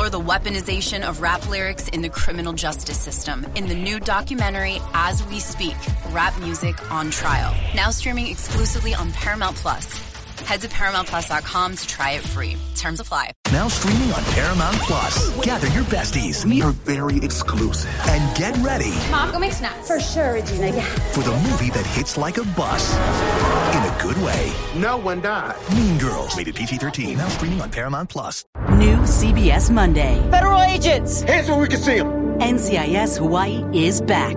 Explore the weaponization of rap lyrics in the criminal justice system in the new documentary As We Speak Rap Music on Trial. Now streaming exclusively on Paramount Plus. Head to ParamountPlus.com to try it free. Terms apply. Now streaming on Paramount Plus. Gather your besties. We are very exclusive. And get ready. Mom, go make snacks. For sure, Regina, yeah. For the movie that hits like a bus. In a good way. No one died. Mean Girls. Rated PG 13. Now streaming on Paramount Plus. New CBS Monday. Federal agents. Here's where we can see them. NCIS Hawaii is back.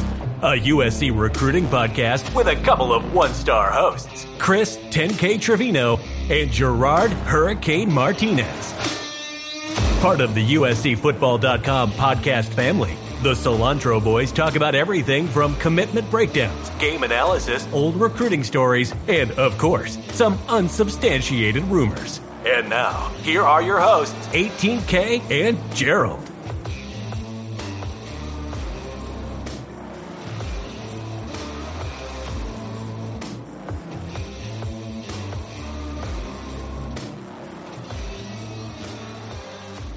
a USC recruiting podcast with a couple of one star hosts, Chris 10K Trevino and Gerard Hurricane Martinez. Part of the USCFootball.com podcast family, the Cilantro Boys talk about everything from commitment breakdowns, game analysis, old recruiting stories, and, of course, some unsubstantiated rumors. And now, here are your hosts, 18K and Gerard.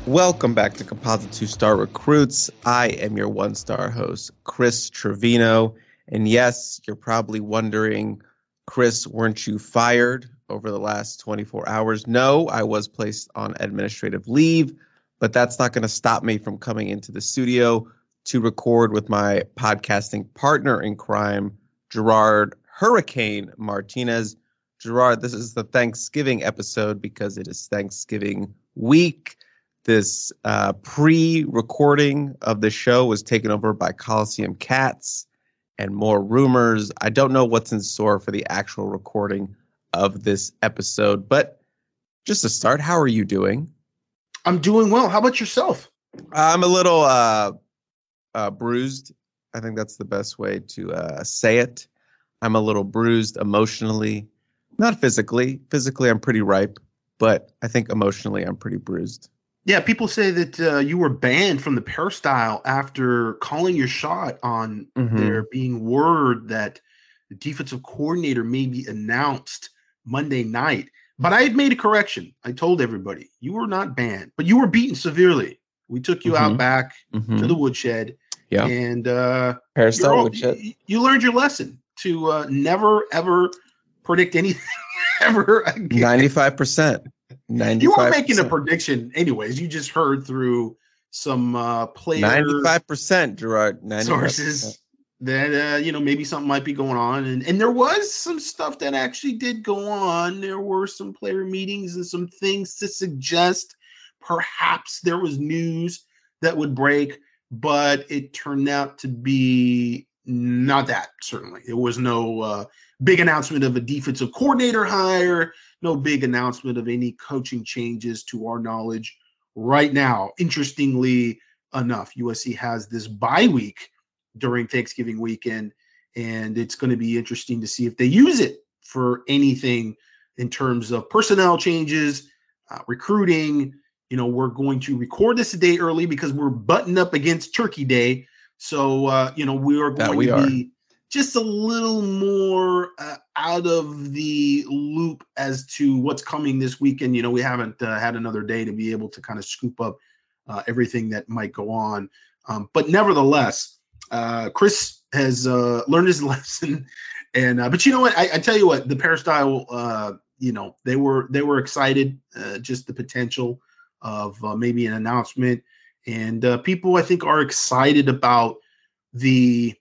Welcome back to Composite Two Star Recruits. I am your one star host, Chris Trevino. And yes, you're probably wondering, Chris, weren't you fired over the last 24 hours? No, I was placed on administrative leave, but that's not going to stop me from coming into the studio to record with my podcasting partner in crime, Gerard Hurricane Martinez. Gerard, this is the Thanksgiving episode because it is Thanksgiving week. This uh, pre recording of the show was taken over by Coliseum Cats and more rumors. I don't know what's in store for the actual recording of this episode, but just to start, how are you doing? I'm doing well. How about yourself? I'm a little uh, uh, bruised. I think that's the best way to uh, say it. I'm a little bruised emotionally, not physically. Physically, I'm pretty ripe, but I think emotionally, I'm pretty bruised. Yeah, people say that uh, you were banned from the peristyle after calling your shot on Mhm. there being word that the defensive coordinator may be announced Monday night. But I had made a correction. I told everybody you were not banned, but you were beaten severely. We took you out Mhm. back Mhm. to the woodshed, Yeah. and uh, Peristyle all- woodshed. you, you learned your lesson to uh, never ever predict anything ever again. Ninety-five percent. Ninety-five. You weren't making a prediction, anyways. You just heard through some uh, player Ninety-five percent, Gerard. 95%. sources that uh, you know maybe something might be going on, and and there was some stuff that actually did go on. There were some player meetings and some things to suggest perhaps there was news that would break, but it turned out to be not that. Certainly, there was no uh, big announcement of a defensive coordinator hire, no big announcement of any coaching changes to our knowledge right now. Interestingly enough, USC has this bye week during Thanksgiving weekend, and it's going to be interesting to see if they use it for anything in terms of personnel changes, uh, recruiting. You know, we're going to record this a day early because we're buttoned up against Turkey Day. So, uh, you know, we are going we to be just a little more uh, out of the loop as to what's coming this weekend. You know, we haven't uh, had another day to be able to kind of scoop up uh, everything that might go on. Um, but nevertheless, uh, Chris has uh, learned his lesson, and uh, but you know what? I, I tell you what, the peristyle, uh, you know, they were they were excited, just the potential of maybe an announcement, and people I think are excited about the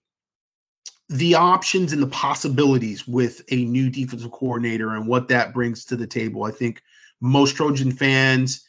the options and the possibilities with a new defensive coordinator and what that brings to the table. I think most Trojan fans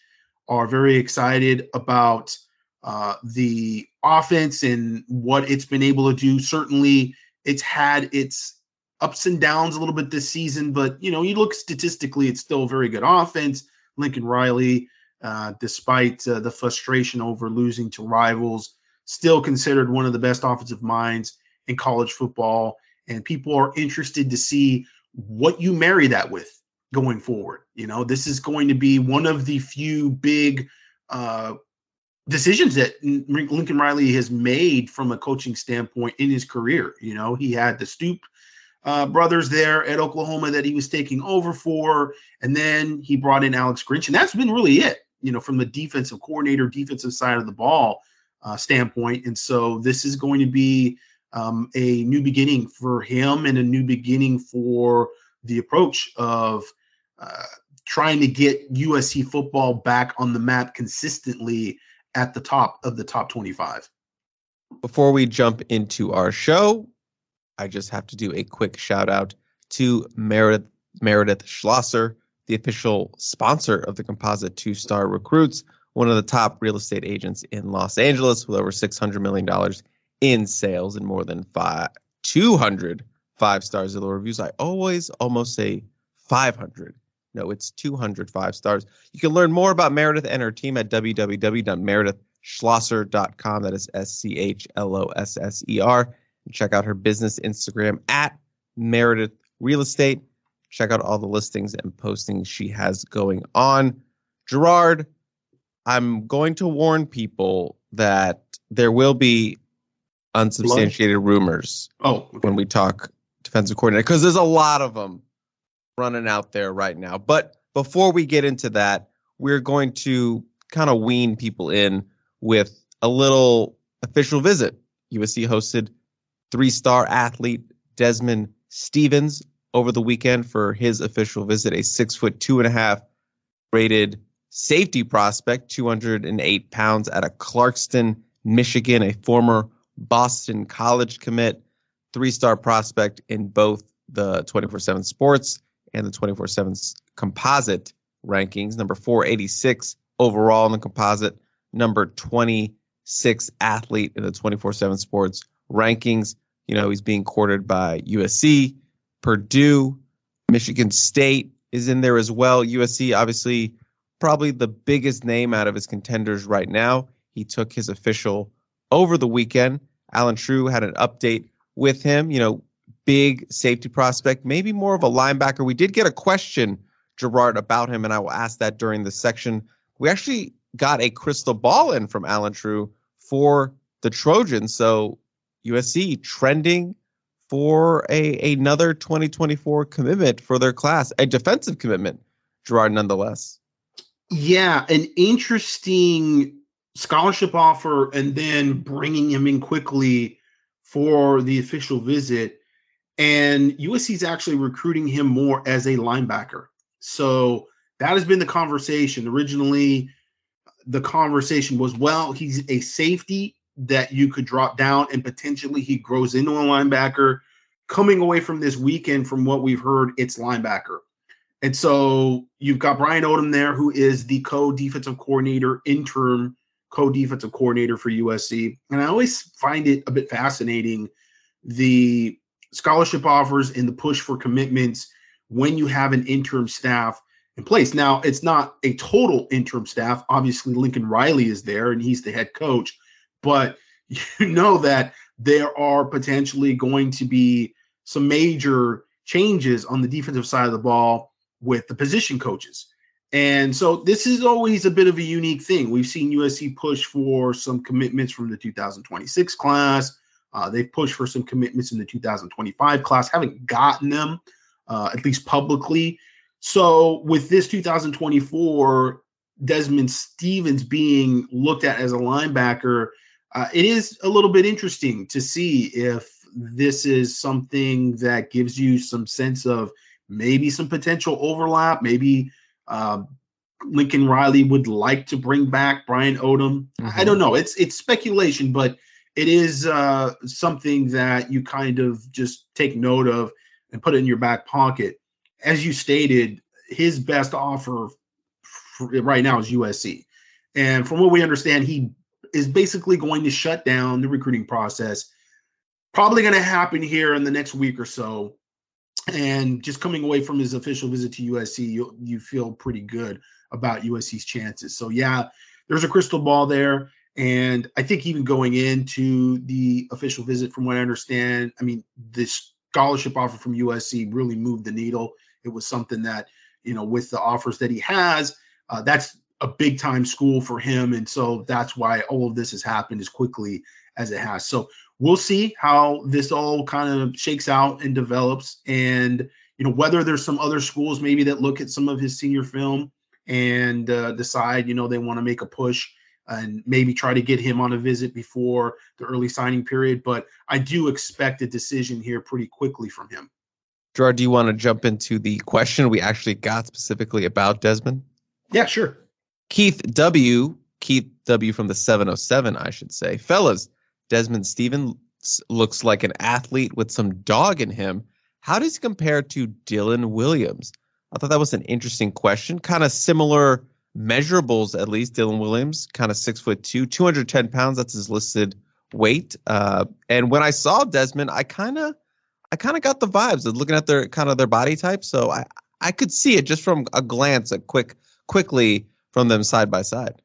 are very excited about uh, the offense and what it's been able to do. Certainly, it's had its ups and downs a little bit this season, but you know, you look statistically, it's still a very good offense. Lincoln Riley uh, despite uh, the frustration over losing to rivals. Still considered one of the best offensive minds in college football, and people are interested to see what you marry that with going forward. You know, this is going to be one of the few big uh, decisions that Lincoln Riley has made from a coaching standpoint in his career. You know, he had the Stoops uh, brothers there at Oklahoma that he was taking over for, and then he brought in Alex Grinch, and that's been really it. You know, from the defensive coordinator, defensive side of the ball uh, standpoint, and so this is going to be um, a new beginning for him and a new beginning for the approach of uh, trying to get USC football back on the map consistently at the top of the top 25. Before we jump into our show, I just have to do a quick shout out to Meredith Meredith Schlosser, the official sponsor of the Composite Two Star Recruits, one of the top real estate agents in Los Angeles with over $600 million in sales and more than five, 200 five star Zillow reviews. I always almost say 500. No, it's 205 stars. You can learn more about Meredith and her team at www.meredithschlosser.com. That is S C H L O S S E R. Check out her business Instagram at Meredith Real Estate. Check out all the listings and postings she has going on. Gerard, I'm going to warn people that there will be unsubstantiated Blood? rumors oh, okay. when we talk defensive coordinator because there's a lot of them running out there right now. But before we get into that, we're going to kind of wean people in with a little official visit. USC hosted three star athlete Desman Stephens over the weekend for his official visit, a six foot two and a half rated safety prospect, 208 pounds out of Clarkston, Michigan, a former Boston College commit, three star prospect in both the 24 7 sports and the 24 7 composite rankings. Number 486 overall in the composite, number 26 athlete in the 24 7 sports rankings. You know, he's being courted by USC, Purdue, Michigan State is in there as well. USC, obviously, probably the biggest name out of his contenders right now. He took his official over the weekend. Allen Trieu had an update with him. You know, big safety prospect, maybe more of a linebacker. We did get a question, Gerard, about him, and I will ask that during the section. We actually got a crystal ball in from Allen Trieu for the Trojans. So USC trending for a another 2024 commitment for their class, a defensive commitment, Gerard, nonetheless. Yeah, an interesting scholarship offer, and then bringing him in quickly for the official visit. And USC is actually recruiting him more as a linebacker. So that has been the conversation. Originally, the conversation was well, he's a safety that you could drop down and potentially he grows into a linebacker. Coming away from this weekend, from what we've heard, it's linebacker. And so you've got Brian Odom there, who is the co defensive coordinator, interim co defensive coordinator for USC. And I always find it a bit fascinating the scholarship offers and the push for commitments when you have an interim staff in place. Now, it's not a total interim staff. Obviously, Lincoln Riley is there and he's the head coach, but you know that there are potentially going to be some major changes on the defensive side of the ball with the position coaches. And so this is always a bit of a unique thing. We've seen USC push for some commitments from the 2026 class. Uh, they've pushed for some commitments in the 2025 class, haven't gotten them, uh, at least publicly. So with this 2024, Desman Stephens being looked at as a linebacker, uh, it is a little bit interesting to see if this is something that gives you some sense of maybe some potential overlap, maybe um, Lincoln Riley would like to bring back Brian Odom. Mm-hmm. I don't know. It's it's speculation, but it is uh, something that you kind of just take note of and put it in your back pocket. As you stated, his best offer right now is USC. And from what we understand, he is basically going to shut down the recruiting process. Probably going to happen here in the next week or so. And just coming away from his official visit to USC, you, you feel pretty good about USC's chances. So yeah, there's a crystal ball there. And I think even going into the official visit, from what I understand, I mean, this scholarship offer from USC really moved the needle. It was something that, you know, with the offers that he has, uh, that's a big time school for him. And so that's why all of this has happened as quickly as it has. So we'll see how this all kind of shakes out and develops. And, you know, whether there's some other schools maybe that look at some of his senior film and uh, decide, you know, they want to make a push and maybe try to get him on a visit before the early signing period. But I do expect a decision here pretty quickly from him. Gerard, do you want to jump into the question we actually got specifically about Desman? Yeah, sure. Keith W. Keith W. from the 707, I should say. Fellas, Desman Stephens looks like an athlete with some dog in him. How does he compare to Dylan Williams? I thought that was an interesting question. Kind of similar measurables, at least. Dylan Williams, kind of six foot two, 210 pounds. That's his listed weight. Uh, and when I saw Desman, I kind of, I kind of got the vibes of looking at their kind of their body type. So I, I could see it just from a glance, a quick, quickly from them side by side.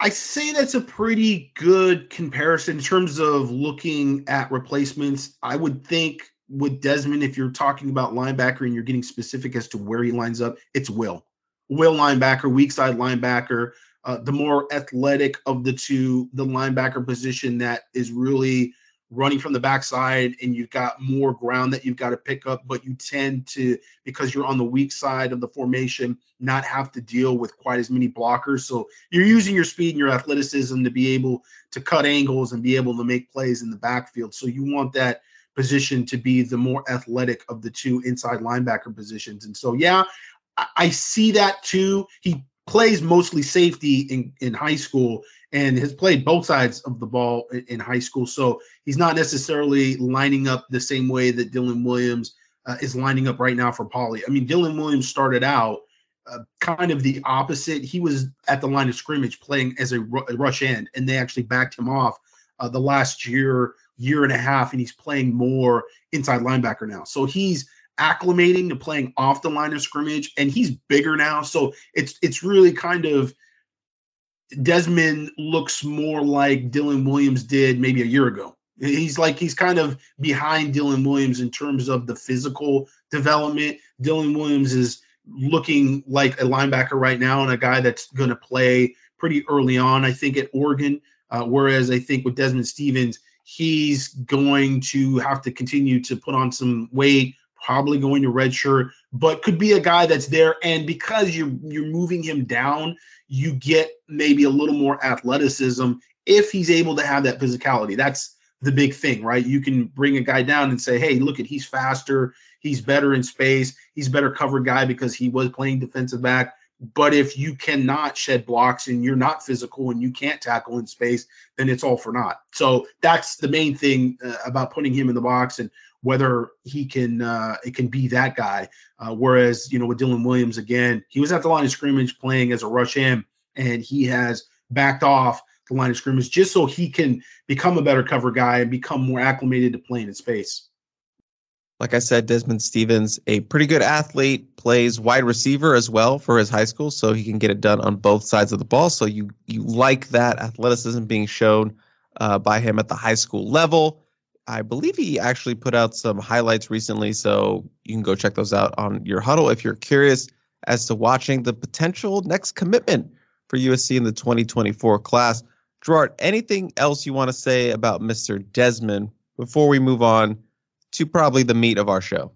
I say that's a pretty good comparison in terms of looking at replacements. I would think with Desman, if you're talking about linebacker and you're getting specific as to where he lines up, it's Will. Will linebacker, weak side linebacker, uh, the more athletic of the two, the linebacker position that is really running from the backside and you've got more ground that you've got to pick up, but you tend to, because you're on the weak side of the formation, not have to deal with quite as many blockers. So you're using your speed and your athleticism to be able to cut angles and be able to make plays in the backfield. So you want that position to be the more athletic of the two inside linebacker positions. And so, yeah, I see that too. He plays mostly safety in, in high school and has played both sides of the ball in, high school. So he's not necessarily lining up the same way that Dylan Williams uh, is lining up right now for Poly. I mean, Dylan Williams started out uh, kind of the opposite. He was at the line of scrimmage playing as a rush end, and they actually backed him off uh, the last year, year and a half, and he's playing more inside linebacker now. So he's acclimating to playing off the line of scrimmage, and he's bigger now. So it's it's really kind of Desman looks more like Dylan Williams did maybe a year ago. He's like he's kind of behind Dylan Williams in terms of the physical development. Dylan Williams is looking like a linebacker right now and a guy that's going to play pretty early on, I think, at Oregon. Uh, whereas I think with Desman Stephens, he's going to have to continue to put on some weight, probably going to redshirt, but could be a guy that's there. And because you're you're moving him down, you get maybe a little more athleticism if he's able to have that physicality. That's the big thing, right? You can bring a guy down and say, hey, look at he's faster, he's better in space, he's better covered guy because he was playing defensive back. But if you cannot shed blocks and you're not physical and you can't tackle in space, then it's all for naught. So that's the main thing uh, about putting him in the box and whether he can uh, it can be that guy. Uh, whereas you know with Dylan Williams again, he was at the line of scrimmage playing as a rush in, and he has backed off the line of scrimmage just so he can become a better cover guy and become more acclimated to playing in space. Like I said, Desman Stephens, a pretty good athlete, plays wide receiver as well for his high school, so he can get it done on both sides of the ball. So you you like that athleticism being shown uh, by him at the high school level. I believe he actually put out some highlights recently, so you can go check those out on your Hudl if you're curious as to watching the potential next commitment for USC in the 2024 class. Gerard, anything else you want to say about Mr. Desman before we move on to probably the meat of our show?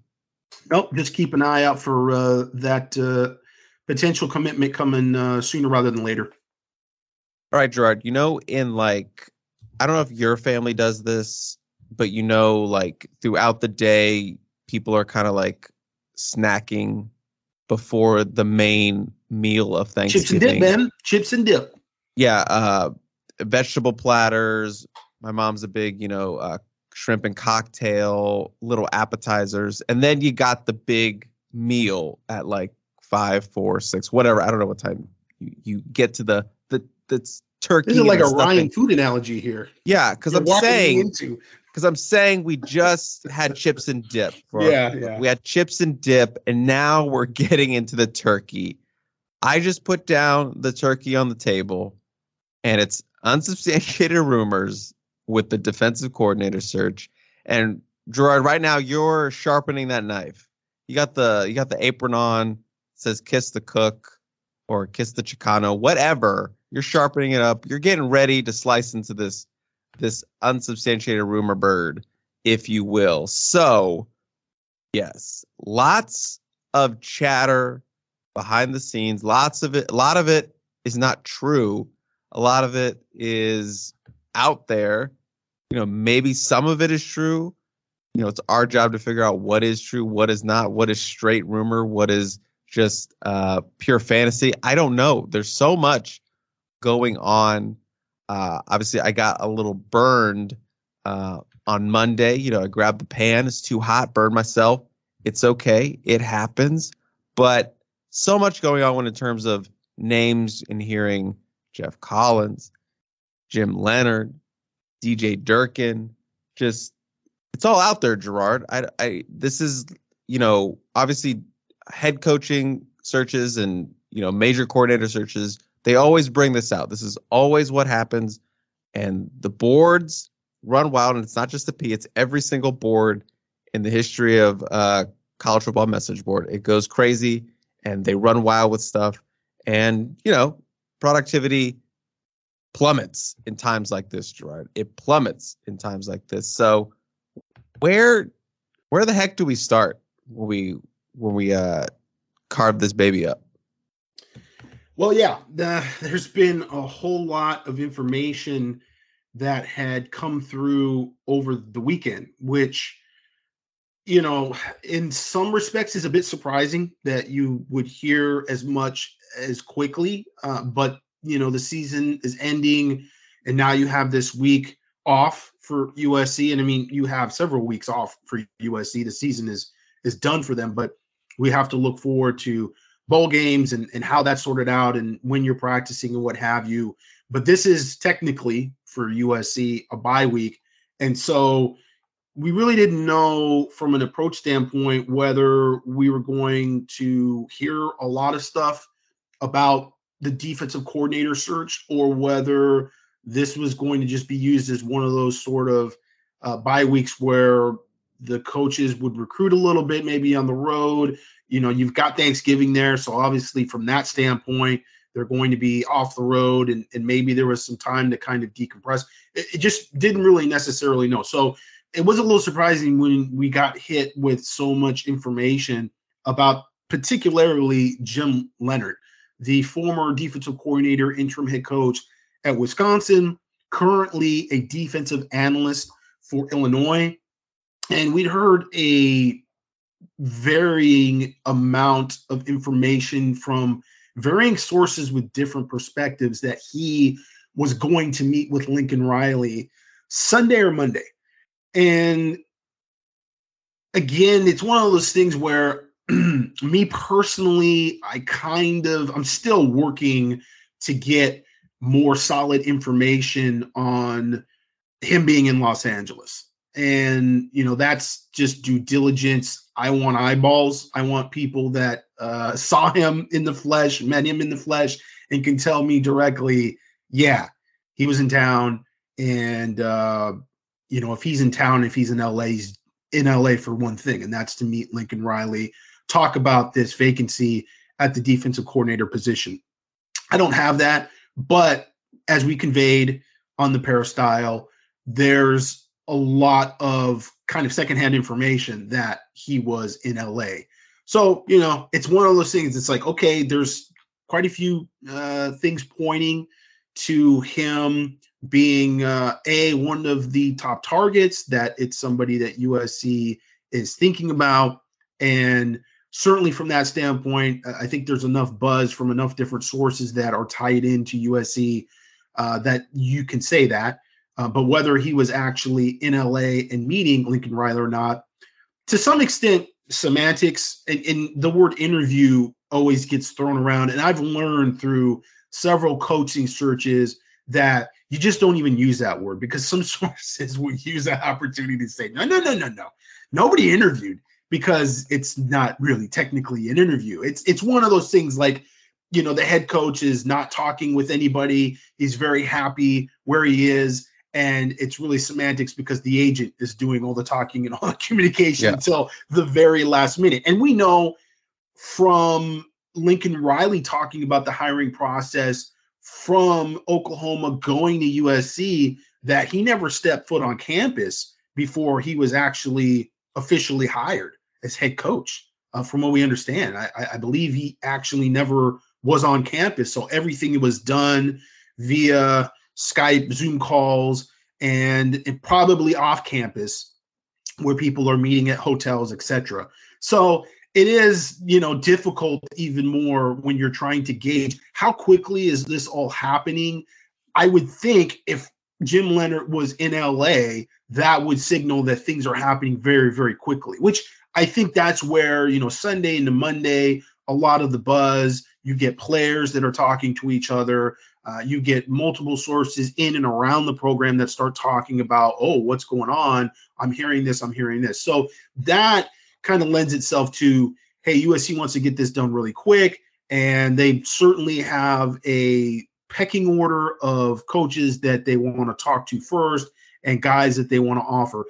Nope, just keep an eye out for uh, that uh, potential commitment coming uh, sooner rather than later. All right, Gerard, you know, in like, I don't know if your family does this but you know, like throughout the day, people are kind of like snacking before the main meal of Thanksgiving. Chips and dip, man. Chips and dip. Yeah, uh, vegetable platters. My mom's a big, you know, uh, shrimp and cocktail, little appetizers, and then you got the big meal at like five, four, six, whatever. I don't know what time you, you get to the the the turkey. This is like a Ryan food analogy here. Yeah, because I'm saying into because I'm saying we just had chips and dip. yeah, yeah. We had chips and dip, and now we're getting into the turkey. I just put down the turkey on the table, and it's unsubstantiated rumors with the defensive coordinator search. And Gerard, right now you're sharpening that knife. You got the you got the apron on, says kiss the cook or kiss the Chicano, whatever. You're sharpening it up. You're getting ready to slice into this this unsubstantiated rumor bird, if you will. So, yes, lots of chatter behind the scenes. Lots of it. A lot of it is not true. A lot of it is out there. You know, maybe some of it is true. You know, it's our job to figure out what is true, what is not, what is straight rumor, what is just uh, pure fantasy. I don't know. There's so much going on. Uh, obviously, I got a little burned uh, on Monday. You know, I grabbed the pan. It's too hot. Burned myself. It's okay. It happens. But so much going on in terms of names and hearing Jeff Collins, Jim Leonard, DJ Durkin, just it's all out there, Gerard. I, I this is you know obviously head coaching searches and you know major coordinator searches. They always bring this out. This is always what happens, and the boards run wild. And it's not just the P; it's every single board in the history of uh, college football message board. It goes crazy, and they run wild with stuff. And you know, productivity plummets in times like this, Gerard. It plummets in times like this. So where where the heck do we start when we when we uh carve this baby up? Well, yeah, the, there's been a whole lot of information that had come through over the weekend, which you know, in some respects is a bit surprising that you would hear as much as quickly. Uh, but you know, the season is ending, and now you have this week off for USC, and I mean, you have several weeks off for USC. The season is is done for them, but we have to look forward to bowl games and, and how that's sorted out and when you're practicing and what have you. But this is technically for USC a bye week. And so we really didn't know from an approach standpoint whether we were going to hear a lot of stuff about the defensive coordinator search or whether this was going to just be used as one of those sort of uh, bye weeks where the coaches would recruit a little bit, maybe on the road. You know, you've got Thanksgiving there. So obviously, from that standpoint, they're going to be off the road and, and maybe there was some time to kind of decompress. It, it just didn't really necessarily know. So it was a little surprising when we got hit with so much information about particularly Jim Leonard, the former defensive coordinator, interim head coach at Wisconsin, currently a defensive analyst for Illinois. And we'd heard a varying amount of information from varying sources with different perspectives that he was going to meet with Lincoln Riley Sunday or Monday. And again, it's one of those things where me personally, I kind of, I'm still working to get more solid information on him being in Los Angeles. And, you know, that's just due diligence. I want eyeballs. I want people that uh, saw him in the flesh, met him in the flesh, and can tell me directly, yeah, he was in town. And, uh, you know, if he's in town, if he's in LA, he's in LA for one thing, and that's to meet Lincoln Riley, talk about this vacancy at the defensive coordinator position. I don't have that. But as we conveyed on the peristyle, there's a lot of kind of secondhand information that he was in LA. So, you know, it's one of those things. It's like, okay, there's quite a few uh, things pointing to him being uh, a one of the top targets that it's somebody that USC is thinking about and certainly from that standpoint, I think there's enough buzz from enough different sources that are tied into USC uh, that you can say that. Uh, but whether he was actually in LA and meeting Lincoln Riley or not, to some extent, semantics and, and the word interview always gets thrown around. And I've learned through several coaching searches that you just don't even use that word because some sources will use that opportunity to say, no, no, no, no, no. Nobody interviewed because it's not really technically an interview. It's it's one of those things like you know, the head coach is not talking with anybody. He's very happy where he is. And it's really semantics because the agent is doing all the talking and all the communication Yeah. until the very last minute. And we know from Lincoln Riley talking about the hiring process from Oklahoma going to USC that he never stepped foot on campus before he was actually officially hired as head coach. Uh, from what we understand, I, I- I believe he actually never was on campus, so everything was done via Skype, Zoom calls, and, and probably off campus where people are meeting at hotels, etc. So it is, you know, difficult even more when you're trying to gauge how quickly is this all happening. I would think if Jim Leonard was in LA, that would signal that things are happening very, very quickly, which I think that's where, you know, Sunday into Monday, a lot of the buzz, you get players that are talking to each other. Uh, you get multiple sources in and around the program that start talking about, oh, what's going on? I'm hearing this, I'm hearing this. So that kind of lends itself to, hey, USC wants to get this done really quick. And they certainly have a pecking order of coaches that they want to talk to first and guys that they want to offer.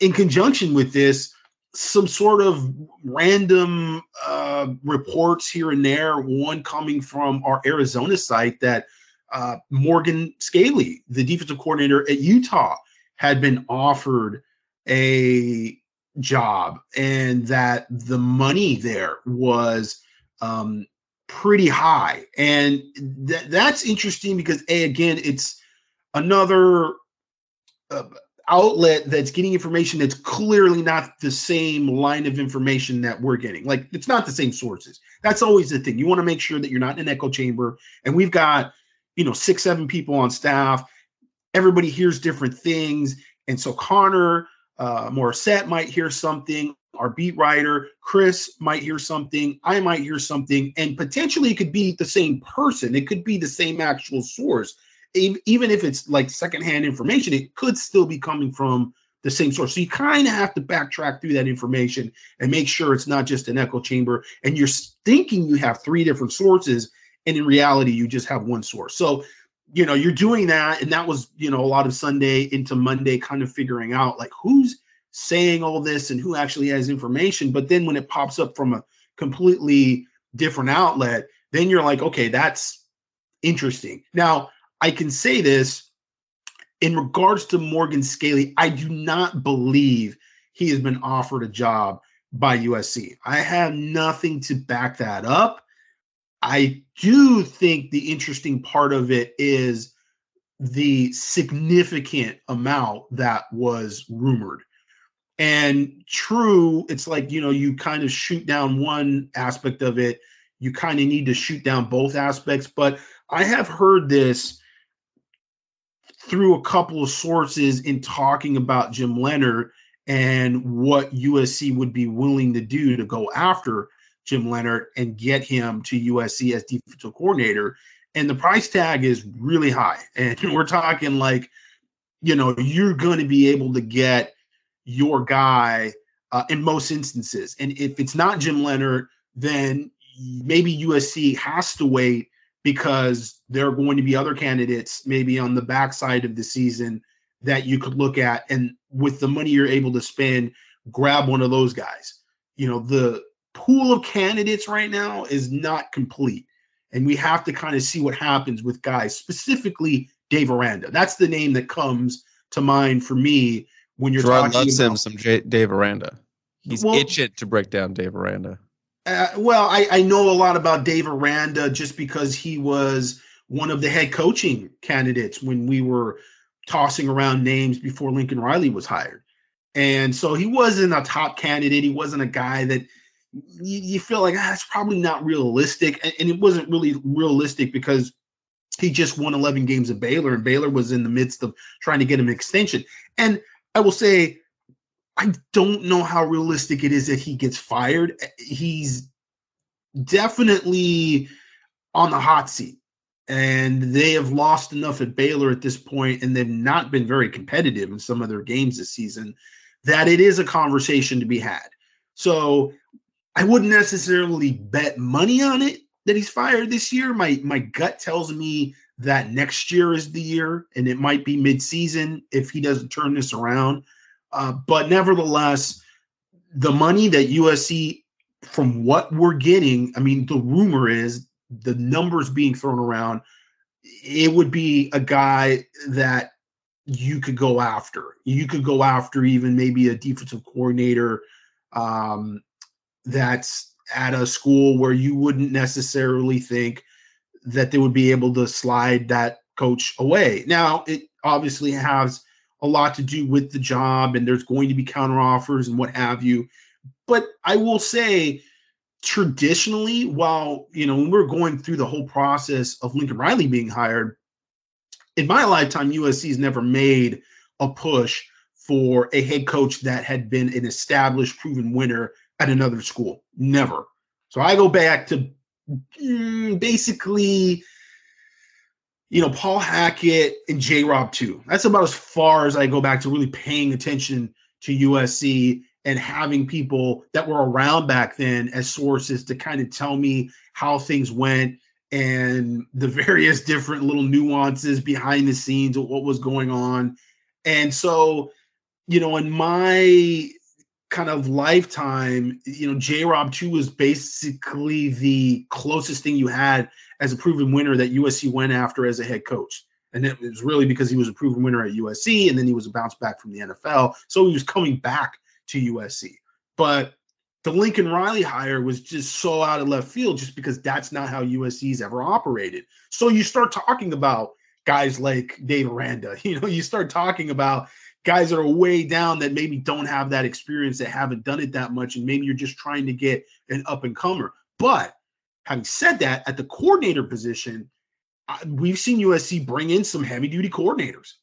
In conjunction with this, some sort of random uh, reports here and there, one coming from our Arizona site that uh, Morgan Scalley, the defensive coordinator at Utah, had been offered a job and that the money there was um, pretty high. And th- that's interesting because, A, again, it's another uh, outlet that's getting information that's clearly not the same line of information that we're getting. Like, it's not the same sources. That's always the thing. You want to make sure that you're not in an echo chamber. And we've got, you know, six, seven people on staff. Everybody hears different things. And so Connor, uh, Morrissette might hear something. Our beat writer, Chris, might hear something. I might hear something. And potentially it could be the same person. It could be the same actual source. Even if it's like secondhand information, it could still be coming from the same source. So you kind of have to backtrack through that information and make sure it's not just an echo chamber and you're thinking you have three different sources. And in reality, you just have one source. So you know, you're doing that, and that was, you know, a lot of Sunday into Monday, kind of figuring out like who's saying all this and who actually has information. But then when it pops up from a completely different outlet, then you're like, okay, that's interesting. Now, I can say this in regards to Morgan Scalley, I do not believe he has been offered a job by USC. I have nothing to back that up. I do think the interesting part of it is the significant amount that was rumored. And true, it's like, you know, you kind of shoot down one aspect of it, you kind of need to shoot down both aspects. But I have heard this through a couple of sources in talking about Jim Leonard and what USC would be willing to do to go after Jim Leonard and get him to USC as defensive coordinator. And the price tag is really high. And we're talking like, you know, you're going to be able to get your guy uh, in most instances. And if it's not Jim Leonard, then maybe USC has to wait because there are going to be other candidates maybe on the backside of the season that you could look at. And with the money you're able to spend, grab one of those guys. You know, the pool of candidates right now is not complete. And we have to kind of see what happens with guys, specifically Dave Aranda. That's the name that comes to mind for me when you're Gerard talking loves about. him some J- Dave Aranda. He's Well- itching to break down Dave Aranda. Uh, well, I, I know a lot about Dave Aranda just because he was one of the head coaching candidates when we were tossing around names before Lincoln Riley was hired. And so he wasn't a top candidate. He wasn't a guy that you, you feel like ah, it's probably not realistic. And, and it wasn't really realistic because he just won 11 games at Baylor, and Baylor was in the midst of trying to get him an extension. And I will say, I don't know how realistic it is that he gets fired. He's definitely on the hot seat. And they have lost enough at Baylor at this point, and they've not been very competitive in some of their games this season, that it is a conversation to be had. So I wouldn't necessarily bet money on it, that he's fired this year. My my gut tells me that next year is the year, and it might be midseason if he doesn't turn this around. Uh, but nevertheless, the money that USC, from what we're getting, I mean, the rumor is the numbers being thrown around, it would be a guy that you could go after. You could go after even maybe a defensive coordinator um, that's at a school where you wouldn't necessarily think that they would be able to slide that coach away. Now, it obviously has a lot to do with the job, and there's going to be counter offers and what have you. But I will say, traditionally, while you know when we're going through the whole process of Lincoln Riley being hired, in my lifetime, USC's never made a push for a head coach that had been an established, proven winner at another school. Never. So I go back to mm, basically, you know, Paul Hackett and J Rob too. That's about as far as I go back to really paying attention to USC and having people that were around back then as sources to kind of tell me how things went and the various different little nuances behind the scenes of what was going on. And so, you know, in my kind of lifetime, you know, J Rob 2 was basically the closest thing you had as a proven winner that USC went after as a head coach. And it was really because he was a proven winner at USC and then he was a bounce back from the NFL. So he was coming back to USC. But the Lincoln Riley hire was just so out of left field just because that's not how USC's ever operated. So you start talking about guys like Dave Aranda, you know, you start talking about guys that are way down that maybe don't have that experience, that haven't done it that much, and maybe you're just trying to get an up and comer. But having said that, at the coordinator position, we've seen USC bring in some heavy duty coordinators.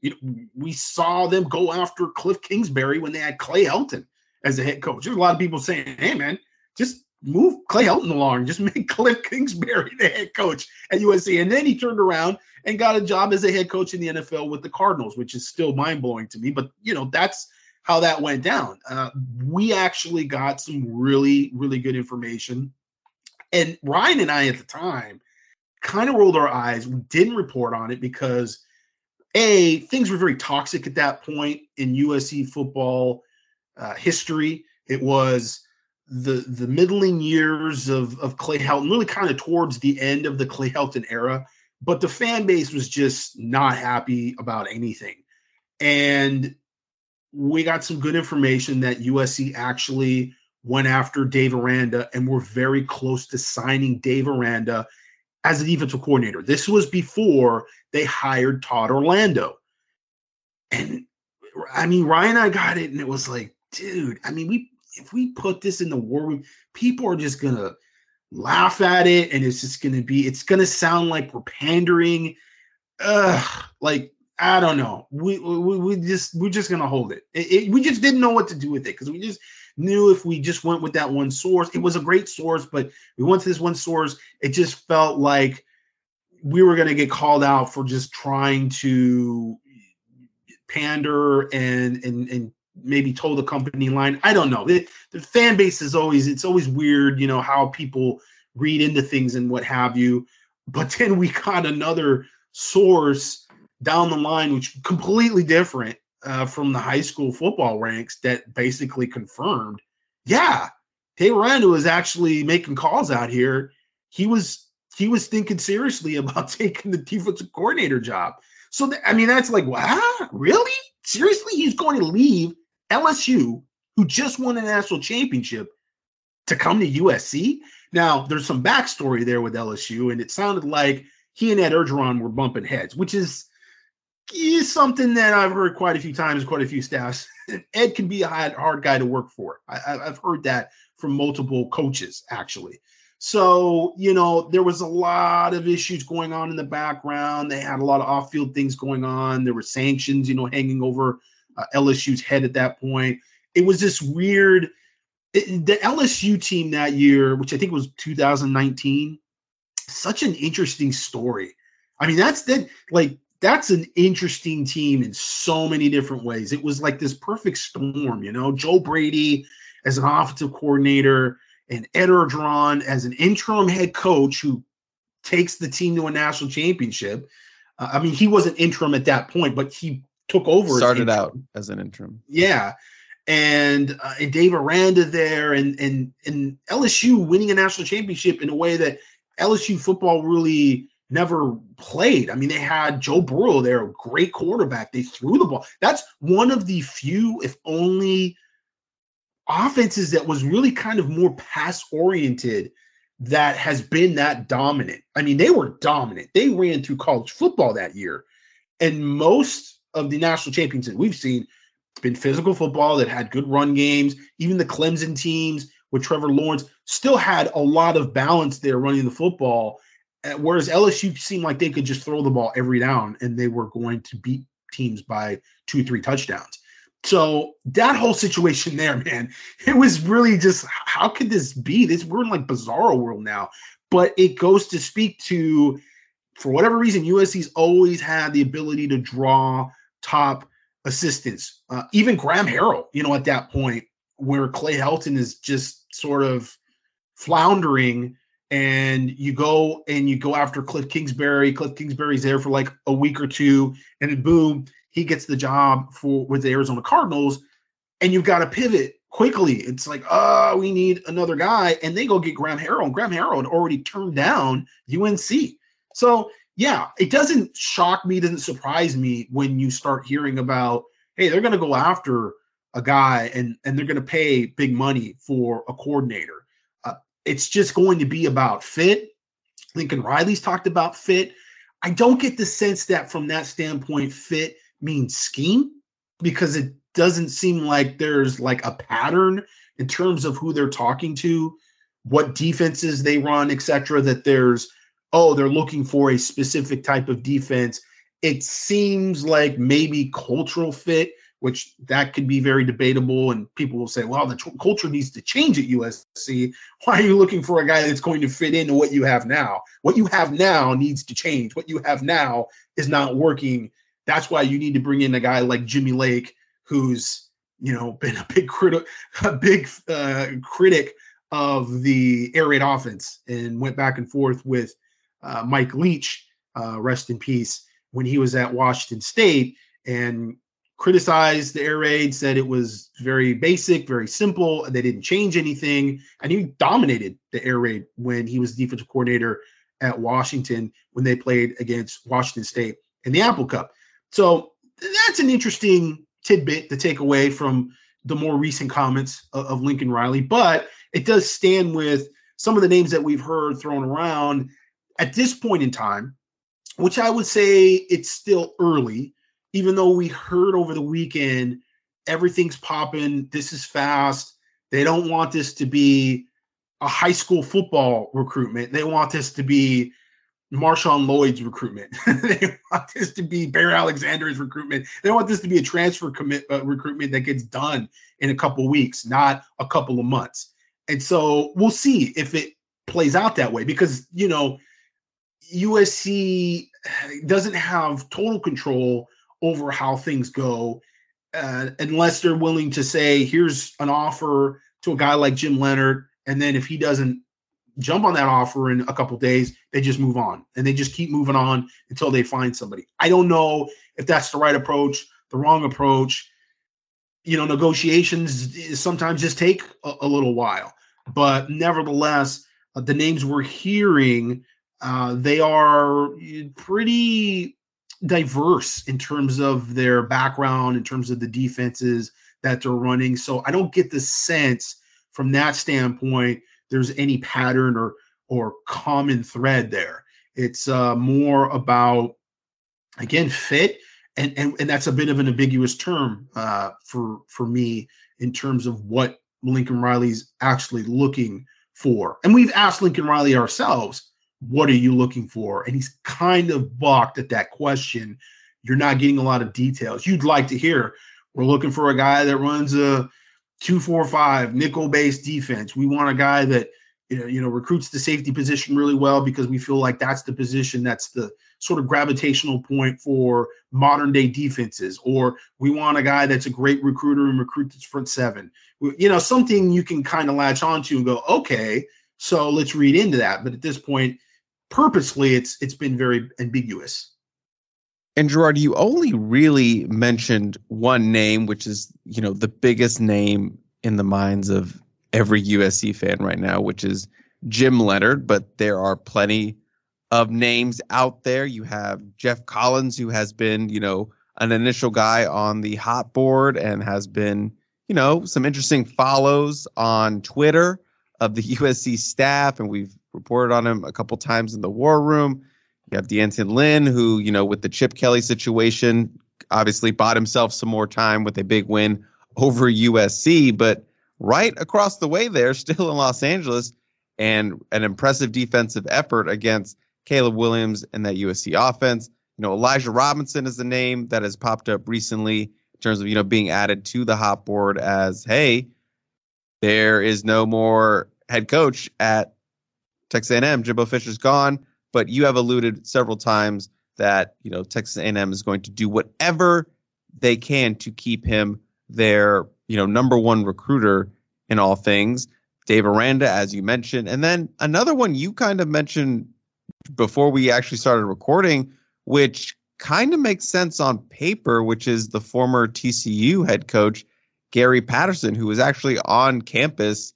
We saw them go after Cliff Kingsbury when they had Clay Helton as a head coach. There's a lot of people saying, "Hey, man, just move Clay Helton along, just make Cliff Kingsbury the head coach at USC." And then he turned around and got a job as a head coach in the NFL with the Cardinals, which is still mind blowing to me. But you know, that's how that went down. Uh, we actually got some really, really good information, and Ryan and I at the time kind of rolled our eyes. We didn't report on it because a things were very toxic at that point in USC football uh, history. It was the the middling years of of Clay Helton, really kind of towards the end of the Clay Helton era. But the fan base was just not happy about anything, and we got some good information that USC actually went after Dave Aranda and were very close to signing Dave Aranda as a defensive coordinator. This was before they hired Todd Orlando. And I mean, Ryan and I got it, and it was like, dude, I mean, we if we put this in the war room, people are just gonna laugh at it, and it's just gonna be, it's gonna sound like we're pandering. Ugh, like I don't know. We we, we just we're just gonna hold it. It, it. We just didn't know what to do with it because we just knew if we just went with that one source, it was a great source, but we went to this one source. It just felt like we were gonna get called out for just trying to pander and and and maybe told the company line. I don't know. It, the fan base is always it's always weird, you know, how people read into things and what have you. But then we got another source down the line, which completely different uh, from the high school football ranks that basically confirmed, yeah, Dave Aranda was actually making calls out here. He was he was thinking seriously about taking the defensive coordinator job. So I mean, that's like, wow, really? Seriously, he's going to leave LSU, who just won a national championship, to come to USC. Now, there's some backstory there with LSU, and it sounded like he and Ed Orgeron were bumping heads, which is, is something that I've heard quite a few times, quite a few staffs. Ed can be a hard, hard guy to work for. I, I've heard that from multiple coaches, actually. So, you know, there was a lot of issues going on in the background. They had a lot of off field things going on. There were sanctions, you know, hanging over uh, LSU's head at that point. It was this weird. It, the LSU team that year, which I think was 2019, such an interesting story. I mean, that's that like that's an interesting team in so many different ways. It was like this perfect storm, you know. Joe Brady as an offensive coordinator and Ed Orgeron as an interim head coach who takes the team to a national championship. Uh, I mean, he wasn't interim at that point, but he took over. Started out as an interim. Yeah, and uh, and Dave Aranda there, and and and LSU winning a national championship in a way that LSU football really never played. I mean, they had Joe Burrow there, a great quarterback. They threw the ball. That's one of the few, if only, offenses that was really kind of more pass oriented that has been that dominant. I mean, they were dominant. They ran through college football that year. And most of the national champions that we've seen it's been physical football that had good run games. Even the Clemson teams with Trevor Lawrence still had a lot of balance there running the football. Uh, whereas LSU seemed like they could just throw the ball every down and they were going to beat teams by two, three touchdowns. So that whole situation there, man, it was really just how could this be? This we're in like bizarro world now. But it goes to speak to, for whatever reason, USC's always had the ability to draw top assistants. Uh, even Graham Harrell, you know, at that point where Clay Helton is just sort of floundering and you go and you go after Cliff Kingsbury. Cliff Kingsbury's there for like a week or two, and then boom, he gets the job for with the Arizona Cardinals, and you've got to pivot quickly. It's like, oh, we need another guy, and they go get Graham Harrell, and Graham Harrell had already turned down UNC. So yeah, it doesn't shock me, doesn't surprise me when you start hearing about, hey, they're going to go after a guy and and they're going to pay big money for a coordinator. Uh, it's just going to be about fit. Lincoln Riley's talked about fit. I don't get the sense that from that standpoint, fit means scheme because it doesn't seem like there's like a pattern in terms of who they're talking to, what defenses they run, etc. That there's oh, they're looking for a specific type of defense. It seems like maybe cultural fit, which that could be very debatable. And people will say, well, the t- culture needs to change at USC. Why are you looking for a guy that's going to fit into what you have now? What you have now needs to change. What you have now is not working. That's why you need to bring in a guy like Jimmy Lake, who's you know been a big critic, a big uh, critic of the air raid offense, and went back and forth with uh, Mike Leach, uh, rest in peace, when he was at Washington State and criticized the air raid, said it was very basic, very simple. They didn't change anything. And he dominated the air raid when he was defensive coordinator at Washington when they played against Washington State in the Apple Cup. So that's an interesting tidbit to take away from the more recent comments of, of Lincoln Riley, but it does stand with some of the names that we've heard thrown around at this point in time, which I would say it's still early, even though we heard over the weekend everything's popping, this is fast. They don't want this to be a high school football recruitment. They want this to be Marshawn Lloyd's recruitment. they want this to be Bear Alexander's recruitment. They want this to be a transfer commit uh, recruitment that gets done in a couple weeks, not a couple of months. And so we'll see if it plays out that way because you know USC doesn't have total control over how things go uh, unless they're willing to say, here's an offer to a guy like Jim Leonhard. And then if he doesn't jump on that offer in a couple days, they just move on and they just keep moving on until they find somebody. I don't know if that's the right approach, the wrong approach. You know, negotiations sometimes just take a, a little while, but nevertheless, uh, the names we're hearing uh, they are pretty diverse in terms of their background, in terms of the defenses that they're running. So I don't get the sense from that standpoint there's any pattern or or common thread there. It's uh, more about again fit, and, and and that's a bit of an ambiguous term uh, for for me in terms of what Lincoln Riley's actually looking for. And we've asked Lincoln Riley ourselves what are you looking for? And he's kind of balked at that question. You're not getting a lot of details. You'd like to hear, we're looking for a guy that runs a 245 nickel based defense. We want a guy that you know recruits the safety position really well because we feel like that's the position that's the sort of gravitational point for modern day defenses or we want a guy that's a great recruiter and recruits front seven you know something you can kind of latch onto and go okay so let's read into that but at this point purposely it's it's been very ambiguous. And Gerard, you only really mentioned one name, which is you know the biggest name in the minds of every USC fan right now, which is Jim Leonhard. But there are plenty of names out there. You have Geoff Collins, who has been you know an initial guy on the hot board and has been you know some interesting follows on Twitter of the USC staff, and we've reported on him a couple times in the war room. You have D'Anton Lynn, who, you know, with the Chip Kelly situation, obviously bought himself some more time with a big win over USC, but right across the way there, still in Los Angeles, and an impressive defensive effort against Caleb Williams and that USC offense. You know, Elijah Robinson is the name that has popped up recently in terms of, you know, being added to the hot board as, hey, there is no more head coach at Texas A&M. Jimbo Fisher's gone, but you have alluded several times that you know Texas A&M is going to do whatever they can to keep him their you know number one recruiter in all things. Dave Aranda, as you mentioned, and then another one you kind of mentioned before we actually started recording, which kind of makes sense on paper, which is the former TCU head coach Gary Patterson, who was actually on campus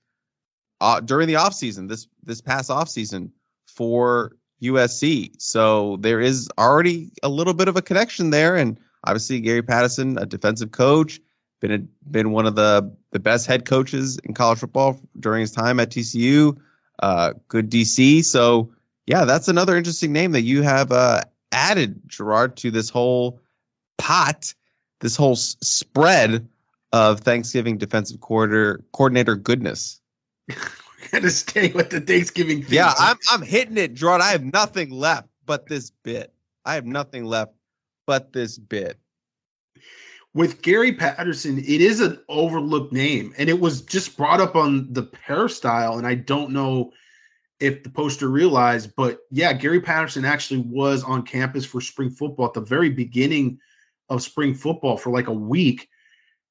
uh, during the offseason, this this past offseason for USC. So there is already a little bit of a connection there, and obviously Gary Patterson, a defensive coach, been a, been one of the the best head coaches in college football during his time at TCU. Uh, good DC. So yeah, that's another interesting name that you have uh, added, Gerard, to this whole pot, this whole s- spread of Thanksgiving defensive coordinator coordinator goodness. We're gonna stay with the Thanksgiving theme. Yeah, I'm I'm hitting it, Gerard. I have nothing left but this bit. I have nothing left but this bit. With Gary Patterson, it is an overlooked name, and it was just brought up on the peristyle, and I don't know if the poster realized, but yeah, Gary Patterson actually was on campus for spring football at the very beginning of spring football for like a week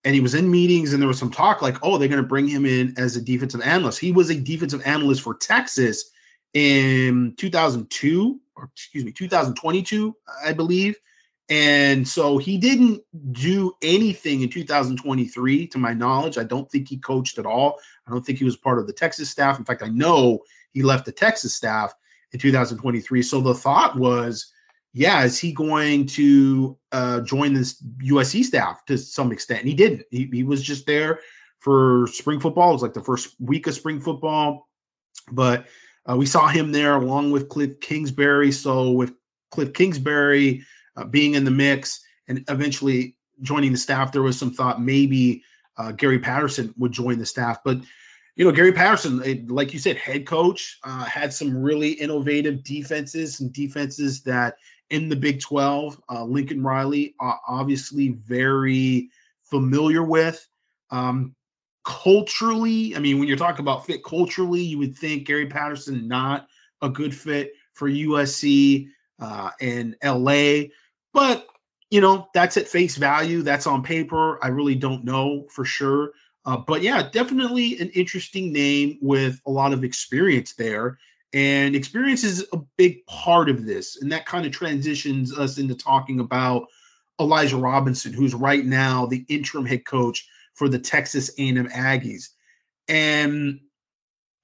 and he was in meetings and there was some talk like oh they're going to bring him in as a defensive analyst. He was a defensive analyst for texas in 2002 or excuse me 2022 i believe. And so he didn't do anything in 2023 to my knowledge. I don't think he coached at all. I don't think he was part of the texas staff. In fact i know he left the texas staff in 2023 so the thought was yeah, is he going to uh, join this USC staff to some extent? And he didn't. He, he was just there for spring football. It was like the first week of spring football, but uh, we saw him there along with Cliff Kingsbury. So with Cliff Kingsbury uh, being in the mix and eventually joining the staff, there was some thought maybe uh, Gary Patterson would join the staff, but you know, Gary Patterson, like you said, head coach, uh, had some really innovative defenses, and defenses that in the Big 12. Uh, Lincoln Riley, uh, obviously very familiar with. Um, culturally, I mean, when you're talking about fit culturally, you would think Gary Patterson not a good fit for USC uh, and LA, but you know that's at face value. That's on paper. I really don't know for sure. Uh, but yeah, definitely an interesting name with a lot of experience there. And experience is a big part of this. And that kind of transitions us into talking about Elijah Robinson, who's right now the interim head coach for the Texas A&M Aggies. And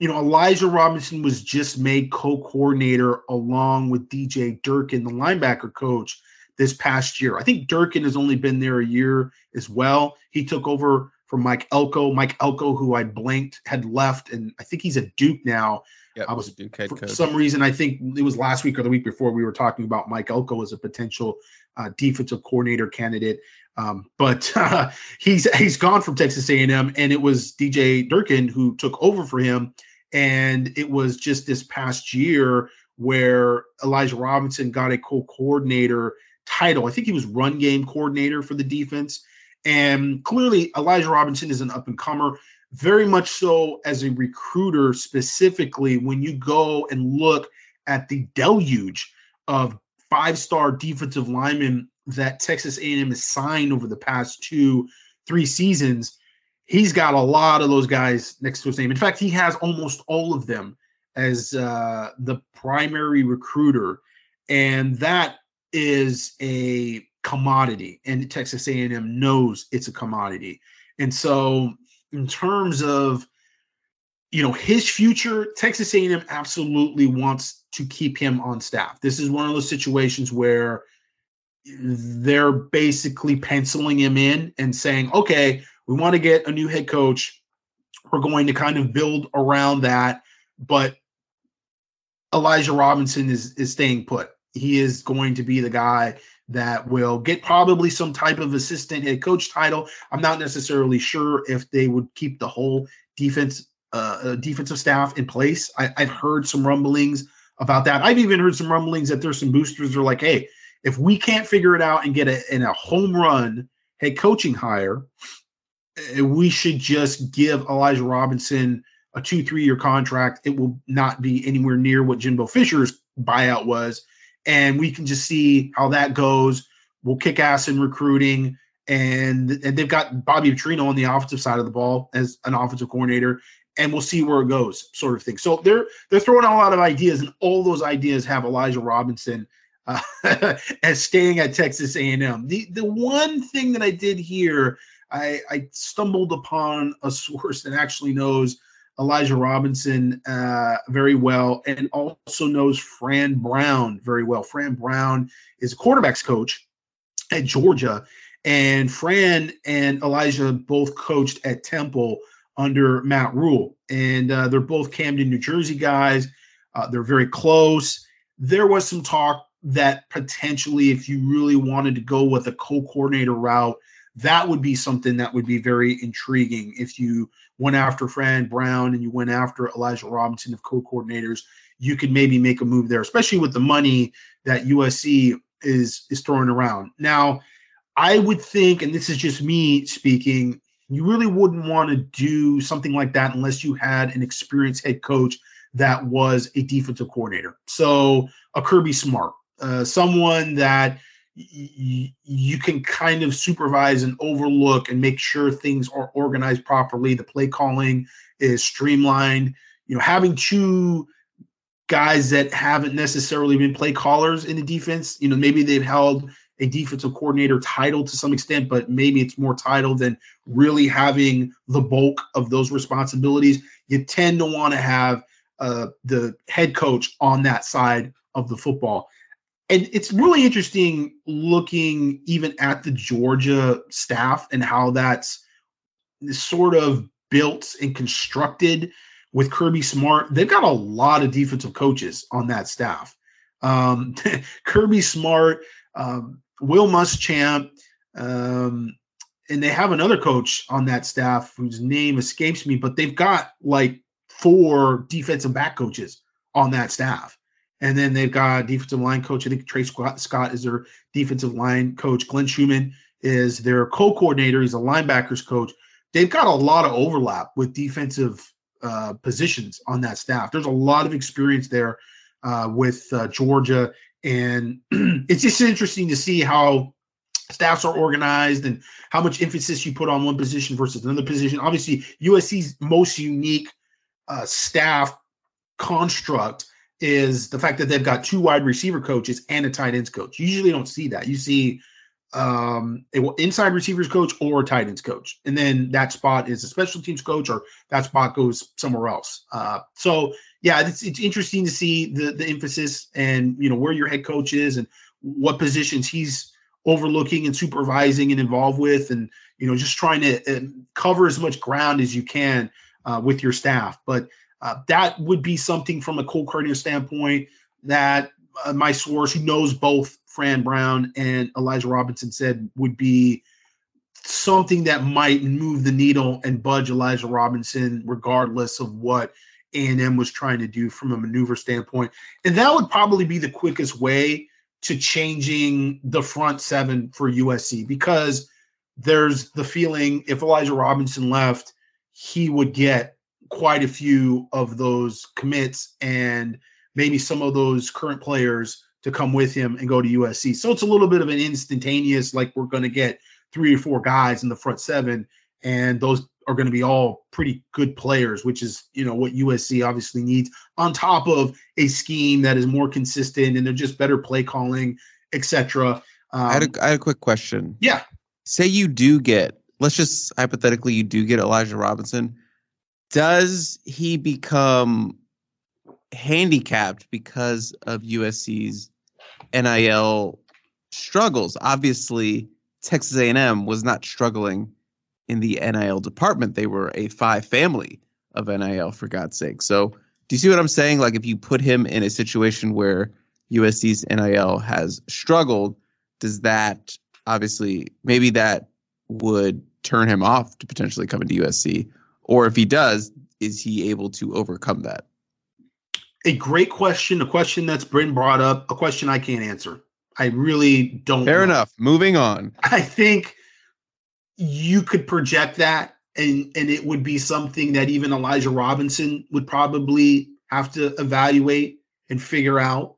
you know, Elijah Robinson was just made co-coordinator along with DJ Durkin, the linebacker coach, this past year. I think Durkin has only been there a year as well. He took over from Mike Elko. Mike Elko, who I blanked, had left, and I think he's at Duke now. Yep, I was Duke for coach. some reason I think it was last week or the week before we were talking about Mike Elko as a potential uh, defensive coordinator candidate. Um, but uh, he's he's gone from Texas A&M, and it was DJ Durkin who took over for him. And it was just this past year where Elijah Robinson got a co-coordinator title. I think he was run game coordinator for the defense. And clearly, Elijah Robinson is an up and comer, very much so as a recruiter, specifically when you go and look at the deluge of five star defensive linemen that Texas A&M has signed over the past two, three seasons. He's got a lot of those guys next to his name. In fact, he has almost all of them as uh, the primary recruiter, and that is a commodity, and Texas A&M knows it's a commodity. And so, in terms of you know his future, Texas A&M absolutely wants to keep him on staff. This is one of those situations where they're basically penciling him in and saying, okay, we want to get a new head coach. We're going to kind of build around that, but Elijah Robinson is is staying put. He is going to be the guy that will get probably some type of assistant head coach title. I'm not necessarily sure if they would keep the whole defense uh, uh defensive staff in place. I, have heard some rumblings about that. I've even heard some rumblings that there's some boosters are like, hey, if we can't figure it out and get a, in a home run head coaching hire, eh, we should just give Elijah Robinson a two, three year contract. It will not be anywhere near what Jimbo Fisher's buyout was. And we can just see how that goes. We'll kick ass in recruiting. And, and they've got Bobby Petrino on the offensive side of the ball as an offensive coordinator and we'll see where it goes, sort of thing. So they're they're throwing out a lot of ideas, and all those ideas have Elijah Robinson uh, as staying at Texas A&M. The the one thing that I did hear, I, I stumbled upon a source that actually knows Elijah Robinson uh, very well and also knows Fran Brown very well. Fran Brown is a quarterbacks coach at Georgia, and Fran and Elijah both coached at Temple under Matt Rhule, and uh, they're both Camden, New Jersey guys. Uh, they're very close. There was some talk that potentially, if you really wanted to go with a co-coordinator route, that would be something that would be very intriguing. If you went after Fran Brown and you went after Elijah Robinson of co-coordinators, you could maybe make a move there, especially with the money that USC is is throwing around. Now, I would think, and this is just me speaking, you really wouldn't want to do something like that unless you had an experienced head coach that was a defensive coordinator. So a Kirby Smart, uh, someone that you can kind of supervise and overlook and make sure things are organized properly. The play calling is streamlined. You know, having two guys that haven't necessarily been play callers in the defense, you know, maybe they've held a defensive coordinator title to some extent, but maybe it's more title than really having the bulk of those responsibilities. You tend to want to have uh, the head coach on that side of the football. And it's really interesting looking even at the Georgia staff and how that's sort of built and constructed with Kirby Smart. They've got a lot of defensive coaches on that staff. Um, Kirby Smart, um, Will Muschamp, um, and they have another coach on that staff whose name escapes me, but they've got like four defensive back coaches on that staff. And then they've got defensive line coach. I think Tray Scott, Scott is their defensive line coach. Glenn Schumann is their co-coordinator. He's a linebackers coach. They've got a lot of overlap with defensive uh, positions on that staff. There's a lot of experience there uh, with uh, Georgia and it's just interesting to see how staffs are organized and how much emphasis you put on one position versus another position. Obviously, USC's most unique uh, staff construct is the fact that they've got two wide receiver coaches and a tight ends coach. You usually don't see that. You see um inside receivers coach or tight ends coach and then that spot is a special teams coach or that spot goes somewhere else uh so yeah it's, it's interesting to see the the emphasis and you know where your head coach is and what positions he's overlooking and supervising and involved with and you know just trying to uh, cover as much ground as you can uh, with your staff but uh, that would be something from a co-coordinator standpoint that uh, my source who knows both Fran Brown and Elijah Robinson said would be something that might move the needle and budge Elijah Robinson, regardless of what A&M was trying to do from a maneuver standpoint. And that would probably be the quickest way to changing the front seven for USC because there's the feeling if Elijah Robinson left, he would get quite a few of those commits and maybe some of those current players to come with him and go to USC. So it's a little bit of an instantaneous, like we're going to get three or four guys in the front seven, and those are going to be all pretty good players, which is you know what USC obviously needs. On top of a scheme that is more consistent and they're just better play calling, etc. Um, I, had a, I had a quick question. Yeah. Say you do get, let's just hypothetically, you do get Elijah Robinson. Does he become handicapped because of USC's NIL struggles? Obviously, Texas A&M was not struggling in the NIL department. They were a five family of NIL for God's sake. So, do you see what I'm saying? Like if you put him in a situation where USC's NIL has struggled, does that obviously maybe that would turn him off to potentially coming to USC? Or if he does, is he able to overcome that? A great question, a question that's been brought up, a question I can't answer. I really don't. Fair know. enough. Moving on. I think you could project that, and and it would be something that even Elijah Robinson would probably have to evaluate and figure out.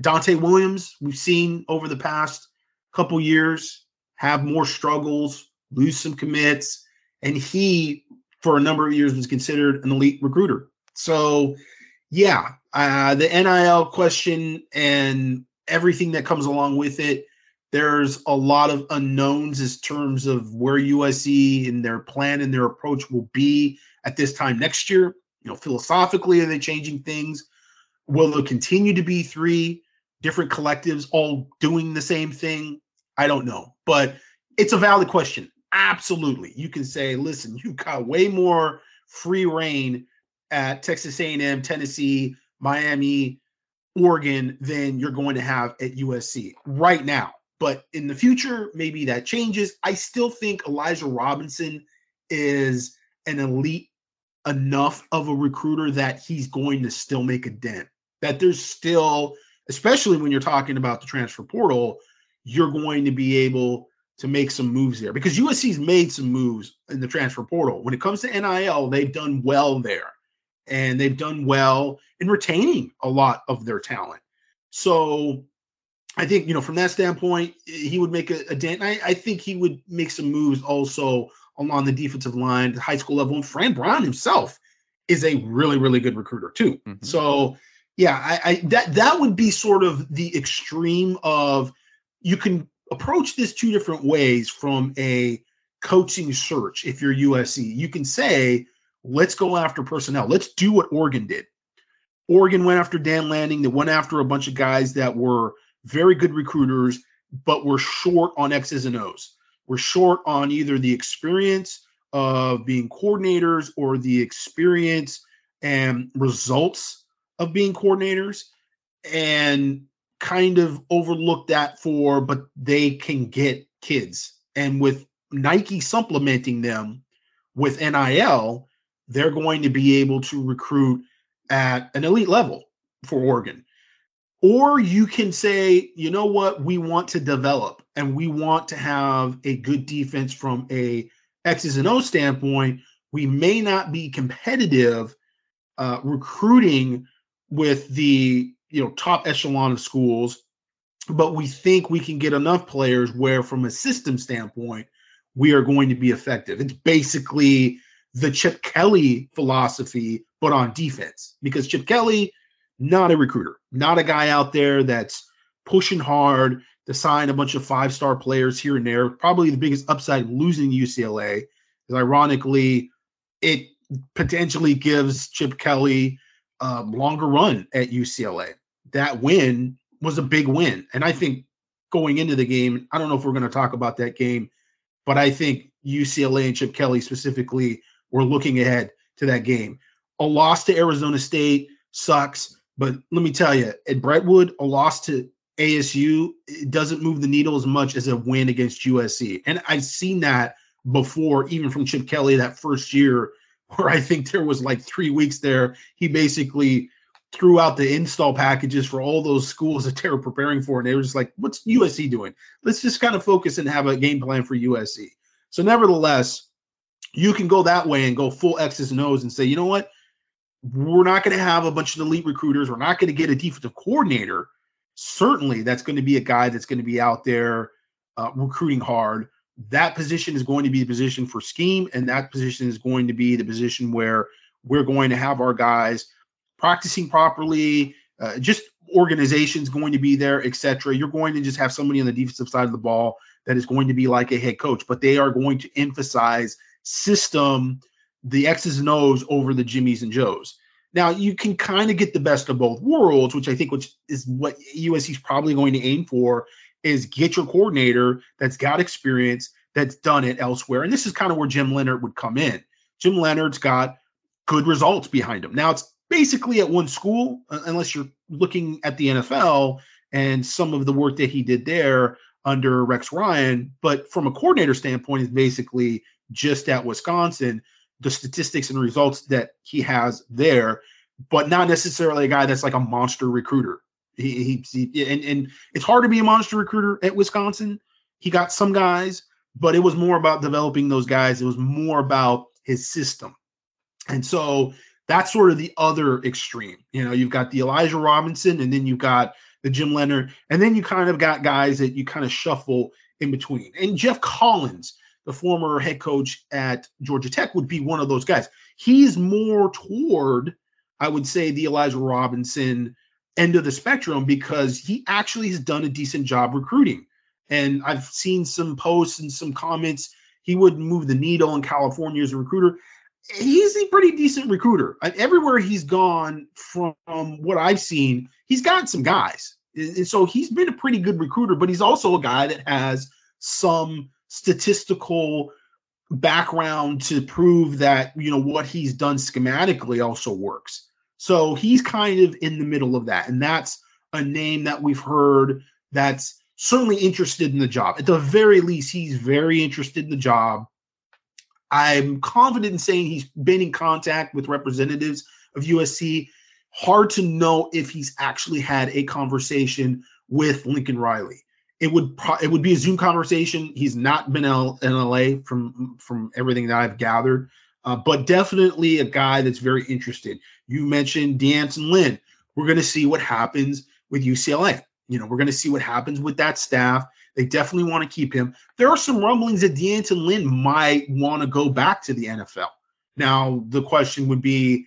Donte Williams, we've seen over the past couple years have more struggles, lose some commits, and he for a number of years was considered an elite recruiter. So, yeah, uh, the NIL question and everything that comes along with it. There's a lot of unknowns in terms of where USC and their plan and their approach will be at this time next year. You know, philosophically, are they changing things? Will there continue to be three different collectives all doing the same thing? I don't know, but it's a valid question. Absolutely, you can say, listen, you've got way more free reign at Texas A&M, Tennessee, Miami, Oregon than you're going to have at USC right now. But in the future, maybe that changes. I still think Elijah Robinson is an elite enough of a recruiter that he's going to still make a dent. That there's still, especially when you're talking about the transfer portal, you're going to be able to make some moves there because USC's made some moves in the transfer portal. When it comes to NIL, they've done well there and they've done well in retaining a lot of their talent. So I think, you know, from that standpoint, he would make a, a dent. I, I, think he would make some moves also along the defensive line, the high school level. And Fran Brown himself is a really, really good recruiter too. Mm-hmm. So yeah, I, I that that would be sort of the extreme of you can approach this two different ways from a coaching search if you're USC. You can say, let's go after personnel. Let's do what Oregon did. Oregon went after Dan Lanning. They went after a bunch of guys that were very good recruiters, but were short on X's and O's. We're short on either the experience of being coordinators or the experience and results of being coordinators and kind of overlooked that for, but they can get kids. And with Nike supplementing them with NIL, they're going to be able to recruit at an elite level for Oregon. Or you can say, you know what, we want to develop and we want to have a good defense from a X's and O standpoint. We may not be competitive uh, recruiting with the you know top echelon of schools, but we think we can get enough players where, from a system standpoint, we are going to be effective. It's basically the Chip Kelly philosophy, but on defense. Because Chip Kelly, not a recruiter, not a guy out there that's pushing hard to sign a bunch of five star players here and there. Probably the biggest upside losing UCLA is ironically, it potentially gives Chip Kelly a longer run at UCLA. That win was a big win. And I mm-hmm. think going into the game, I don't know if we're going to talk about that game, but I think UCLA and Chip Kelly specifically we're looking ahead to that game. A loss to Arizona State sucks, but let me tell you, at Brentwood, a loss to ASU it doesn't move the needle as much as a win against USC. And I've seen that before, even from Chip Kelly that first year, where I think there was like three weeks there. He basically threw out the install packages for all those schools that they were preparing for. And they were just like, what's USC doing? Let's just kind of focus and have a game plan for USC. So, nevertheless, you can go that way and go full X's and O's and say, you know what? We're not going to have a bunch of elite recruiters. We're not going to get a defensive coordinator. Certainly, that's going to be a guy that's going to be out there uh, recruiting hard. that position is going to be the position for scheme, and that position is going to be the position where we're going to have our guys practicing properly. Uh, just organization's going to be there, etc. You're going to just have somebody on the defensive side of the ball that is going to be like a head coach, but they are going to emphasize system, the X's and O's over the Jimmys and Joes. Now you can kind of get the best of both worlds, which I think which is what USC is probably going to aim for is get your coordinator that's got experience, that's done it elsewhere. And this is kind of where Jim Leonhard would come in. Jim Leonhard's got good results behind him. Now it's basically at one school, uh, unless you're looking at the NFL and some of the work that he did there under Rex Ryan. But from a coordinator standpoint, is basically just at Wisconsin, the statistics and results that he has there, but not necessarily a guy that's like a monster recruiter. He, he, he and, and it's hard to be a monster recruiter at Wisconsin. He got some guys, but it was more about developing those guys. It was more about his system. And so that's sort of the other extreme. You know, you've got the Elijah Robinson, and then you've got the Jim Leonhard, and then you kind of got guys that you kind of shuffle in between. And Geoff Collins, the former head coach at Georgia Tech, would be one of those guys. He's more toward, I would say, the Elijah Robinson end of the spectrum because he actually has done a decent job recruiting. And I've seen some posts and some comments. He would move the needle in California as a recruiter. He's a pretty decent recruiter. Everywhere he's gone, from what I've seen, he's got some guys. And so he's been a pretty good recruiter, but he's also a guy that has some statistical background to prove that, you know, what he's done schematically also works. So he's kind of in the middle of that. And that's a name that we've heard that's certainly interested in the job. At the very least, he's very interested in the job. I'm confident in saying he's been in contact with representatives of USC. Hard to know if he's actually had a conversation with Lincoln Riley. It would pro- it would be a Zoom conversation. He's not been in LA from from everything that I've gathered uh, but definitely a guy that's very interested. You mentioned D'Anton Lynn. We're going to see what happens with UCLA. You know, we're going to see what happens with that staff. They definitely want to keep him. There are some rumblings that D'Anton Lynn might want to go back to the NFL. Now, the question would be,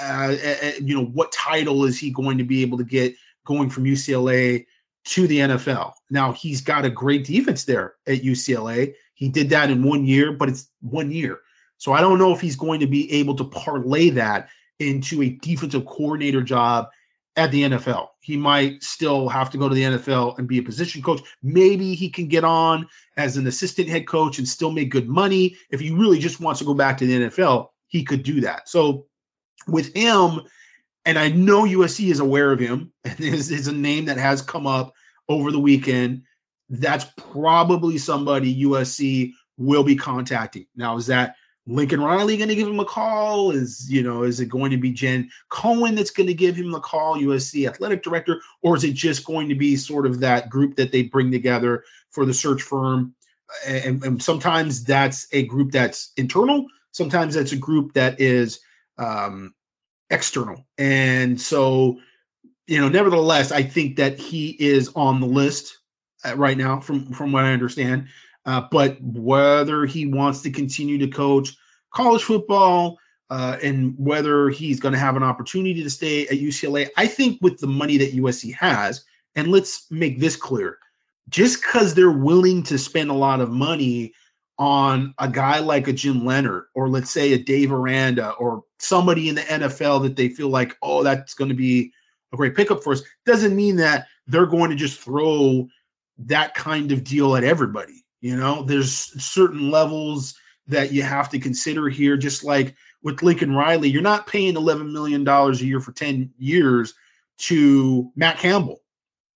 uh, uh, you know, what title is he going to be able to get going from UCLA to the NFL? Now, he's got a great defense there at UCLA. He did that in one year, but it's one year. So I don't know if he's going to be able to parlay that into a defensive coordinator job at the NFL. He might still have to go to the NFL and be a position coach. Maybe he can get on as an assistant head coach and still make good money. If he really just wants to go back to the NFL, he could do that. So with him, and I know USC is aware of him, and is, is a name that has come up over the weekend. That's probably somebody USC will be contacting. Now, is that Lincoln Riley going to give him a call? Is you know, is it going to be Jen Cohen that's going to give him the call, USC athletic director, or is it just going to be sort of that group that they bring together for the search firm? And, and sometimes that's a group that's internal. Sometimes that's a group that is um, external. And so, you know, nevertheless, I think that he is on the list uh, right now, from from what I understand. Uh, but whether he wants to continue to coach college football uh, and whether he's going to have an opportunity to stay at UCLA, I think with the money that USC has, and let's make this clear just because they're willing to spend a lot of money on a guy like a Jim Leonhard or let's say a Dave Aranda or somebody in the NFL that they feel like, oh, that's going to be a great pickup for us, doesn't mean that they're going to just throw that kind of deal at everybody. You know, there's certain levels that you have to consider here, just like with Lincoln Riley, you're not paying $11 million a year for 10 years to Matt Campbell.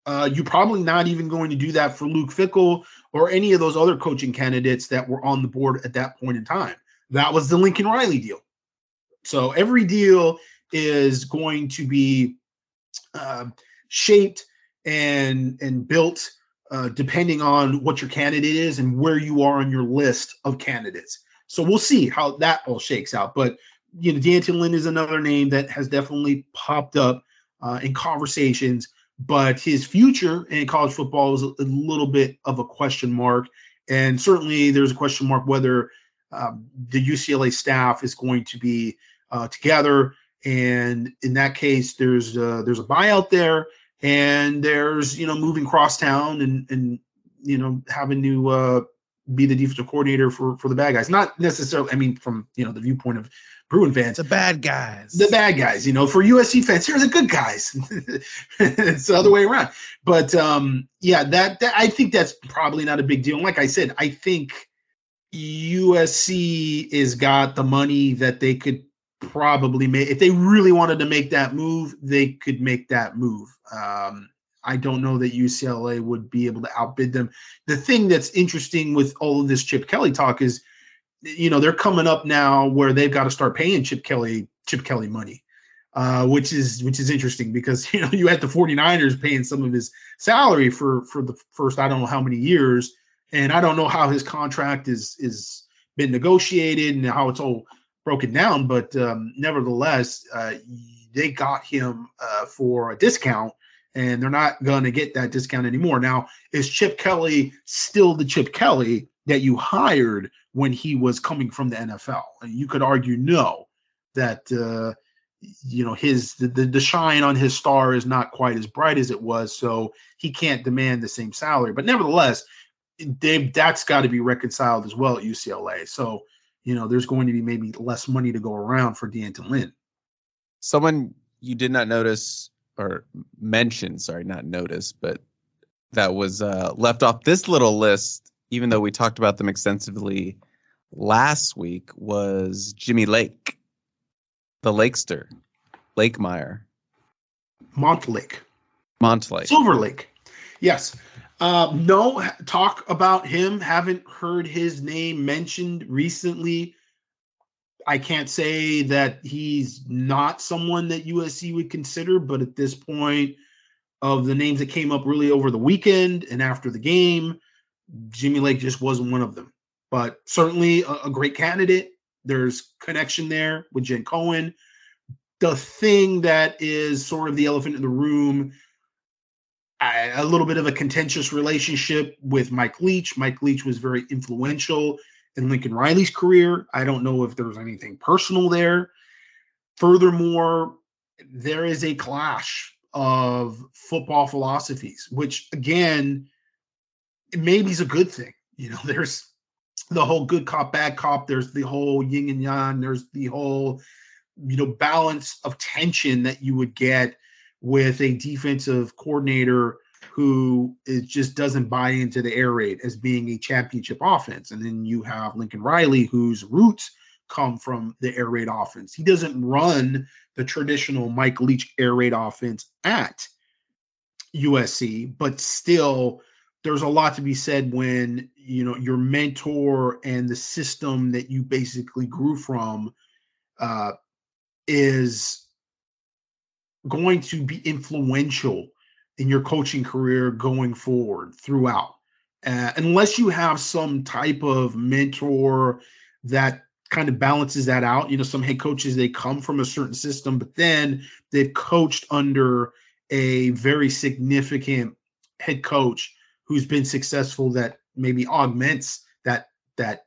Uh, you're probably not even going to do that for Luke Fickell or any of those other coaching candidates that were on the board at that point in time. That was the Lincoln Riley deal. So every deal is going to be uh, shaped and and built uh, depending on what your candidate is and where you are on your list of candidates. So we'll see how that all shakes out. But you know, D'Anton Lynn is another name that has definitely popped up uh, in conversations. But his future in college football is a, a little bit of a question mark. And certainly there's a question mark whether um, the UCLA staff is going to be uh, together. And in that case, there's uh, there's a buyout there, and there's you know moving crosstown and and you know having to uh, be the defensive coordinator for for the bad guys. Not necessarily, I mean, from you know the viewpoint of Bruin fans, the bad guys, the bad guys. You know, for USC fans, here are the good guys. it's the other way around. But um, yeah, that, that I think that's probably not a big deal. And like I said, I think USC is got the money that they could probably make if they really wanted to make that move, they could make that move. Um, I don't know that UCLA would be able to outbid them. The thing that's interesting with all of this Chip Kelly talk is, you know, they're coming up now where they've got to start paying Chip Kelly Chip Kelly money. Uh, which is which is interesting because you know you had the 49ers paying some of his salary for for the first I don't know how many years and I don't know how his contract is is been negotiated and how it's all broken down but um, nevertheless uh, they got him uh, for a discount and they're not going to get that discount anymore. Now, is Chip Kelly still the Chip Kelly that you hired when he was coming from the NFL? And you could argue no, that uh, you know his the, the shine on his star is not quite as bright as it was, so he can't demand the same salary. But nevertheless, Dave, that's got to be reconciled as well at UCLA. So you know, there's going to be maybe less money to go around for D'Anton Lynn. Someone you did not notice or mention, sorry, not notice, but that was uh, left off this little list, even though we talked about them extensively last week, was Jimmy Lake, the Lakester, Lake Meyer, Montlake, Montlake, Silver Lake. Yes. Uh, no talk about him. Haven't heard his name mentioned recently. I can't say that he's not someone that USC would consider, but at this point, of the names that came up really over the weekend and after the game, Jimmy Lake just wasn't one of them. But certainly a, a great candidate. There's connection there with Jen Cohen. The thing that is sort of the elephant in the room, a little bit of a contentious relationship with Mike Leach. Mike Leach was very influential in Lincoln Riley's career. I don't know if there was anything personal there. Furthermore, there is a clash of football philosophies, which again, maybe is a good thing. You know, there's the whole good cop, bad cop. There's the whole yin and yang. There's the whole, you know, balance of tension that you would get with a defensive coordinator who is, just doesn't buy into the air raid as being a championship offense. And then you have Lincoln Riley, whose roots come from the air raid offense. He doesn't run the traditional Mike Leach air raid offense at USC, but still there's a lot to be said when you know your mentor and the system that you basically grew from uh, is going to be influential in your coaching career going forward throughout. Uh, unless you have some type of mentor that kind of balances that out. You know, some head coaches they come from a certain system, but then they've coached under a very significant head coach who's been successful that maybe augments that that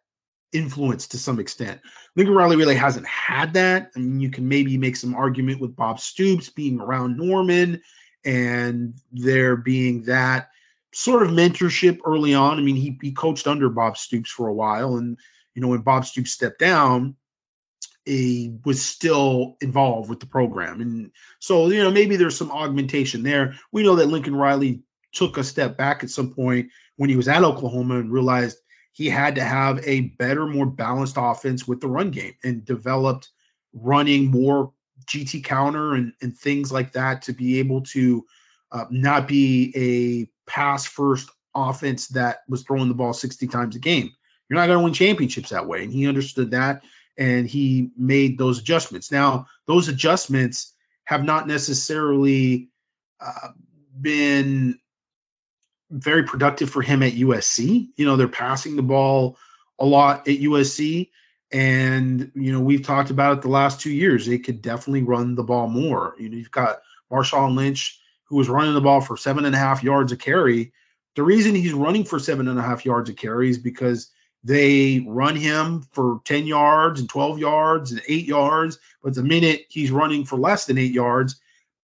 influence to some extent. Lincoln Riley really hasn't had that. I mean, you can maybe make some argument with Bob Stoops being around Norman and there being that sort of mentorship early on. I mean, he, he coached under Bob Stoops for a while, and you know when Bob Stoops stepped down, he was still involved with the program, and so you know maybe there's some augmentation there. We know that Lincoln Riley took a step back at some point when he was at Oklahoma and realized he had to have a better, more balanced offense with the run game and developed running more GT counter and, and things like that to be able to uh, not be a pass first offense that was throwing the ball 60 times a game. You're not going to win championships that way. And he understood that and he made those adjustments. Now, those adjustments have not necessarily uh, been very productive for him at USC. You know, they're passing the ball a lot at USC. And you know, we've talked about it the last two years. They could definitely run the ball more. You know, you've got Marshawn Lynch, who was running the ball for seven and a half yards a carry The reason he's running for seven and a half yards of carry is because they run him for 10 yards and 12 yards and eight yards. But the minute he's running for less than eight yards,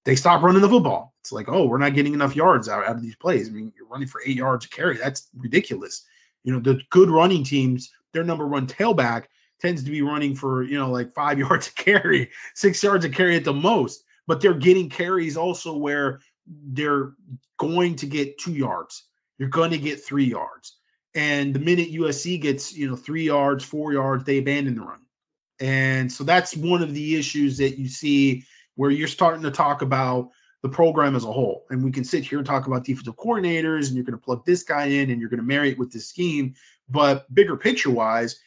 they stop running the football. It's like, oh, we're not getting enough yards out, out of these plays. I mean, you're running for eight yards of carry. That's ridiculous. You know, the good running teams, their number one tailback tends to be running for, you know, like five yards of carry, six yards of carry at the most. But they're getting carries also where they're going to get two yards. You're going to get three yards. And the minute USC gets, you know, three yards, four yards, they abandon the run. And so that's one of the issues that you see where you're starting to talk about the program as a whole. And we can sit here and talk about defensive coordinators, and you're going to plug this guy in and you're going to marry it with this scheme. But bigger picture wise,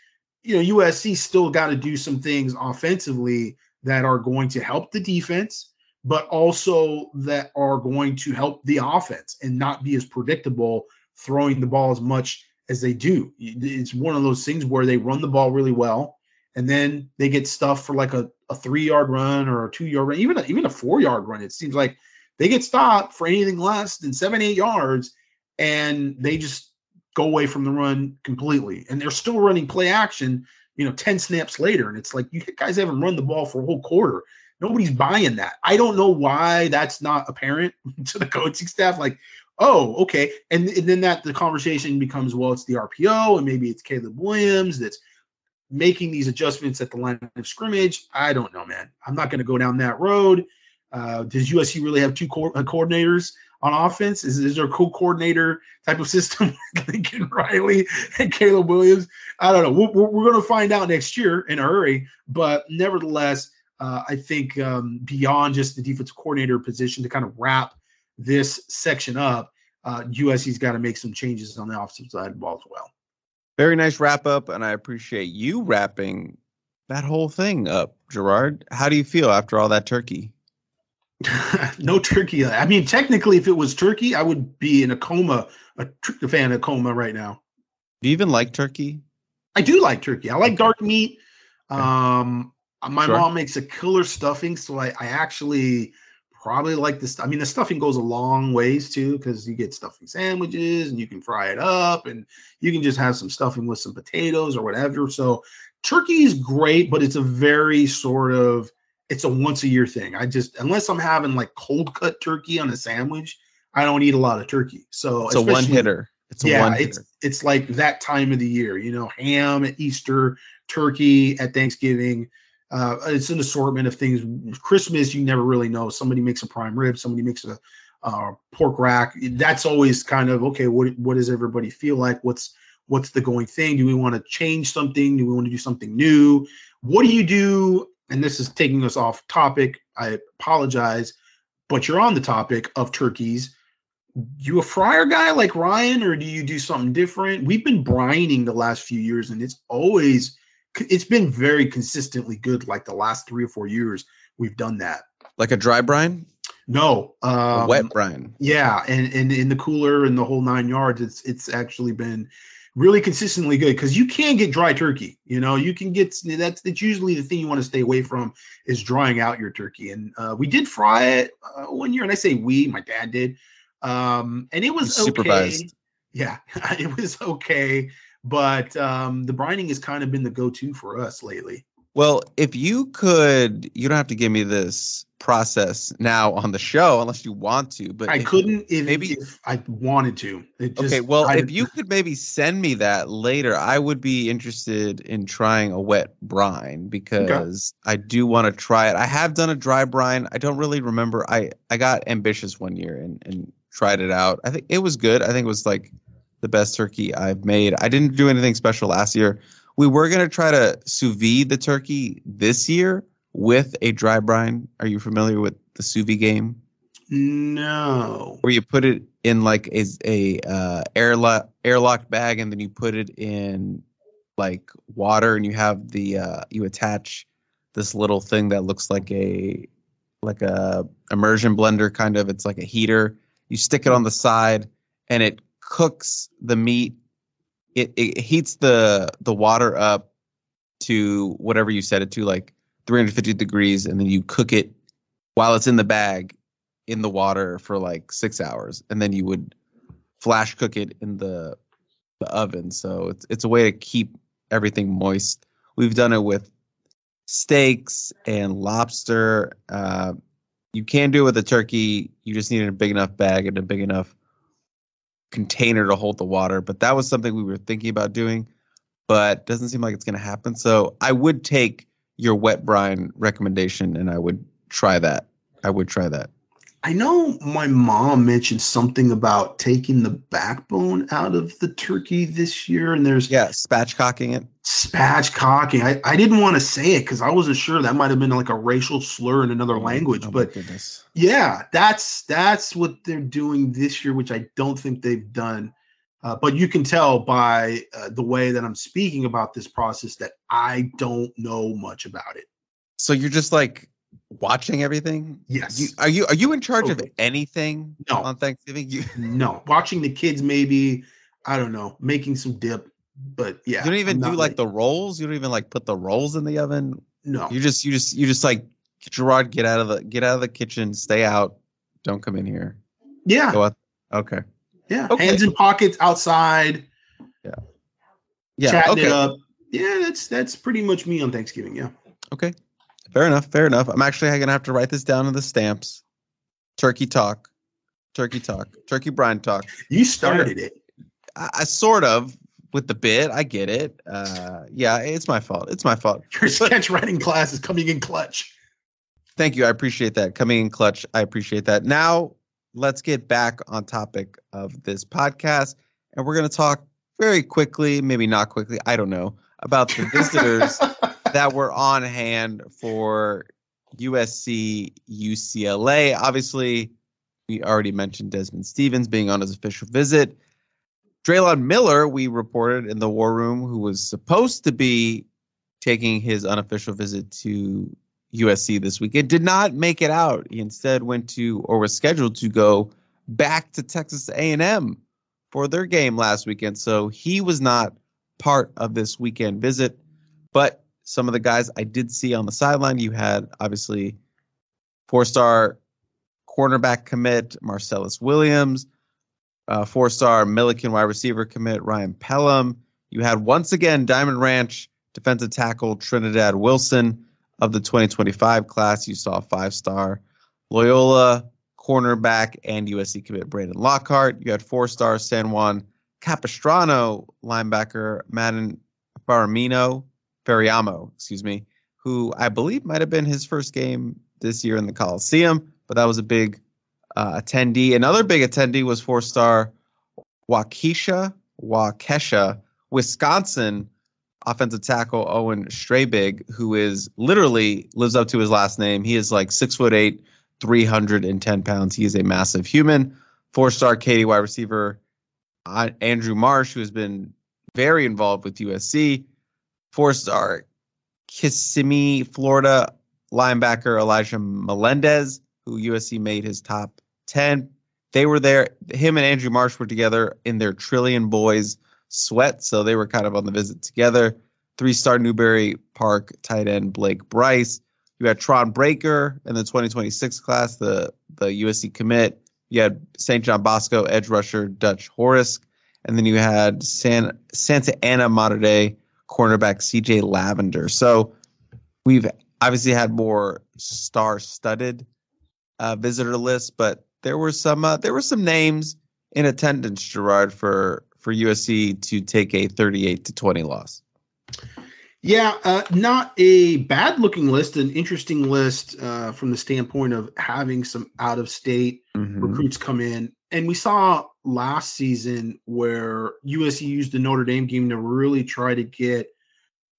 you know, USC still got to do some things offensively that are going to help the defense, but also that are going to help the offense and not be as predictable throwing the ball as much as they do. It's one of those things where they run the ball really well and then they get stuff for like a, a three yard run or a two yard run, even a, even a four yard run. It seems like they get stopped for anything less than seven, eight yards and they just go away from the run completely. And they're still running play action, you know, 10 snaps later. And it's like, you guys haven't run the ball for a whole quarter. Nobody's buying that. I don't know why that's not apparent to the coaching staff. Like, oh, okay. And, and then that the conversation becomes, well, it's the RPO and maybe it's Caleb Williams that's making these adjustments at the line of scrimmage. I don't know, man. I'm not going to go down that road. Uh, does USC really have two co- uh, coordinators on offense? Is, is there a co-coordinator type of system Lincoln Riley and Caleb Williams? I don't know. We're, we're going to find out next year in a hurry. But nevertheless, uh, I think um, beyond just the defensive coordinator position to kind of wrap this section up, uh, USC's got to make some changes on the offensive side of the ball as well. Very nice wrap up, and I appreciate you wrapping that whole thing up, Gerard. How do you feel after all that turkey? no turkey. I mean, technically, if it was turkey, I would be in a coma, a tryptophan a coma right now. Do you even like turkey? I do like turkey. I like dark meat. Um, my sure. mom makes a killer stuffing, so I, I actually probably like this. I mean, the stuffing goes a long ways too, because you get stuffing sandwiches and you can fry it up, and you can just have some stuffing with some potatoes or whatever. So turkey is great, but it's a very sort of it's a once a year thing. I just unless I'm having like cold cut turkey on a sandwich, I don't eat a lot of turkey. So it's a one hitter. It's a yeah, one hitter. it's it's like that time of the year. You know, ham at Easter, turkey at Thanksgiving. Uh, it's an assortment of things. Christmas, you never really know. Somebody makes a prime rib, somebody makes a uh, pork rack. That's always kind of okay. What what does everybody feel like? What's what's the going thing? Do we want to change something? Do we want to do something new? What do you do and this is taking us off topic. I apologize, but you're on the topic of turkeys. You a fryer guy like Ryan, or do you do something different? We've been brining the last few years, and it's always it's been very consistently good. Like the last three or four years, we've done that. Like a dry brine? No, um, wet brine. Yeah, and and in the cooler and the whole nine yards, it's it's actually been really consistently good because you can get dry turkey. You know, you can get that's that's usually the thing you want to stay away from is drying out your turkey. And uh, we did fry it uh, one year, and I say we, my dad did, um, and it was supervised. Okay. Yeah, it was okay, but um, the brining has kind of been the go-to for us lately. Well, if you could, you don't have to give me this process now on the show unless you want to. But I couldn't if, maybe if I wanted to. Just, okay, well, I, if you could maybe send me that later, I would be interested in trying a wet brine because okay. I do want to try it. I have done a dry brine. I don't really remember. I I got ambitious one year and and tried it out. I think it was good. I think it was like the best turkey I've made. I didn't do anything special last year. We were gonna try to sous vide the turkey this year with a dry brine. Are you familiar with the sous vide game? No. Where you put it in like a, a uh, airlock airlocked bag, and then you put it in like water, and you have the uh, you attach this little thing that looks like a like a immersion blender kind of. It's like a heater. You stick it on the side, and it cooks the meat it, it heats the the water up to whatever you set it to, like 350 degrees, and then you cook it while it's in the bag in the water for like six hours, and then you would flash cook it in the the oven. So it's it's a way to keep everything moist. We've done it with steaks and lobster. Uh, you can do it with a turkey. You just need a big enough bag and a big enough container to hold the water. But that was something we were thinking about doing, but doesn't seem like it's going to happen. So I would take your wet brine recommendation and I would try that. I would try that. I know my mom mentioned something about taking the backbone out of the turkey this year, and there's yeah, spatchcocking it. Spatchcocking. I, I didn't want to say it because I wasn't sure that might have been like a racial slur in another language, oh, but yeah, that's that's what they're doing this year, which I don't think they've done. Uh, but you can tell by uh, the way that I'm speaking about this process that I don't know much about it. So you're just like watching everything? Yes. You, are you are you in charge okay. of anything no. on Thanksgiving? You no. Watching the kids maybe, I don't know, making some dip, but yeah. You don't even do like the rolls? You don't even like put the rolls in the oven? No. You just you just you just like Gerard get out of the get out of the kitchen, stay out, don't come in here. Yeah. Okay. Yeah. Okay. Hands in pockets outside. Yeah. Yeah. Chatting okay. it up. Yeah, that's that's pretty much me on Thanksgiving. Yeah. Okay. Fair enough. Fair enough. I'm actually gonna have to write this down in the stamps. Turkey talk, turkey talk, turkey brine talk. You started it. I, I, sort of with the bit. I get it. Uh, yeah, it's my fault. It's my fault. Your sketch writing class is coming in clutch. Thank you. I appreciate that. Coming in clutch. I appreciate that. Now let's get back on topic of this podcast, and we're gonna talk very quickly, maybe not quickly. I don't know about the visitors that were on hand for USC UCLA. Obviously, we already mentioned Desman Stephens being on his official visit. Drelon Miller, we reported in the War Room, who was supposed to be taking his unofficial visit to USC this weekend, did not make it out. He instead went to or was scheduled to go back to Texas A&M for their game last weekend. So he was not part of this weekend visit. But some of the guys I did see on the sideline, you had obviously four star cornerback commit Marcellus Williams, uh, four star Millikan wide receiver commit Ryan Pellum. You had once again Diamond Ranch defensive tackle Trinidad Wilson of the 2025 class. You saw five star Loyola cornerback and USC commit Brandon Lockhart. You had four star San Juan Capistrano linebacker Madden Baramino Faraimo, excuse me, who I believe might have been his first game this year in the Coliseum, but that was a big uh, attendee. Another big attendee was four star Waukesha, Waukesha, Wisconsin offensive tackle Owen Strebig, who is literally lives up to his last name. He is like six foot eight, 310 pounds. He is a massive human. Four star Katy wide receiver uh, Andrew Marsh, who has been very involved with USC four star Kissimmee, Florida linebacker Elijah Melendez, who USC made his top 10. They were there. Him and Andrew Marsh were together in their Trillion Boys sweat, so they were kind of on the visit together. Three star Newbury Park tight end Blake Bryce. You had Tron Breaker in the 2026 class, the, the USC commit. You had St. John Bosco edge rusher Dutch Horace. And then you had San, Santa Ana Mater Dei cornerback CJ Lavender. So we've obviously had more star-studded uh, visitor lists, but there were some uh, there were some names in attendance, Gerard, for for USC to take a 38 to 20 loss. Yeah, uh, not a bad looking list, an interesting list uh, from the standpoint of having some out of state mm-hmm. recruits come in. And we saw last season where USC used the Notre Dame game to really try to get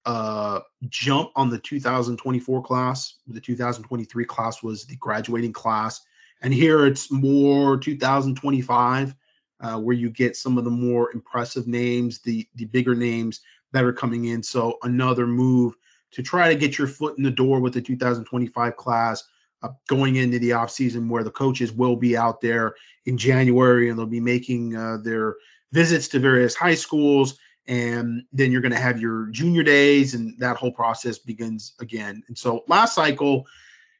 a jump on the 2024 class. The 2023 class was the graduating class. And here it's more 2025, uh, where you get some of the more impressive names, the the bigger names that are coming in. So another move to try to get your foot in the door with the 2025 class uh, going into the offseason where the coaches will be out there in January and they'll be making uh, their visits to various high schools. And then you're going to have your junior days, and that whole process begins again. And so last cycle,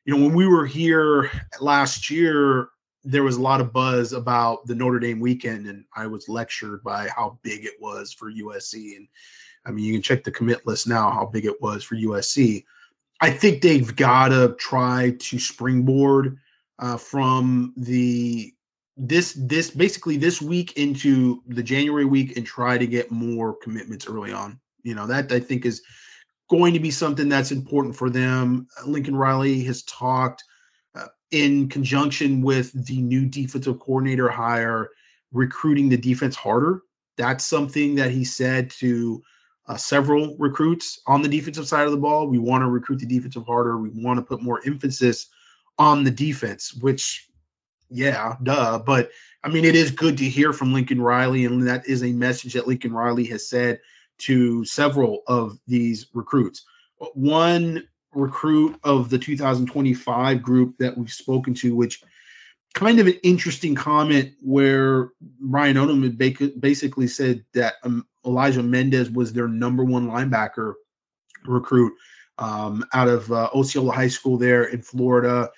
you know, when we were here last year, there was a lot of buzz about the Notre Dame weekend, and I was lectured by how big it was for USC. And I mean, you can check the commit list now how big it was for USC. I think they've got to try to springboard uh, from the this this basically this week into the January week and try to get more commitments early on. You know that I think is going to be something that's important for them. Lincoln Riley has talked uh, in conjunction with the new defensive coordinator hire, recruiting the defense harder. That's something that he said to uh, several recruits on the defensive side of the ball. We want to recruit the defensive harder. We want to put more emphasis on the defense, which, yeah, duh. But I mean, it is good to hear from Lincoln Riley, and that is a message that Lincoln Riley has said to several of these recruits. One recruit of the 2025 group that we've spoken to, which kind of an interesting comment where Ryan Odom basically said that um, Elijah Mendez was their number one linebacker recruit um, out of uh, Osceola High School there in Florida.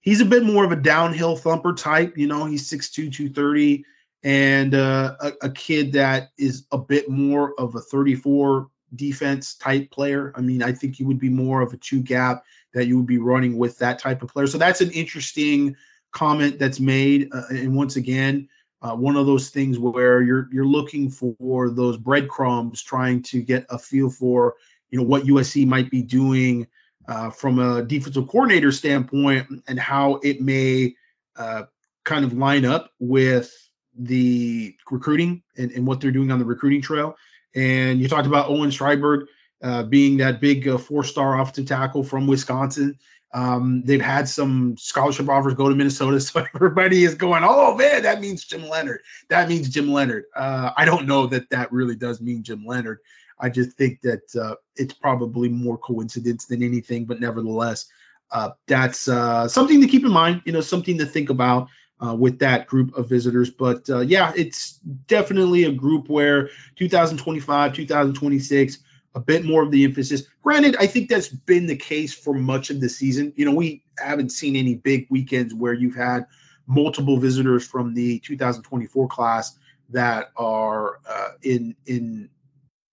He's a bit more of a downhill thumper type. You know, he's 6'2, 230, and uh, a, a kid that is a bit more of a 34 defense type player. I mean, I think he would be more of a two gap that you would be running with that type of player. So that's an interesting comment that's made. Uh, and once again, uh, one of those things where you're you're looking for those breadcrumbs, trying to get a feel for you know what USC might be doing uh, from a defensive coordinator standpoint and how it may uh, kind of line up with the recruiting and, and, what they're doing on the recruiting trail. And you talked about Owen Strouberg uh, being that big uh, four-star offensive tackle from Wisconsin. Um, they've had some scholarship offers go to Minnesota, so everybody is going, "Oh man, that means Jim Leonhard. That means Jim Leonhard. Uh, I don't know that that really does mean Jim Leonhard. I just think that uh, it's probably more coincidence than anything, but nevertheless, uh, that's uh, something to keep in mind. You know, something to think about uh, with that group of visitors. But uh, yeah, it's definitely a group where 2025, 2026, a bit more of the emphasis. Granted, I think that's been the case for much of the season. You know, we haven't seen any big weekends where you've had multiple visitors from the 2024 class that are uh, in in,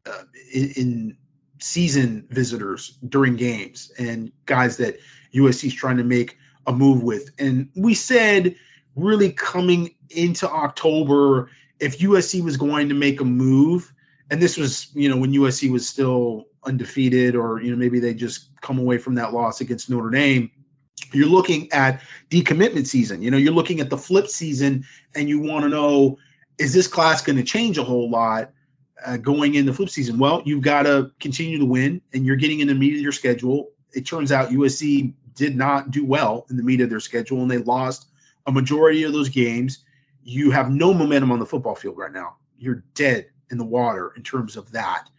uh, in in season visitors during games and guys that USC is trying to make a move with. And we said really coming into October, if USC was going to make a move, and this was, you know, when USC was still undefeated, or, you know, maybe they just come away from that loss against Notre Dame, you're looking at decommitment season. You know, you're looking at the flip season, and you want to know is this class going to change a whole lot uh, going in the flip season? Well, you've got to continue to win, and you're getting in the meat of your schedule. It turns out USC did not do well in the meat of their schedule, and they lost a majority of those games, you have no momentum on the football field right now. You're dead in the water in terms of that.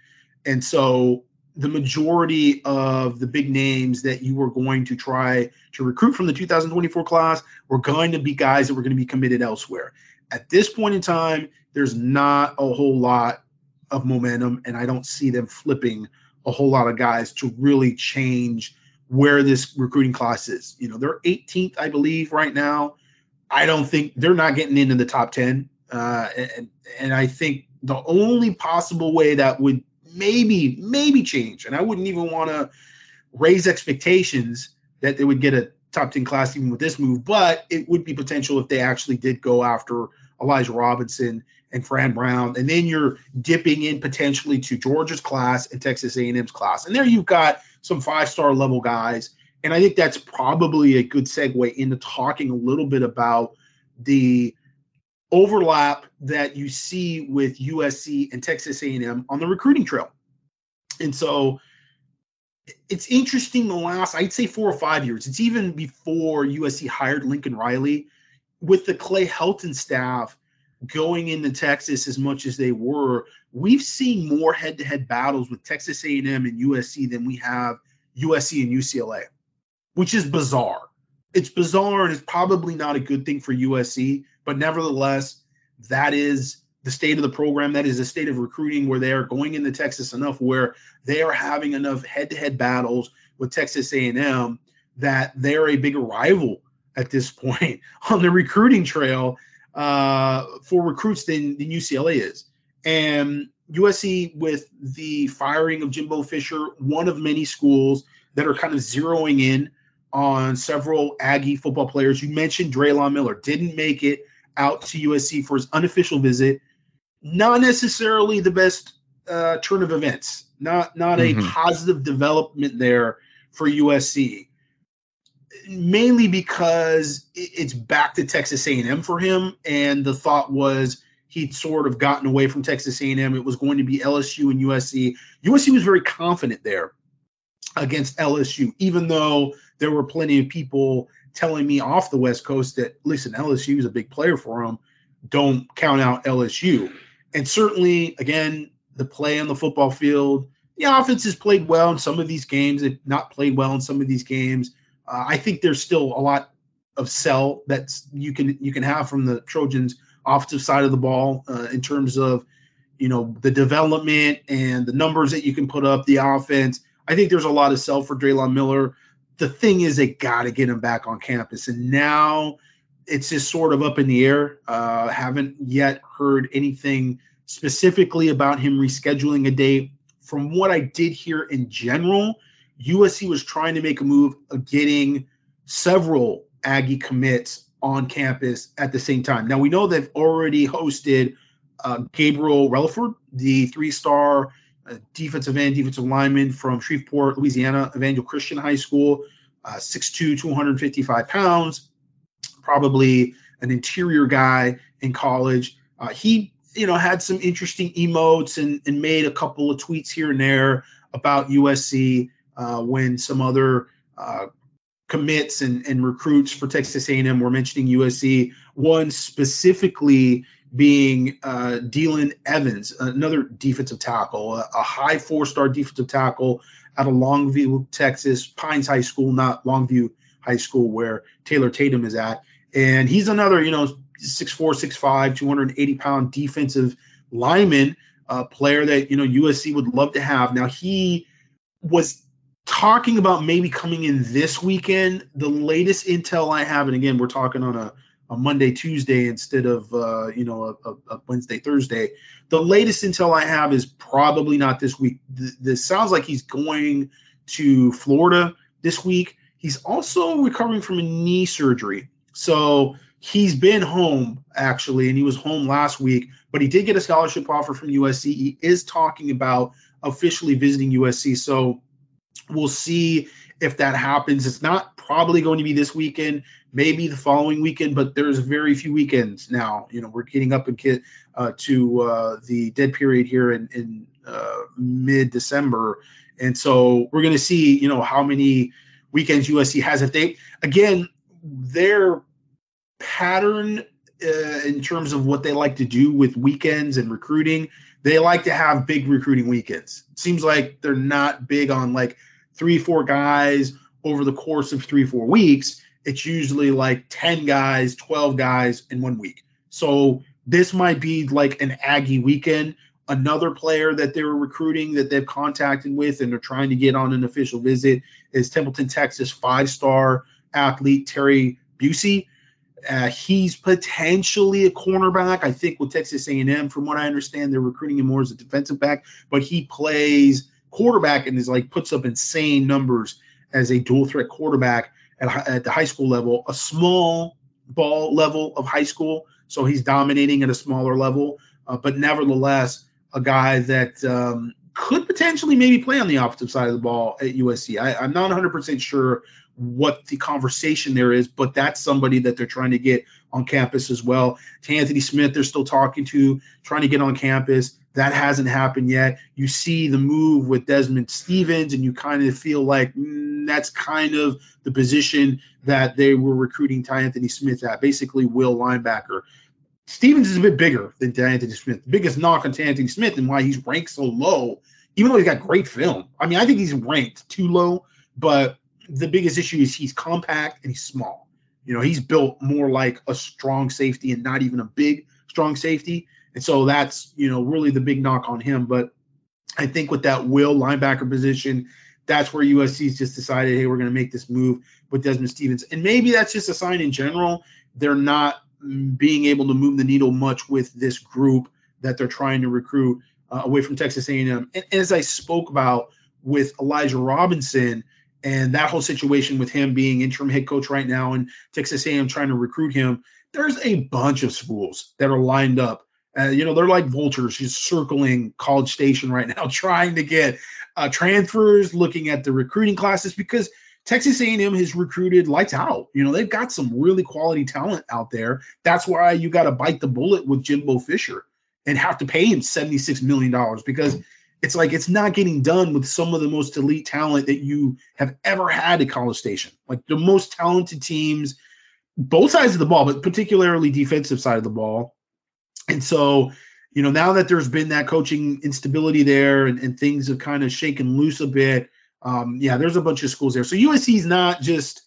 And so the majority of the big names that you were going to try to recruit from the 2024 class were going to be guys that were going to be committed elsewhere. At this point in time, there's not a whole lot of momentum, and I don't see them flipping a whole lot of guys to really change where this recruiting class is. You know, they're 18th, I believe, right now I don't think they're not getting into the top 10. Uh, and, and I think the only possible way that would maybe, maybe change, and I wouldn't even want to raise expectations that they would get a top 10 class even with this move, but it would be potential if they actually did go after Elijah Robinson and Fran Brown, and then you're dipping in potentially to Georgia's class and Texas A&M's class, and there you've got some five-star level guys. And I think that's probably a good segue into talking a little bit about the overlap that you see with USC and Texas A&M on the recruiting trail. And so it's interesting the last I'd say 4 or 5 years. It's even before USC hired Lincoln Riley with the Clay Helton staff going into Texas as much as they were. We've seen more head-to-head battles with Texas A&M and USC than we have USC and UCLA which is bizarre. It's bizarre and it's probably not a good thing for USC, but nevertheless, that is the state of the program. That is the state of recruiting where they are going into Texas enough where they are having enough head-to-head battles with Texas A&M that they're a bigger rival at this point on the recruiting trail uh, for recruits than, than UCLA is. And USC, with the firing of Jimbo Fisher, one of many schools that are kind of zeroing in on several Aggie football players. You mentioned Drelon Miller didn't make it out to USC for his unofficial visit. Not necessarily the best uh, turn of events. Not not mm-hmm. a positive development there for USC. Mainly because it's back to Texas A&M for him, and the thought was he'd sort of gotten away from Texas A&M. It was going to be LSU and USC. USC was very confident there against LSU, even though there were plenty of people telling me off the West Coast that listen, LSU is a big player for them. Don't count out LSU. And certainly, again, the play on the football field, the offense has played well in some of these games. They've not played well in some of these games. Uh, I think there's still a lot of sell that you can you can have from the Trojans offensive side of the ball uh, in terms of you know the development and the numbers that you can put up, the offense. I think there's a lot of sell for Drelon Miller. The thing is, they got to get him back on campus, and now it's just sort of up in the air. Uh, haven't yet heard anything specifically about him rescheduling a date. From what I did hear in general, USC was trying to make a move of getting several Aggie commits on campus at the same time. Now we know they've already hosted uh, Gabriel Relaford, the three-star uh, defensive end, defensive lineman from Shreveport, Louisiana, Evangel Christian High School, uh, 6'2", 255 pounds, probably an interior guy in college. Uh, he you know, had some interesting emotes and, and made a couple of tweets here and there about USC uh, when some other uh, commits and, and recruits for Texas A&M were mentioning USC. One specifically being uh, Dealyn Evans, another defensive tackle, a, a high four-star defensive tackle out of Longview, Texas, Pines High School, not Longview High School, where Taylor Tatum is at. And he's another, you know, 6'4", 6'5", 280 pound defensive lineman, uh, player that you know USC would love to have. Now he was talking about maybe coming in this weekend. The latest intel I have, and again, we're talking on a, a Monday, Tuesday instead of uh, you know a, a, Wednesday, Thursday. The latest intel I have is probably not this week. This sounds like he's going to Florida this week. He's also recovering from a knee surgery, so he's been home actually, and he was home last week, but he did get a scholarship offer from USC. He is talking about officially visiting USC. So we'll see if that happens. It's not probably going to be this weekend, maybe the following weekend, but there's very few weekends now. You know, we're getting up and get uh, to uh, the dead period here in, in uh, mid December. And so we're going to see, you know, how many weekends USC has. If they, again, they're pattern uh, in terms of what they like to do with weekends and recruiting. They like to have big recruiting weekends. Seems like they're not big on like three, four guys over the course of three, four weeks. It's usually like 10 guys, 12 guys in one week. So this might be like an Aggie weekend. Another player that they're recruiting that they've contacted with and they're trying to get on an official visit is Templeton, Texas five star athlete Terry Bussey. Uh, he's potentially a cornerback. I think with Texas A&M, from what I understand, they're recruiting him more as a defensive back, but he plays quarterback and is like puts up insane numbers as a dual threat quarterback at, at the high school level, a small ball level of high school. So he's dominating at a smaller level, uh, but nevertheless, a guy that um, could potentially maybe play on the offensive side of the ball at USC. I, am not 100% sure what the conversation there is, but that's somebody that they're trying to get on campus as well. To Anthony Smith, they're still talking to, trying to get on campus. That hasn't happened yet. You see the move with Desman Stephens, and you kind of feel like mm, that's kind of the position that they were recruiting Ty Anthony Smith at, basically will linebacker. Stephens is a bit bigger than Anthony Smith. The biggest knock on Anthony Smith and why he's ranked so low, even though he's got great film. I mean, I think he's ranked too low, but the biggest issue is he's compact and he's small. You know, he's built more like a strong safety and not even a big strong safety. And so that's, you know, really the big knock on him. But I think with that will linebacker position, that's where USC's just decided, hey, we're going to make this move with Desman Stephens. And maybe that's just a sign in general. They're not being able to move the needle much with this group that they're trying to recruit uh, away from Texas A&M. And as I spoke about with Elijah Robinson and that whole situation with him being interim head coach right now and Texas A&M trying to recruit him, there's a bunch of schools that are lined up. Uh, you know, they're like vultures just circling College Station right now, trying to get uh, transfers, looking at the recruiting classes because Texas A&M has recruited lights out. You know, they've got some really quality talent out there. That's why you got to bite the bullet with Jimbo Fisher and have to pay him $76 million because it's like it's not getting done with some of the most elite talent that you have ever had at College Station. Like the most talented teams, both sides of the ball, but particularly defensive side of the ball. And so you know, now that there's been that coaching instability there and, and things have kind of shaken loose a bit, um, yeah, there's a bunch of schools there. So USC is not just,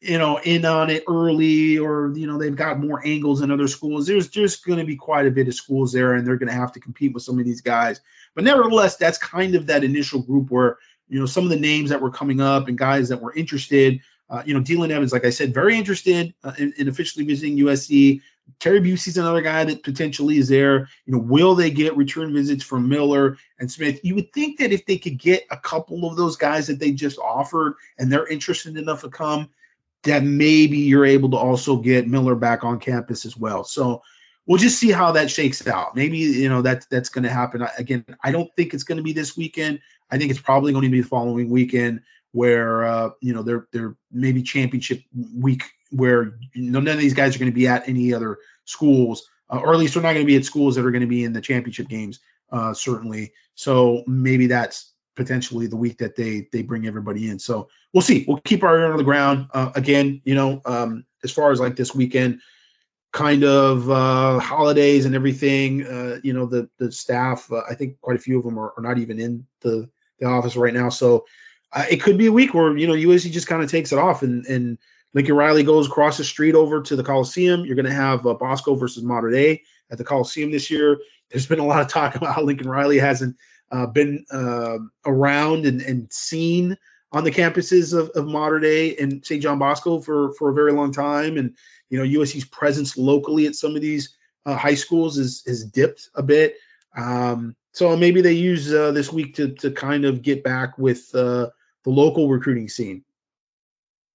you know, in on it early or, you know, they've got more angles in other schools. There's just going to be quite a bit of schools there and they're going to have to compete with some of these guys. But nevertheless, that's kind of that initial group where, you know, some of the names that were coming up and guys that were interested. Uh, you know, Dealyn Evans, like I said, very interested uh, in, in, officially visiting USC. Terry Bussey's another guy that potentially is there. You know, will they get return visits from Miller and Smith? You would think that if they could get a couple of those guys that they just offered and they're interested enough to come, that maybe you're able to also get Miller back on campus as well. So we'll just see how that shakes out. Maybe you know that that's going to happen. Again, I don't think it's going to be this weekend. I think it's probably going to be the following weekend where uh, you know they're they're maybe championship week where you know, none of these guys are going to be at any other schools, uh, or at least they're not going to be at schools that are going to be in the championship games, uh, certainly. So maybe that's potentially the week that they they bring everybody in. So we'll see. We'll keep our ear on the ground. Uh, again, you know, um, as far as like this weekend, kind of uh, holidays and everything. Uh, you know, the the staff. Uh, I think quite a few of them are, are not even in the the office right now. So uh, it could be a week where you know USC just kind of takes it off and and Lincoln Riley goes across the street over to the Coliseum. You're going to have uh, Bosco versus Mater Dei at the Coliseum this year. There's been a lot of talk about how Lincoln Riley hasn't uh, been uh, around and, and, seen on the campuses of, of Mater Dei and St. John Bosco for, for a very long time. And, you know, USC's presence locally at some of these uh, high schools is dipped a bit. Um, so maybe they use uh, this week to, to kind of get back with uh, the local recruiting scene.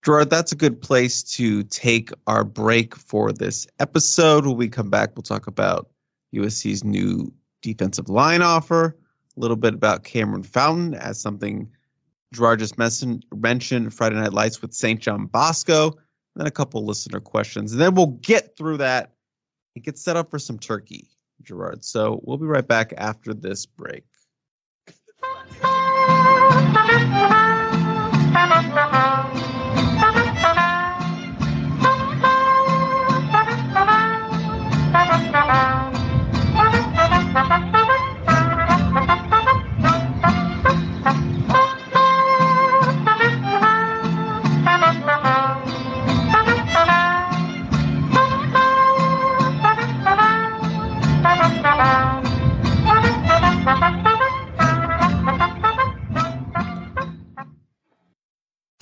Gerard, that's a good place to take our break for this episode. When we come back, we'll talk about USC's new defensive line offer, a little bit about Kameryn Fountain as something Gerard just mentioned Friday Night Lights with St. John Bosco, then a couple listener questions. And then we'll get through that and get set up for some turkey, Gerard. So we'll be right back after this break.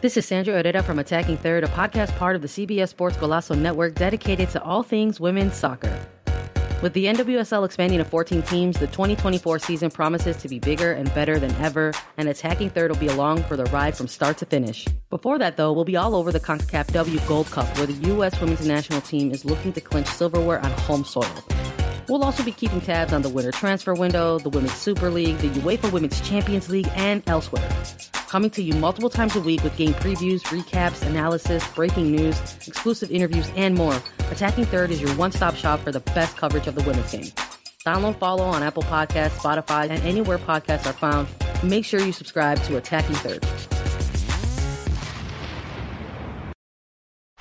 This is Sandra Herrera from Attacking Third, a podcast part of the CBS Sports Golazo Network dedicated to all things women's soccer. With the NWSL expanding to 14 teams, the 2024 season promises to be bigger and better than ever, and Attacking Third will be along for the ride from start to finish. Before that, though, we'll be all over the CONCACAF W Gold Cup, where the U.S. women's national team is looking to clinch silverware on home soil. We'll also be keeping tabs on the winter transfer window, the Women's Super League, the UEFA Women's Champions League, and elsewhere. Coming to you multiple times a week with game previews, recaps, analysis, breaking news, exclusive interviews, and more. Attacking Third is your one stop shop for the best coverage of the women's game. Download, follow on Apple Podcasts, Spotify, and anywhere podcasts are found. Make sure you subscribe to Attacking Third.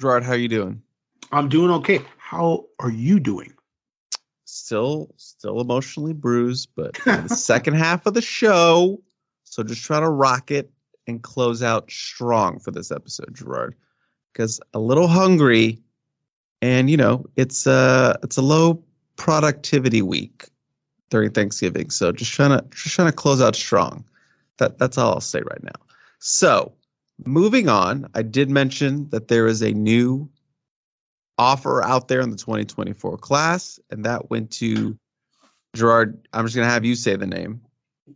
Gerard, how are you doing? I'm doing okay. How are you doing? Still, still emotionally bruised, but the second half of the show, so just try to rock it and close out strong for this episode, Gerard, because a little hungry, and you know it's a it's a low productivity week during Thanksgiving, so just trying to just trying to close out strong. That that's all I'll say right now. So moving on, I did mention that there is a new offer out there in the 2024 class, and that went to Gerard. I'm just gonna have you say the name.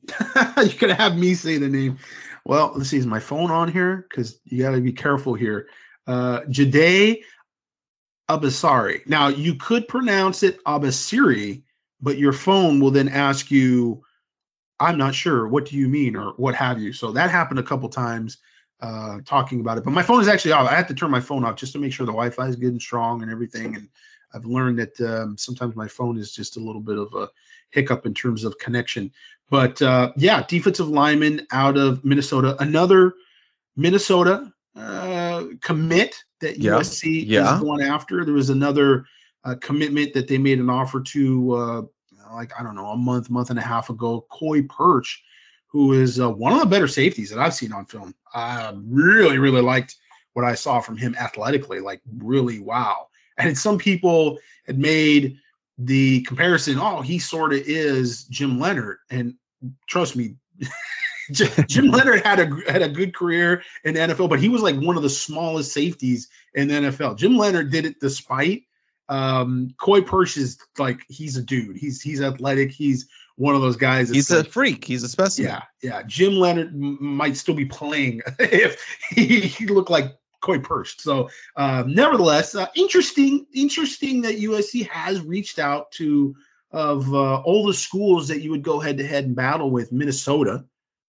You're gonna have me say the name. Well, let's see. Is my phone on here? Because you got to be careful here. Uh, Jade Abasari. Now you could pronounce it Abasiri, but your phone will then ask you, "I'm not sure. What do you mean?" or what have you. So that happened a couple times. Uh, talking about it, but my phone is actually off. I have to turn my phone off just to make sure the Wi-Fi is good and strong and everything. And I've learned that um, sometimes my phone is just a little bit of a hiccup in terms of connection. But uh, yeah, defensive lineman out of Minnesota, another Minnesota uh, commit that Yeah, USC yeah. is going after. There was another uh, commitment that they made an offer to, uh, like I don't know, a month, month and a half ago. Koi Perich, who is uh, one of the better safeties that I've seen on film. I really, really liked what I saw from him athletically. Like really, wow. And some people had made the comparison. Oh, he sort of is Jim Leonhard, and trust me, Jim Leonhard had a had a good career in the NFL, but he was like one of the smallest safeties in the NFL. Jim Leonhard did it despite. Um, Koi Perich is like he's a dude. He's he's athletic. He's one of those guys. He's a freak. He's a specimen. yeah, yeah. Jim Leonhard m- might still be playing if he, he looked like Koi Perich. So, um, nevertheless, uh, interesting, interesting that USC has reached out to of uh, all the schools that you would go head to head and battle with. Minnesota,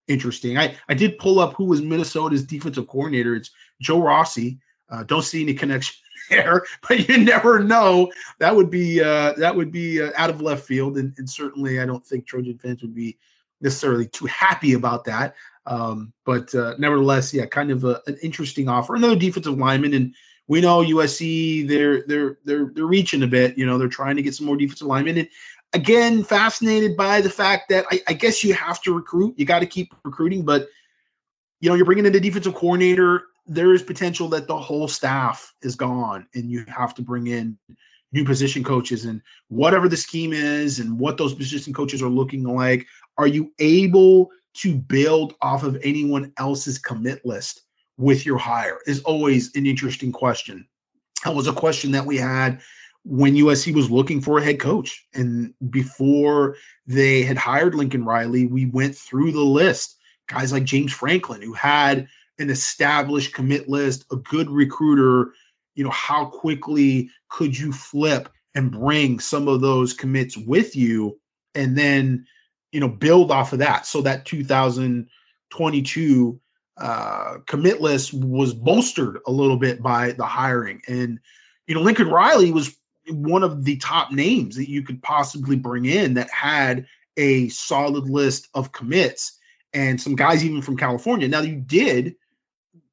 interesting. I I did pull up who was Minnesota's defensive coordinator. It's Joe Rossi. Uh, don't see any connection there, but you never know. That would be uh, that would be uh, out of left field, and, and certainly I don't think Trojan fans would be necessarily too happy about that. Um, but uh, nevertheless, yeah, kind of a, an interesting offer. Another defensive lineman, and we know USC they're they're they're they're reaching a bit. You know, they're trying to get some more defensive linemen. And again, fascinated by the fact that I, I guess you have to recruit. You got to keep recruiting, but you know, you're bringing in a defensive coordinator. There is potential that the whole staff is gone, and you have to bring in new position coaches and whatever the scheme is and what those position coaches are looking like. Are you able to build off of anyone else's commit list with your hire? Is always an interesting question. That was a question that we had when USC was looking for a head coach. And before they had hired Lincoln Riley, we went through the list. Guys like James Franklin, who had an established commit list, a good recruiter. You know, how quickly could you flip and bring some of those commits with you and then, you know, build off of that? So that 2022 uh, commit list was bolstered a little bit by the hiring. And, you know, Lincoln Riley was one of the top names that you could possibly bring in that had a solid list of commits and some guys even from California. Now you did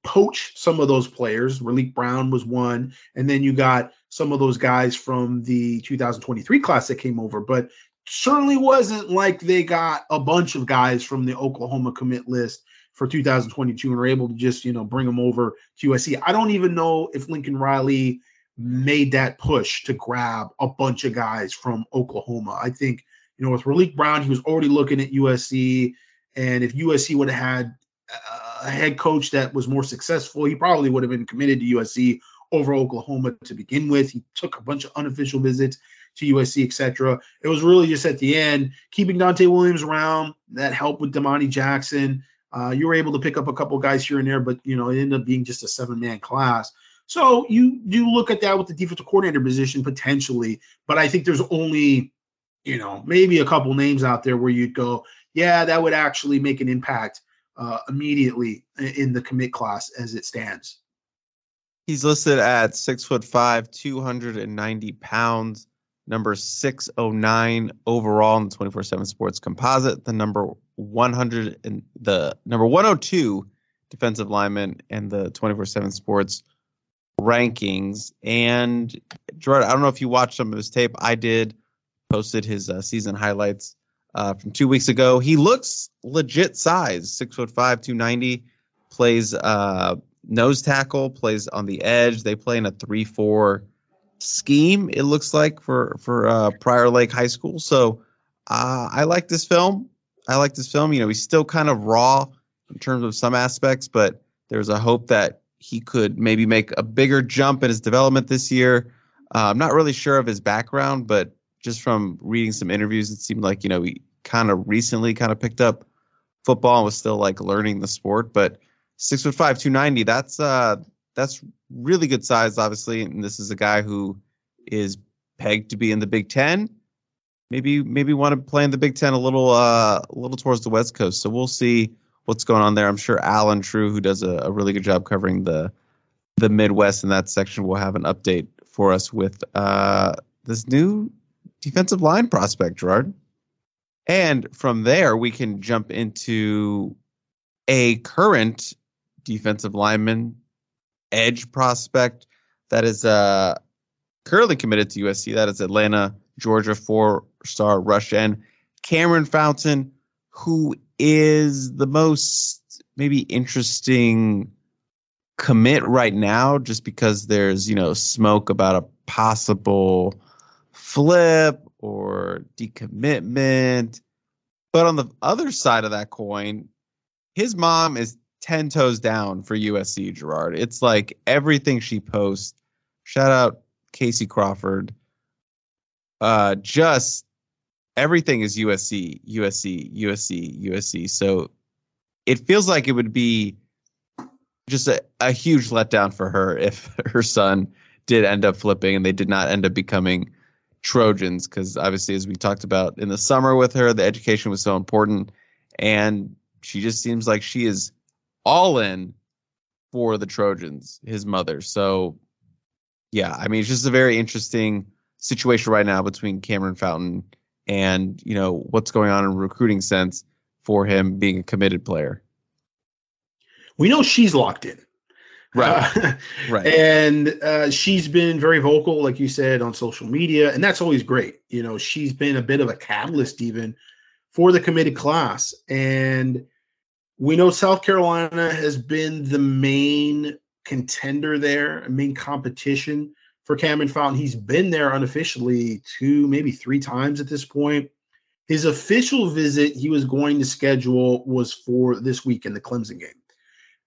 poach some of those players. Raleek Brown was one, and then you got some of those guys from the 2023 class that came over, but certainly wasn't like they got a bunch of guys from the Oklahoma commit list for 2022 and were able to just, you know, bring them over to USC. I don't even know if Lincoln Riley made that push to grab a bunch of guys from Oklahoma. I think, you know, with Raleek Brown, he was already looking at USC. And if USC would have had uh, a head coach that was more successful, he probably would have been committed to USC over Oklahoma to begin with. He took a bunch of unofficial visits to USC, etc. It was really just at the end, keeping Donte Williams around, that helped with Domani Jackson. Uh, you were able to pick up a couple guys here and there, but you know, it ended up being just a seven-man class. So you do look at that with the defensive coordinator position potentially, but I think there's only, you know, maybe a couple names out there where you'd go, yeah, that would actually make an impact uh, immediately in the commit class as it stands. He's listed at six foot five, 290 pounds, number 609 overall in the 24 7 sports composite, the number 100 and the number 102 defensive lineman and the 24 7 sports rankings. And Gerard, I don't know if you watched some of his tape. I did, posted his uh, season highlights uh, from two weeks ago. He looks legit size, six foot five, 290, plays uh, nose tackle, plays on the edge. They play in a 3 4 scheme, it looks like, for, for uh, Prior Lake High School. So uh, I like this film. I like this film. You know, he's still kind of raw in terms of some aspects, but there's a hope that he could maybe make a bigger jump in his development this year. Uh, I'm not really sure of his background, but just from reading some interviews, it seemed like you know he kind of recently kind of picked up football and was still like learning the sport. But six foot five, two ninety, that's uh that's really good size, obviously. And this is a guy who is pegged to be in the Big Ten. Maybe maybe want to play in the Big Ten a little uh a little towards the West Coast. So we'll see what's going on there. I'm sure Allen Trieu, who does a, a really good job covering the the Midwest in that section, will have an update for us with uh, this new defensive line prospect, Gerard. And from there, we can jump into a current defensive lineman, edge prospect that is uh, currently committed to USC. That is Atlanta, Georgia, four star rush end. Kameryn Fountain, who is the most maybe interesting commit right now just because there's, you know, smoke about a possible flip or decommitment. But on the other side of that coin, his mom is 10 toes down for USC, Gerard. It's like everything she posts. Shout out Casey Crawford. Uh, just everything is USC, USC, USC, USC. So it feels like it would be just a, a huge letdown for her if her son did end up flipping and they did not end up becoming Trojans because obviously, as we talked about in the summer with her, the education was so important, and she just seems like she is all in for the Trojans, his mother. So, yeah, I mean, it's just a very interesting situation right now between Kameryn Fountain and you know what's going on in recruiting sense for him being a committed player. We know she's locked in. Right. Uh, right. And uh, she's been very vocal, like you said, on social media, and that's always great. You know, she's been a bit of a catalyst even for the committed class. And we know South Carolina has been the main contender there, a main competition for Kameryn Fountain. He's been there unofficially two, maybe three times at this point. His official visit he was going to schedule was for this week in the Clemson game.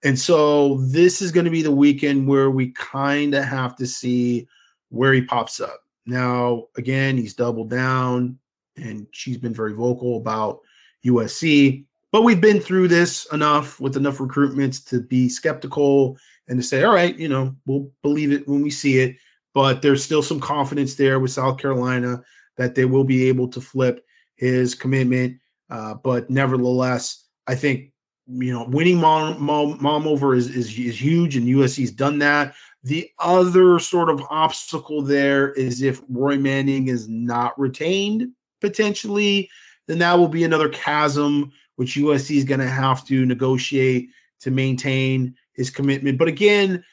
And so this is going to be the weekend where we kind of have to see where he pops up. Now, again, he's doubled down and she's been very vocal about USC, but we've been through this enough with enough recruitments to be skeptical and to say, all right, you know, we'll believe it when we see it but there's still some confidence there with South Carolina that they will be able to flip his commitment. Uh, but nevertheless, I think you know winning mom, mom, mom over is, is is huge, and USC's done that. The other sort of obstacle there is if Roy Manning is not retained potentially, then that will be another chasm which USC is going to have to negotiate to maintain his commitment. But again,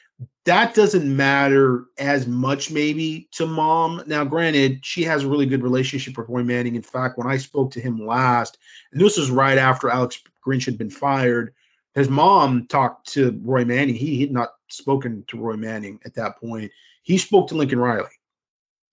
that doesn't matter as much maybe to mom. Now, granted, she has a really good relationship with Roy Manning. In fact, when I spoke to him last, and this was right after Alex Grinch had been fired, his mom talked to Roy Manning. He had not spoken to Roy Manning at that point. He spoke to Lincoln Riley.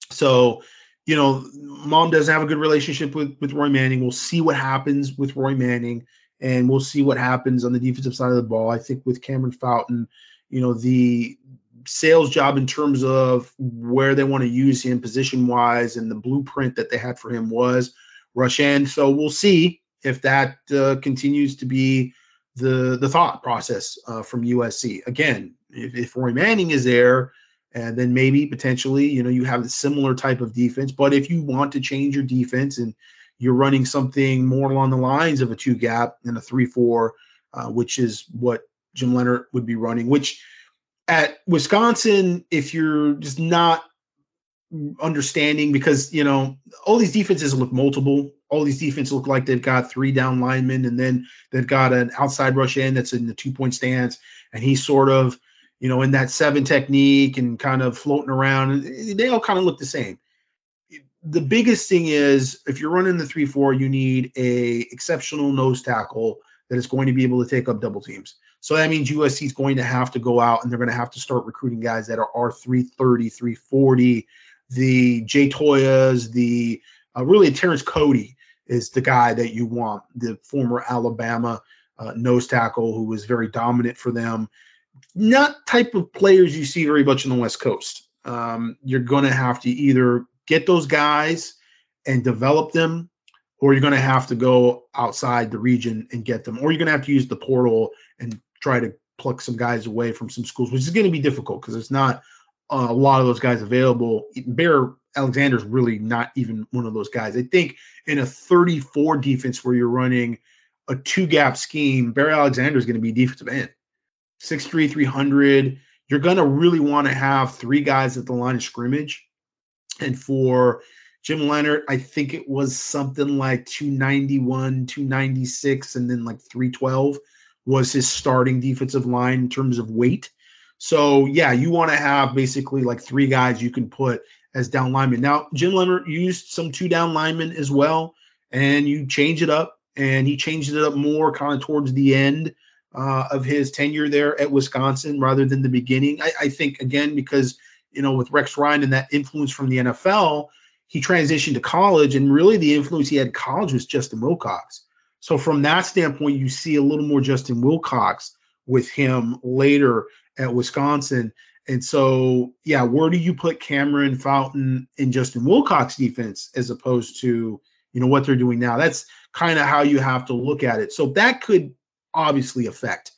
So, you know, mom doesn't have a good relationship with with Roy Manning. We'll see what happens with Roy Manning, and we'll see what happens on the defensive side of the ball. I think with Kameryn Fountain, you know, the sales job in terms of where they want to use him position wise and the blueprint that they had for him was rush end. So we'll see if that uh, continues to be the the thought process uh, from USC. Again, if, if Roy Manning is there, and then maybe potentially, you know, you have a similar type of defense. But if you want to change your defense and you're running something more along the lines of a two gap and a three four, uh, which is what Jim Leonhard would be running. Which at Wisconsin, if you're just not understanding, because you know all these defenses look multiple. All these defenses look like they've got three down linemen, and then they've got an outside rush end that's in the two point stance, and he's sort of you know, in that seven technique and kind of floating around. They all kind of look the same. The biggest thing is if you're running the three four, you need a exceptional nose tackle that is going to be able to take up double teams. So that means USC is going to have to go out and they're going to have to start recruiting guys that are R330, 340, the Jay Toias, the uh, really Terrence Cody is the guy that you want, the former Alabama uh, nose tackle who was very dominant for them not type of players you see very much on the West Coast. Um, you're going to have to either get those guys and develop them, or you're going to have to go outside the region and get them, or you're going to have to use the portal and try to pluck some guys away from some schools, which is going to be difficult because there's not a lot of those guys available. Bear Alexander's really not even one of those guys. I think in a 34 defense where you're running a two gap scheme, Bear Alexander is going to be defensive end. 6'3, 300. You're going to really want to have three guys at the line of scrimmage. And for Jim Leonhard, I think it was something like 291, 296, and then like 312 was his starting defensive line in terms of weight. So, yeah, you want to have basically like three guys you can put as down linemen. Now, Jim Leonhard used some two down linemen as well, and you change it up, and he changed it up more kind of towards the end uh, of his tenure there at Wisconsin rather than the beginning. I, I, think again because you know with Rex Ryan and that influence from the NFL, he transitioned to college, and really the influence he had in college was Justin Wilcox. So from that standpoint, you see a little more Justin Wilcox with him later at Wisconsin. And so, yeah, where do you put Kameryn Fountain in Justin Wilcox defense as opposed to, you know, what they're doing now? That's kind of how you have to look at it. So that could obviously affect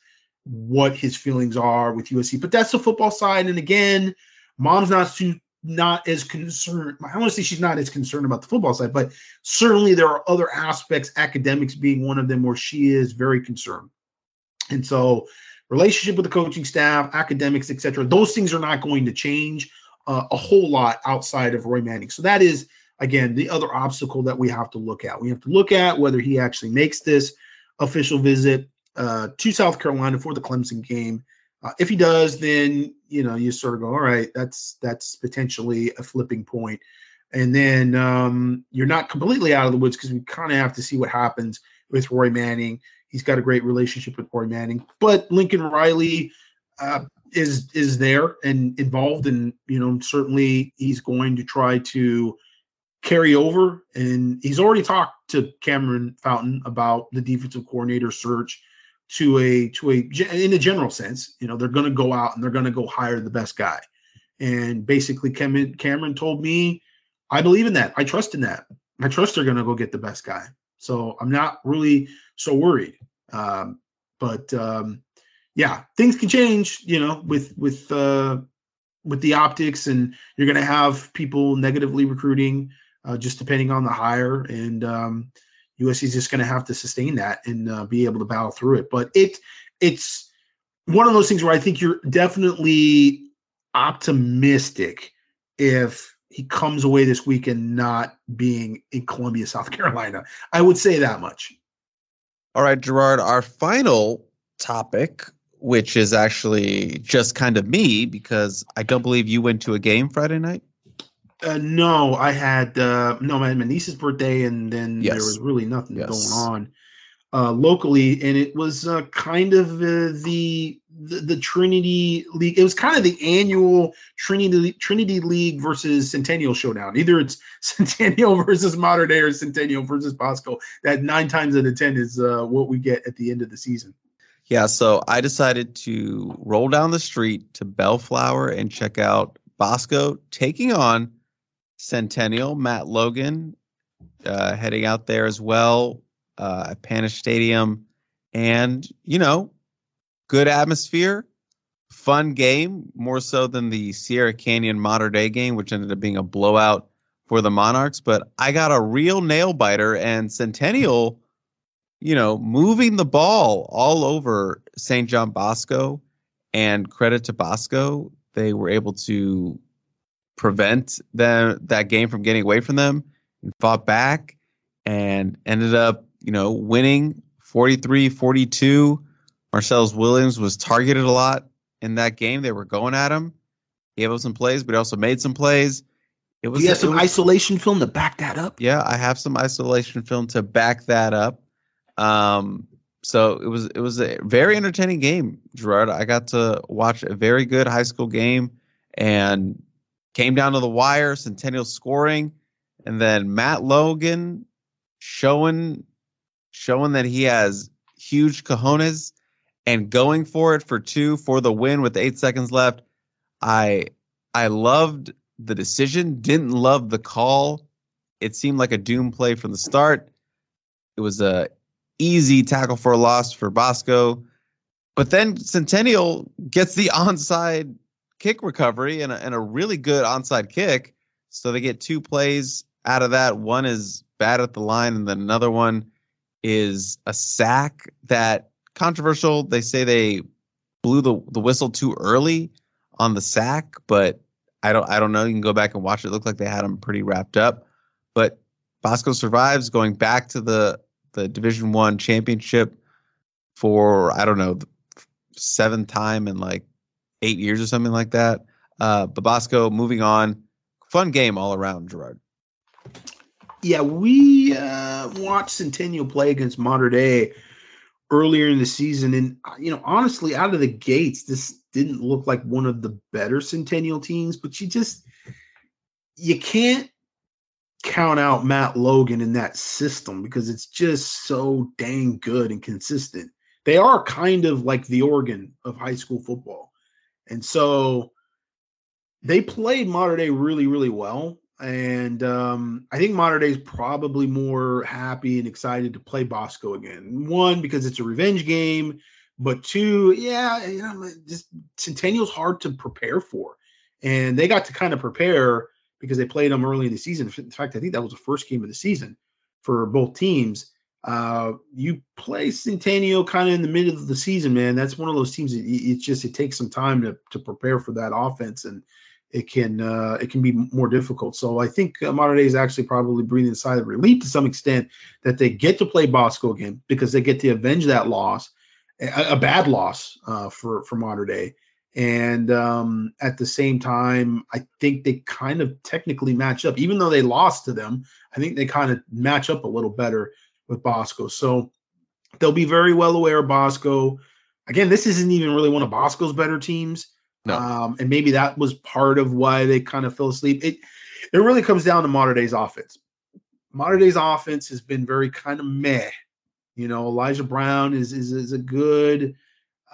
what his feelings are with USC. But that's the football side. And again, mom's not too not as concerned. I want to say she's not as concerned about the football side, but certainly there are other aspects, academics being one of them, where she is very concerned. And so, relationship with the coaching staff, academics, etc. Those things are not going to change uh, a whole lot outside of Roy Manning. So that is again the other obstacle that we have to look at. We have to look at whether he actually makes this official visit uh, to South Carolina for the Clemson game. Uh, if he does, then you know you sort of go, all right, that's that's potentially a flipping point. and then um, you're not completely out of the woods because we kind of have to see what happens with Roy Manning. He's got a great relationship with Roy Manning, but Lincoln Riley uh, is is there and involved, and you know certainly he's going to try to carry over, and he's already talked to Kameryn Fountain about the defensive coordinator search to a to a in a general sense, you know, they're going to go out and they're going to go hire the best guy. And basically, Kameryn told me, I believe in that. I trust in that. I trust they're going to go get the best guy. So I'm not really so worried. Um, but um, yeah, things can change, you know, with with uh, with the optics, and you're going to have people negatively recruiting, uh, just depending on the hire. And um, USC is just going to have to sustain that and uh, be able to battle through it. But it it's one of those things where I think you're definitely optimistic if he comes away this weekend not being in Columbia, South Carolina. I would say that much. All right, Gerard, our final topic, which is actually just kind of me because I don't believe you went to a game Friday night. Uh, no, I had uh, no my, my niece's birthday, and then yes. there was really nothing yes. going on. uh, locally, and it was uh, kind of uh, the, the, Trinity League. It was kind of the annual Trinity Trinity League versus Centennial showdown. Either it's Centennial versus Mater Dei or Centennial versus Bosco. That nine times out of ten is uh, what we get at the end of the season. Yeah, so I decided to roll down the street to Bellflower and check out Bosco taking on Centennial. Matt Logan uh, heading out there as well uh, at Panish Stadium, and you know, good atmosphere, fun game, more so than the Sierra Canyon Mater Dei game, which ended up being a blowout for the Monarchs. But I got a real nail biter, and Centennial, you know, moving the ball all over St. John Bosco, and credit to Bosco, they were able to prevent them that game from getting away from them and fought back and ended up you know, winning 43 42. Marcellus Williams was targeted a lot in that game. They were going at him. He gave up some plays, but he also made some plays. It was, Do you have some was, isolation film to back that up? Yeah, I have some isolation film to back that up. Um, so it was it was a very entertaining game, Gerard. I got to watch a very good high school game and came down to the wire, Centennial scoring, and then Matt Logan showing showing that he has huge cojones and going for it for two for the win with eight seconds left. I I loved the decision, didn't love the call. It seemed like a doom play from the start. It was a easy tackle for a loss for Bosco. But then Centennial gets the onside kick recovery and a, and a really good onside kick. So they get two plays out of that. One is bad at the line, and then another one is a sack that controversial. They say they blew the, the whistle too early on the sack, but I don't I don't know. You can go back and watch it. It looked like they had him pretty wrapped up. But Bosco survives going back to the the Division One championship for I don't know seventh time in like eight years or something like that. Uh, but Bosco moving on, fun game all around, Gerard yeah, we uh, watched Centennial play against Mater Dei earlier in the season, and uh, you know, honestly, out of the gates, this didn't look like one of the better Centennial teams. But you just you can't count out Matt Logan in that system because it's just so dang good and consistent. They are kind of like the Oregon of high school football, and so they played Mater Dei really, really well and um, I think Mater Dei is probably more happy and excited to play Bosco again. One because it's a revenge game, but two, yeah, you know, just Centennial's hard to prepare for, and they got to kind of prepare because they played them early in the season. In fact, I think that was the first game of the season for both teams. Uh, you play Centennial kind of in the middle of the season, man. That's one of those teams. It, it's just it takes some time to to prepare for that offense and it can uh, it can be more difficult. So I think uh, Mater Dei is actually probably breathing a sigh of relief to some extent that they get to play Bosco again because they get to avenge that loss, a, a bad loss uh, for for Mater Dei. And um, at the same time, I think they kind of technically match up, even though they lost to them. I think they kind of match up a little better with Bosco. So they'll be very well aware of Bosco. Again, this isn't even really one of Bosco's better teams. No. Um, and maybe that was part of why they kind of fell asleep. It it really comes down to Mater Dei's offense. Mater Dei's offense has been very kind of meh. You know, Elijah Brown is is, is a good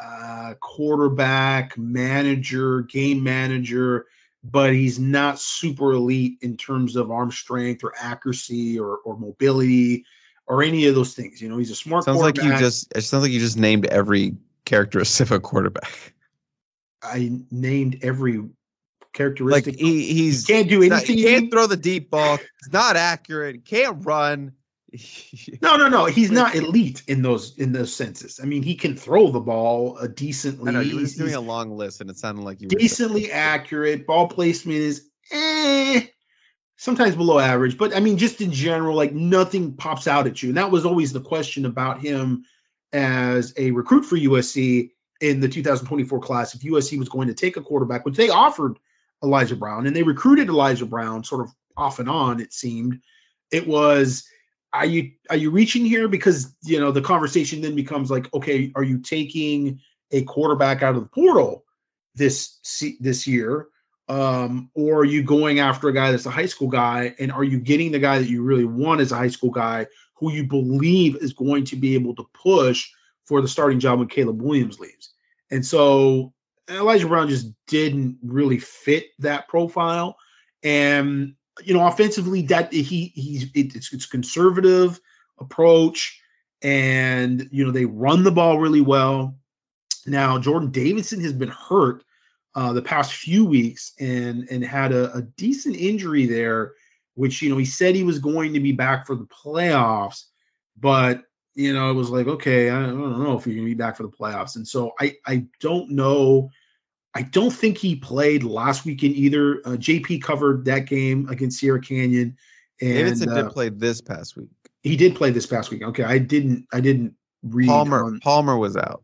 uh, quarterback, manager, game manager, but he's not super elite in terms of arm strength or accuracy or, or mobility or any of those things. You know, he's a smart. Sounds like you just. It sounds like you just named every characteristic of a quarterback. I named every characteristic. Like he, he's he can't do anything. Not, he can't throw the deep ball. He's not accurate. He can't run. no, no, no. He's not elite in those in those senses. I mean, he can throw the ball uh, decently. I know you were doing a long list, and it sounded like you decently accurate. Ball placement is eh, sometimes below average, but I mean, just in general, like nothing pops out at you. And that was always the question about him as a recruit for USC in the 2024 class if USC was going to take a quarterback, which they offered Elijah Brown and they recruited Elijah Brown sort of off and on, it seemed. It was, are you are you reaching here because you know the conversation then becomes like, okay, are you taking a quarterback out of the portal this this year, um, or are you going after a guy that's a high school guy, and are you getting the guy that you really want as a high school guy who you believe is going to be able to push for the starting job when Caleb Williams leaves? And so Elijah Brown just didn't really fit that profile, and you know, offensively, that he he's it's, it's conservative approach, and you know they run the ball really well. Now Jordon Davison has been hurt uh, the past few weeks and and had a, a decent injury there, which you know he said he was going to be back for the playoffs, but you know it was like okay I don't know if you're gonna be back for the playoffs, and so I I don't know I don't think he played last weekend either. Uh, JP covered that game against Sierra Canyon. And, Davison did uh, play this past week. He did play this past week. Okay, I didn't. I didn't read. Palmer. On, Palmer was out.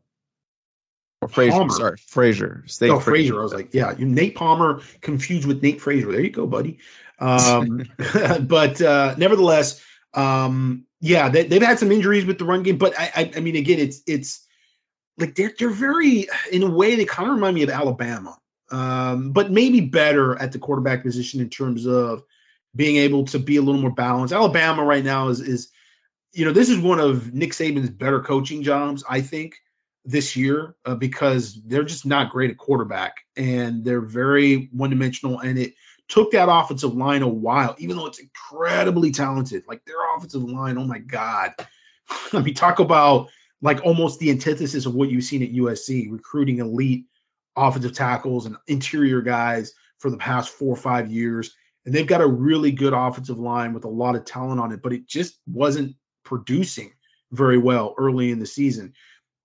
Or Frazier. Palmer. Sorry, Frazier. State oh, Frazier. I was like, yeah, you Nate Palmer confused with Nate Frazier. There you go, buddy. Um, but uh, nevertheless, um, yeah, they, have had some injuries with the run game. But I, I, I mean, again, it's it's like they're they're very in a way they kind of remind me of Alabama, um, but maybe better at the quarterback position in terms of being able to be a little more balanced. Alabama right now is is you know this is one of Nick Saban's better coaching jobs I think this year uh, because they're just not great at quarterback and they're very one dimensional and it took that offensive line a while even though it's incredibly talented like their offensive line oh my god I mean talk about like almost the antithesis of what you've seen at USC, recruiting elite offensive tackles and interior guys for the past four or five years. And they've got a really good offensive line with a lot of talent on it, but it just wasn't producing very well early in the season.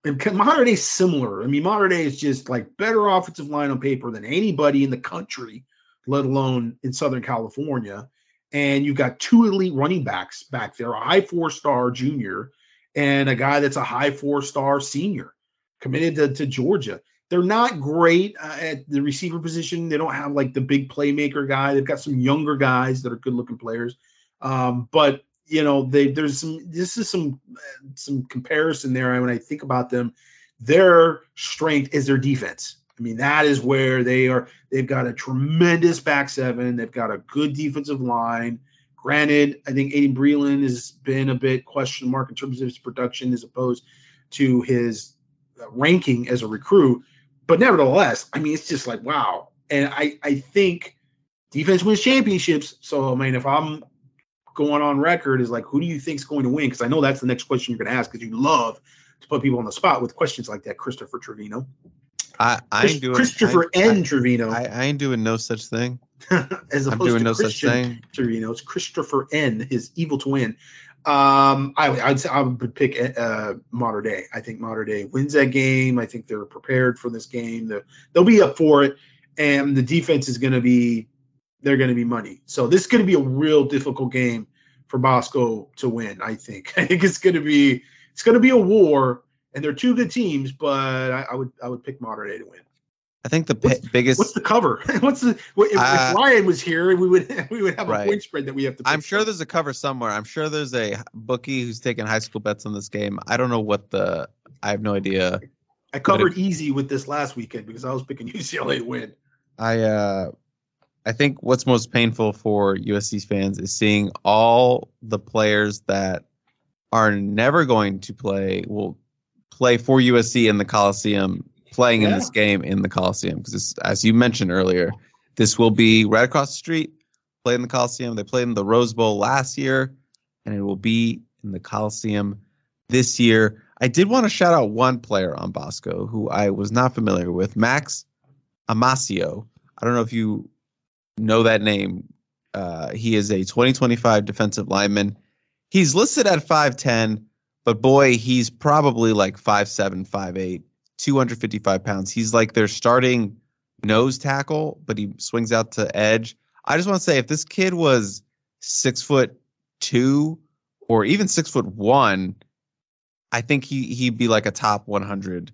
And Dei is similar. I mean, Mater Dei is just like better offensive line on paper than anybody in the country, let alone in Southern California. And you've got two elite running backs back there, a high four star junior and a guy that's a high four star senior committed to, to Georgia. They're not great uh, at the receiver position. They don't have like the big playmaker guy. They've got some younger guys that are good looking players. Um, but you know, they there's some this is some some comparison there. When I think about them, their strength is their defense. I mean, that is where they are. They've got a tremendous back seven. They've got a good defensive line. Granted, I think Aydin Breland has been a bit question mark in terms of his production as opposed to his uh, ranking as a recruit. But nevertheless, I mean, it's just like, wow. And I, I think defense wins championships. So, I mean, if I'm going on record is like, who do you think is going to win? Because I know that's the next question you're going to ask because you love to put people on the spot with questions like that, Christopher Trevino. I, I ain't doing Christopher I, N. Trevino. I, I, ain't doing no such thing. As opposed I'm doing to no Christian such thing. Trevino, it's Christopher N. His evil twin. Um, I, I'd say I would pick uh, Mater Dei. I think Mater Dei wins that game. I think they're prepared for this game. They're, they'll be up for it, and the defense is going to be they're going to be money. So this is going to be a real difficult game for Bosco to win. I think. I think it's going to be it's going to be a war and they're two good teams, but I, I would I would pick Mater Dei to win. I think the what's, biggest. What's the cover? what's the if, uh, if, Ryan was here, we would we would have right. a point spread that we have to. I'm sure there's a cover somewhere. I'm sure there's a bookie who's taking high school bets on this game. I don't know what the. I have no idea. I covered it, easy with this last weekend because I was picking UCLA to win. I uh, I think what's most painful for USC fans is seeing all the players that are never going to play. Well, play for USC in the Coliseum, playing yeah. in this game in the Coliseum because, as you mentioned earlier, this will be right across the street. Play in the Coliseum. They played in the Rose Bowl last year, and it will be in the Coliseum this year. I did want to shout out one player on Bosco who I was not familiar with, Max Amasio. I don't know if you know that name. Uh, he is a 2025 defensive lineman. He's listed at 5'10, but boy, he's probably like five seven, five eight, 255 pounds. He's like their starting nose tackle, but he swings out to edge. I just want to say if this kid was six foot two or even six foot one, I think he he'd be like a top 100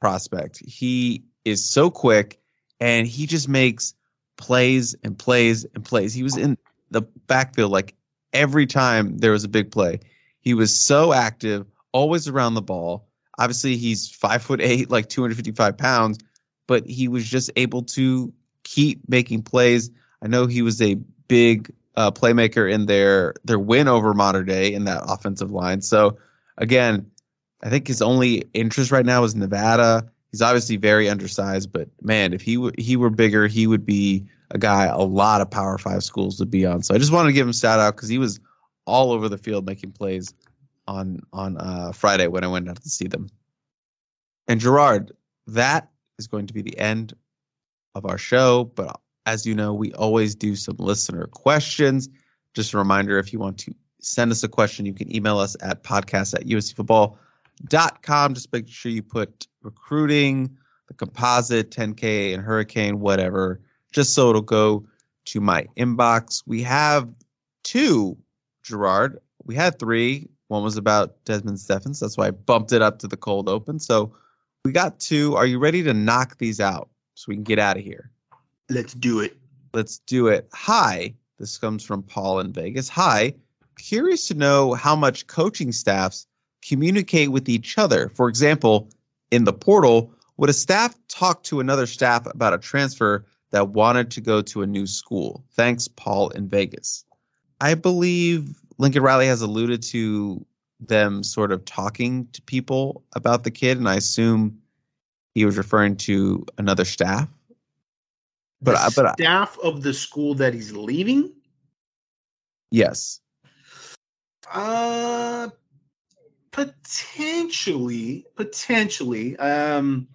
prospect. He is so quick and he just makes plays and plays and plays. He was in the backfield like every time there was a big play He was so active, always around the ball. Obviously, he's five foot eight, like 255 pounds, but he was just able to keep making plays. I know he was a big uh, playmaker in their their win over Mater Dei in that offensive line. So again, I think his only interest right now is Nevada. He's obviously very undersized, but man, if he w- he were bigger, he would be a guy a lot of Power Five schools would be on. So I just wanted to give him shout out because he was all over the field making plays on on uh, Friday when I went out to see them. And Gerard, that is going to be the end of our show. But as you know, we always do some listener questions. Just a reminder if you want to send us a question, you can email us at podcast at uscfootball.com. Just make sure you put recruiting, the composite, 10K, and hurricane, whatever, just so it'll go to my inbox. We have two, Gerard. We had three. One was about Desman Stephens. That's why I bumped it up to the cold open. So we got two. Are you ready to knock these out so we can get out of here? Let's do it. Let's do it. Hi. This comes from Paul in Vegas. Hi. Curious to know how much coaching staffs communicate with each other. For example, in the portal, would a staff talk to another staff about a transfer that wanted to go to a new school? Thanks, Paul in Vegas. I believe Lincoln Riley has alluded to them sort of talking to people about the kid, and I assume he was referring to another staff. But the but staff I, of the school that he's leaving. Yes. Uh, potentially, potentially. Um,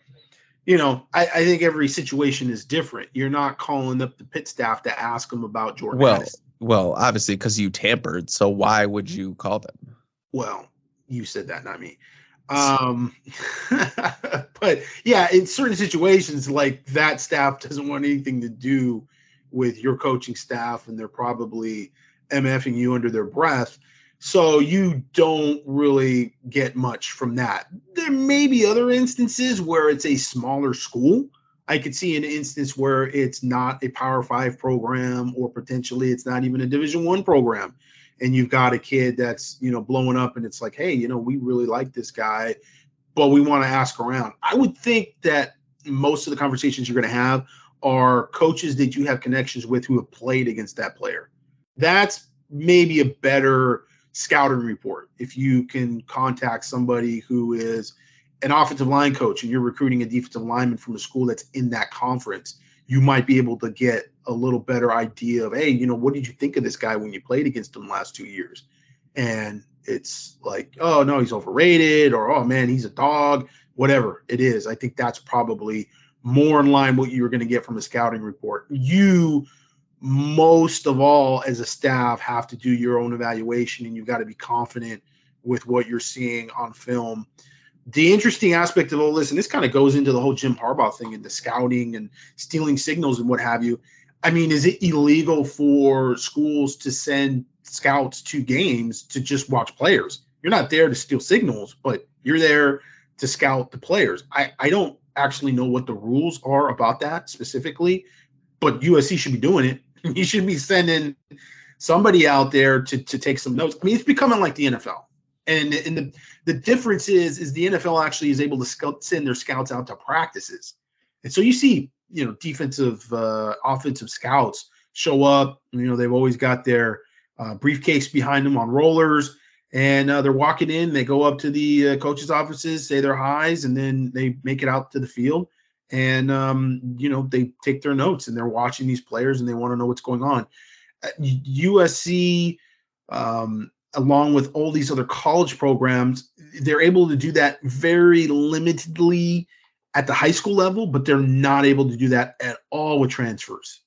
you know, I, I, think every situation is different. You're not calling up the Pitt staff to ask them about Jordan. Well, well, obviously because you tampered. So why would you call them? Well, you said that, not me. Um, but yeah, in certain situations, like that staff doesn't want anything to do with your coaching staff, and they're probably MFing you under their breath. So you don't really get much from that. There may be other instances where it's a smaller school. I could see an instance where it's not a Power Five program, or potentially it's not even a Division One program, and you've got a kid that's you know blowing up, and it's like, hey, you know, we really like this guy, but we want to ask around. I would think that most of the conversations you're going to have are coaches that you have connections with who have played against that player. That's maybe a better scouting report if you can contact somebody who is an offensive line coach and you're recruiting a defensive lineman from a school that's in that conference you might be able to get a little better idea of hey you know what did you think of this guy when you played against him last two years? And it's like oh no he's overrated or oh man he's a dog whatever it is. I think that's probably more in line what you're going to get from a scouting report. You most of all as a staff have to do your own evaluation and you've got to be confident with what you're seeing on film the interesting aspect of all this and this kind of goes into the whole jim harbaugh thing and the scouting and stealing signals and what have you i mean is it illegal for schools to send scouts to games to just watch players you're not there to steal signals but you're there to scout the players i, I don't actually know what the rules are about that specifically but usc should be doing it you should be sending somebody out there to, to take some notes. I mean, it's becoming like the NFL. And, and the, the difference is is the NFL actually is able to scout, send their scouts out to practices. And so you see, you know, defensive, uh, offensive scouts show up. You know, they've always got their uh, briefcase behind them on rollers, and uh, they're walking in. They go up to the uh, coaches' offices, say their highs, and then they make it out to the field and um, you know they take their notes and they're watching these players and they want to know what's going on. USC, um, along with all these other college programs, they're able to do that very limitedly at the high school level, but they're not able to do that at all with transfers.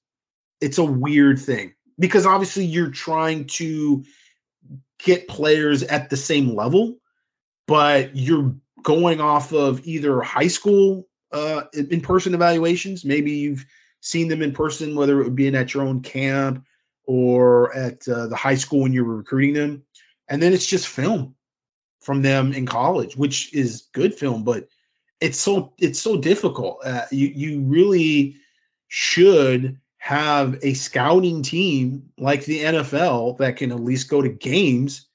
It's a weird thing because obviously you're trying to get players at the same level, but you're going off of either high school uh, in person evaluations. Maybe you've seen them in person, whether it would be at your own camp or at uh, the high school when you were recruiting them. And then it's just film from them in college, which is good film, but it's so it's so difficult. Uh, you you really should have a scouting team like the NFL that can at least go to games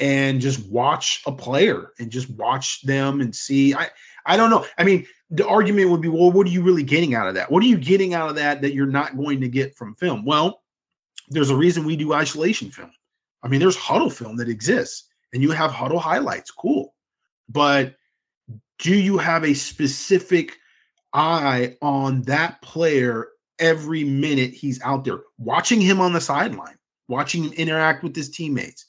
and just watch a player and just watch them and see. I I don't know. I mean, the argument would be, well, what are you really getting out of that? What are you getting out of that that you're not going to get from film? Well, there's a reason we do isolation film. I mean, there's Hudl film that exists, and you have Hudl highlights. Cool, but do you have a specific eye on that player every minute he's out there, watching him on the sideline, watching him interact with his teammates,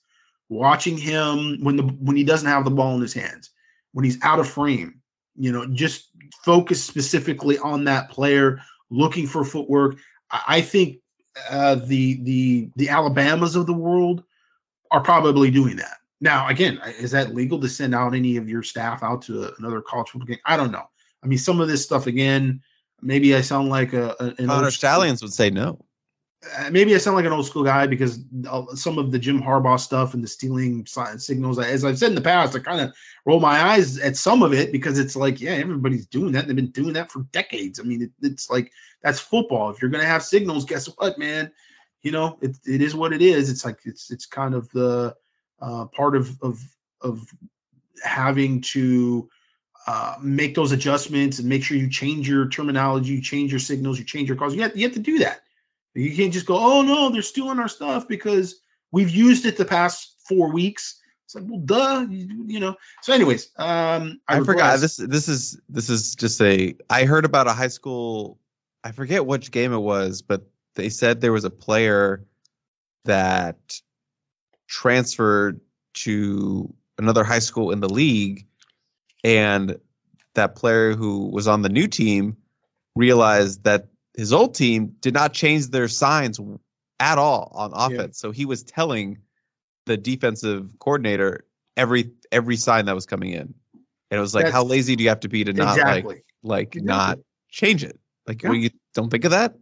watching him when the when he doesn't have the ball in his hands, when he's out of frame, you know, just focus specifically on that player, looking for footwork. I think uh, the the the Alabamas of the world are probably doing that. Now, again, is that legal to send out any of your staff out to another college football game? I don't know. I mean, some of this stuff again, maybe I sound like a an Connor Stalions would say no. Uh, maybe I sound like an old school guy because some of the Jim Harbaugh stuff and the stealing signals, as I've said in the past, I kind of roll my eyes at some of it because it's like, yeah, everybody's doing that. They've been doing that for decades. I mean, it, it's like that's football. If you're going to have signals, guess what, man? You know, it, it is what it is. It's like it's it's kind of the uh, part of of of having to uh, make those adjustments and make sure you change your terminology, you change your signals, you change your calls. You have, you have to do that. You can't just go, oh no, they're stealing our stuff because we've used it the past four weeks. It's like, well, duh, you, you know. So, anyways, um, I, I forgot this. This is this is just a. I heard about a high school. I forget which game it was, but they said there was a player that transferred to another high school in the league, and that player who was on the new team realized that his old team did not change their signs at all on offense. Yeah. So he was telling the defensive coordinator every every sign that was coming in. And it was like, That's, how lazy do you have to be to not exactly. like like exactly. not change it? Like yeah. you don't think of that?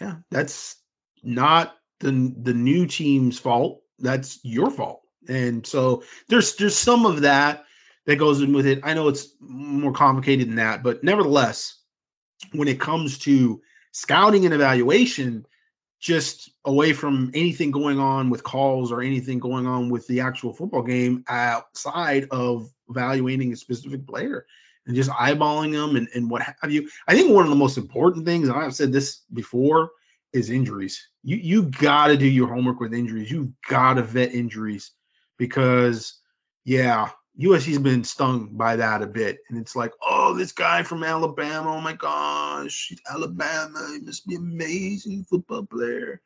Yeah, that's not the the new team's fault. That's your fault. And so there's there's some of that that goes in with it. I know it's more complicated than that, but nevertheless, when it comes to scouting and evaluation just away from anything going on with calls or anything going on with the actual football game outside of evaluating a specific player and just eyeballing them and, and what have you. I think one of the most important things, and I've said this before, is injuries. You you gotta do your homework with injuries. You gotta vet injuries because yeah, USC's been stung by that a bit. And it's like, oh, this guy from Alabama, oh my gosh, Alabama, he must be amazing football player.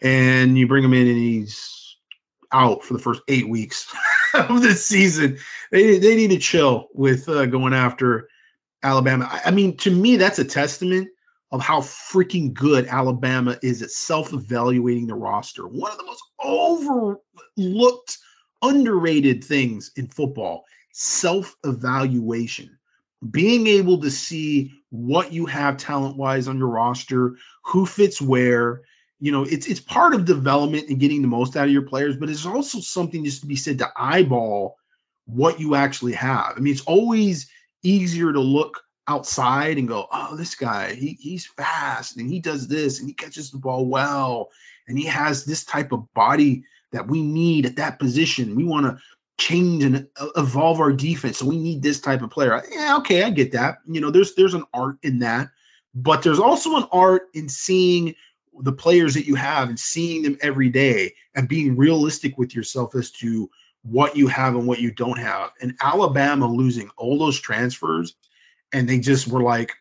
And you bring him in and he's out for the first eight weeks of the season. They, they need to chill with uh, going after Alabama. I, I mean, to me, that's a testament of how freaking good Alabama is at self evaluating the roster. One of the most overlooked underrated things in football self evaluation. Being able to see what you have talent wise on your roster, who fits where, you know, it's it's part of development and getting the most out of your players, but it's also something just to be said to eyeball what you actually have. I mean, it's always easier to look outside and go, oh, this guy, he, he's fast and he does this and he catches the ball well and he has this type of body that we need at that position. We want to change and uh, evolve our defense. So we need this type of player. Yeah, okay, I get that. You know, there's there's an art in that, but there's also an art in seeing the players that you have and seeing them every day and being realistic with yourself as to what you have and what you don't have. And Alabama losing all those transfers and they just were like,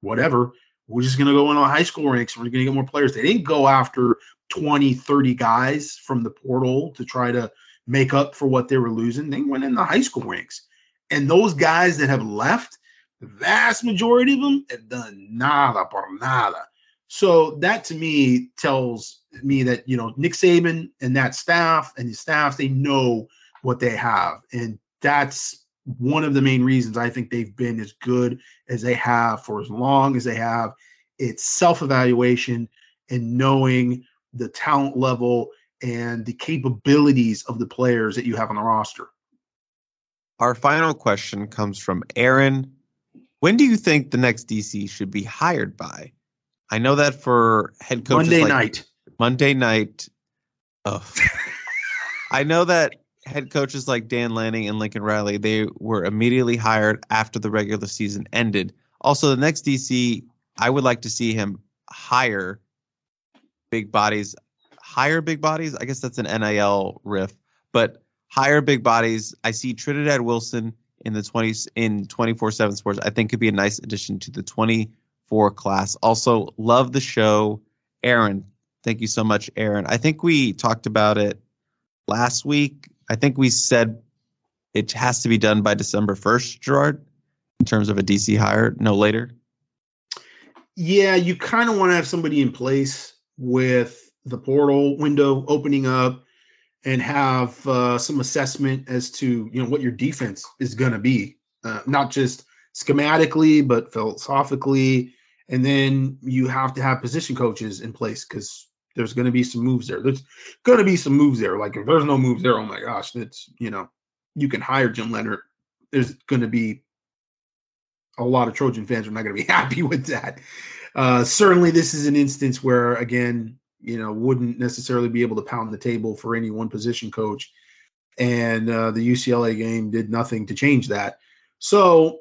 whatever, we're just going to go into the high school ranks. We're going to get more players. They didn't go after 20, 30 guys from the portal to try to make up for what they were losing. They went in the high school ranks. And those guys that have left, the vast majority of them have done nada por nada. So that to me tells me that, you know, Nick Saban and that staff and his staffs, they know what they have. And that's one of the main reasons I think they've been as good as they have for as long as they have. It's self evaluation and knowing the talent level and the capabilities of the players that you have on the roster. Our final question comes from Aaron. When do you think the next DC should be hired by? I know that for head coaches Monday like night. Monday night. Oh. I know that head coaches like Dan Lanning and Lincoln Riley, they were immediately hired after the regular season ended. Also, the next DC, I would like to see him hire big bodies, hire big bodies. I guess that's an NIL riff, but hire big bodies. I see Trinidad Wilson in the 20s in 24/7 Sports. I think could be a nice addition to the 24 class. Also, love the show, Aaron. Thank you so much, Aaron. I think we talked about it last week. I think we said it has to be done by December 1st, Gerard, in terms of a DC hire, no later. Yeah, you kind of want to have somebody in place with the portal window opening up and have uh, some assessment as to you know what your defense is going to be, uh, not just schematically but philosophically. And then you have to have position coaches in place because there's going to be some moves there. There's going to be some moves there. Like if there's no moves there, oh my gosh, that's you know you can hire Jim Leonhard. There's going to be a lot of Trojan fans are not going to be happy with that. Uh, certainly, this is an instance where, again, you know, wouldn't necessarily be able to pound the table for any one position coach. And uh, the UCLA game did nothing to change that. So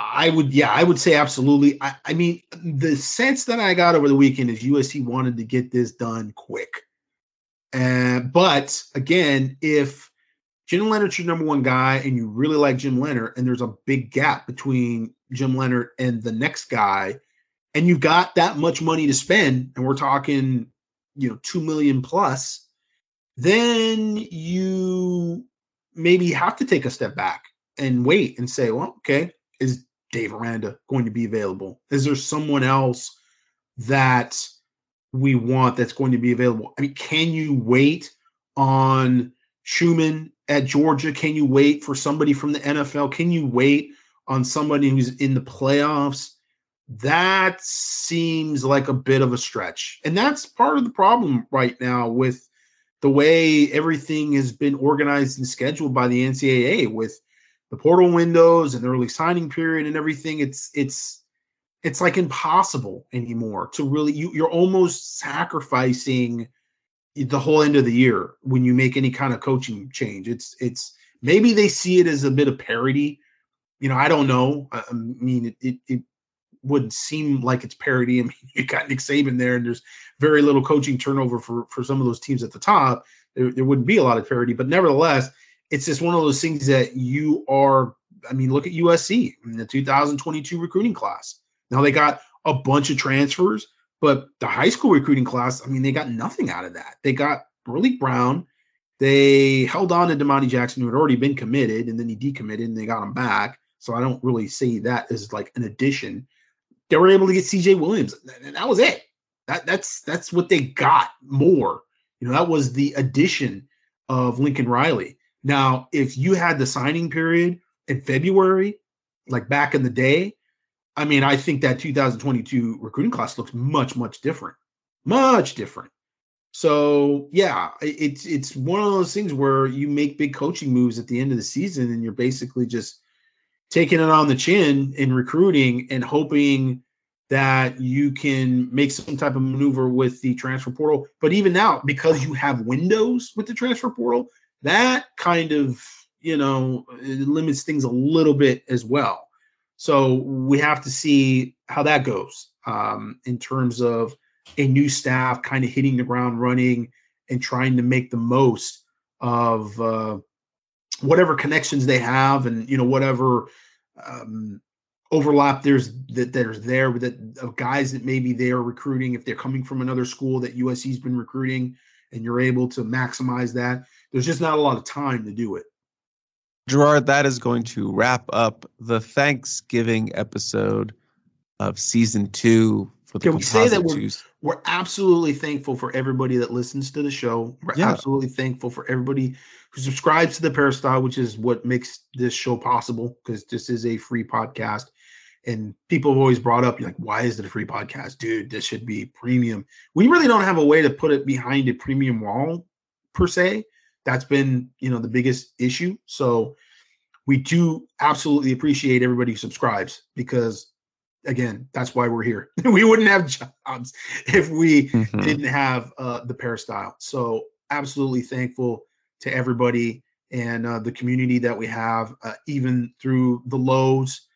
I would, yeah, I would say absolutely. I, I mean, the sense that I got over the weekend is USC wanted to get this done quick. And but again, if Jim Leonhard's your number one guy and you really like Jim Leonhard, and there's a big gap between Jim Leonhard and the next guy, and you've got that much money to spend, and we're talking, you know, two million plus, then you maybe have to take a step back and wait and say, well, okay, is Dave Aranda going to be available? Is there someone else that we want that's going to be available? I mean, can you wait on Schumann at Georgia? Can you wait for somebody from the NFL? Can you wait on somebody who's in the playoffs? That seems like a bit of a stretch. And that's part of the problem right now with the way everything has been organized and scheduled by the NCAA with the portal windows and the early signing period and everything. It's it's it's like impossible anymore to really you, you're almost sacrificing the whole end of the year when you make any kind of coaching change. It's it's maybe they see it as a bit of parity. You know, I don't know. I, mean, it, it, it wouldn't seem like it's parity. I mean, you got Nick Saban there, and there's very little coaching turnover for for some of those teams at the top. There, there wouldn't be a lot of parity, but nevertheless, it's just one of those things that you are. I mean, look at USC in the 2022 recruiting class. Now they got a bunch of transfers, but the high school recruiting class, I mean, they got nothing out of that. They got Raleek Brown. They held on to Domani Jackson, who had already been committed, and then he decommitted, and they got him back. So I don't really see that as like an addition. They were able to get CJ Williams, and that was it. That that's that's what they got more. You know, that was the addition of Lincoln Riley. Now, if you had the signing period in February, like back in the day, I mean, I think that 2022 recruiting class looks much, much different, much different. So yeah, it's it's one of those things where you make big coaching moves at the end of the season, and you're basically just taking it on the chin in recruiting and hoping that you can make some type of maneuver with the transfer portal. But even now, because you have windows with the transfer portal, that kind of you know limits things a little bit as well. So we have to see how that goes um, in terms of a new staff kind of hitting the ground running and trying to make the most of uh, whatever connections they have and you know whatever um, overlap there's that there's there that of guys that maybe they are recruiting if they're coming from another school that USC's been recruiting and you're able to maximize that. There's just not a lot of time to do it. Gerard, that is going to wrap up the Thanksgiving episode of season two for the Can we say that we're, we're absolutely thankful for everybody that listens to the show. We're yeah. absolutely thankful for everybody who subscribes to the Peristyle, which is what makes this show possible because this is a free podcast. And people have always brought up, like, why is it a free podcast? Dude, this should be premium. We really don't have a way to put it behind a premium wall per se that's been you know the biggest issue so we do absolutely appreciate everybody who subscribes because again that's why we're here we wouldn't have jobs if we mm-hmm. didn't have uh, the peristyle so absolutely thankful to everybody and uh, the community that we have, uh, even through the lows,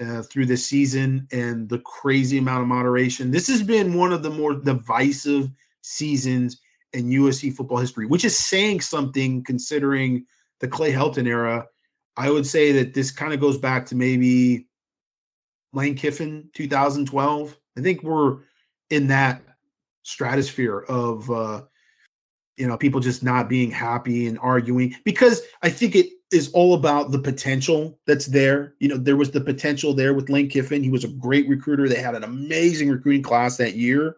uh, through this season, and the crazy amount of moderation. This has been one of the more divisive seasons in USC football history, which is saying something considering the Clay Helton era. I would say that this kind of goes back to maybe Lane Kiffin 2012. I think we're in that stratosphere of uh, you know people just not being happy and arguing because I think it is all about the potential that's there. You know, there was the potential there with Lane Kiffin. He was a great recruiter. They had an amazing recruiting class that year,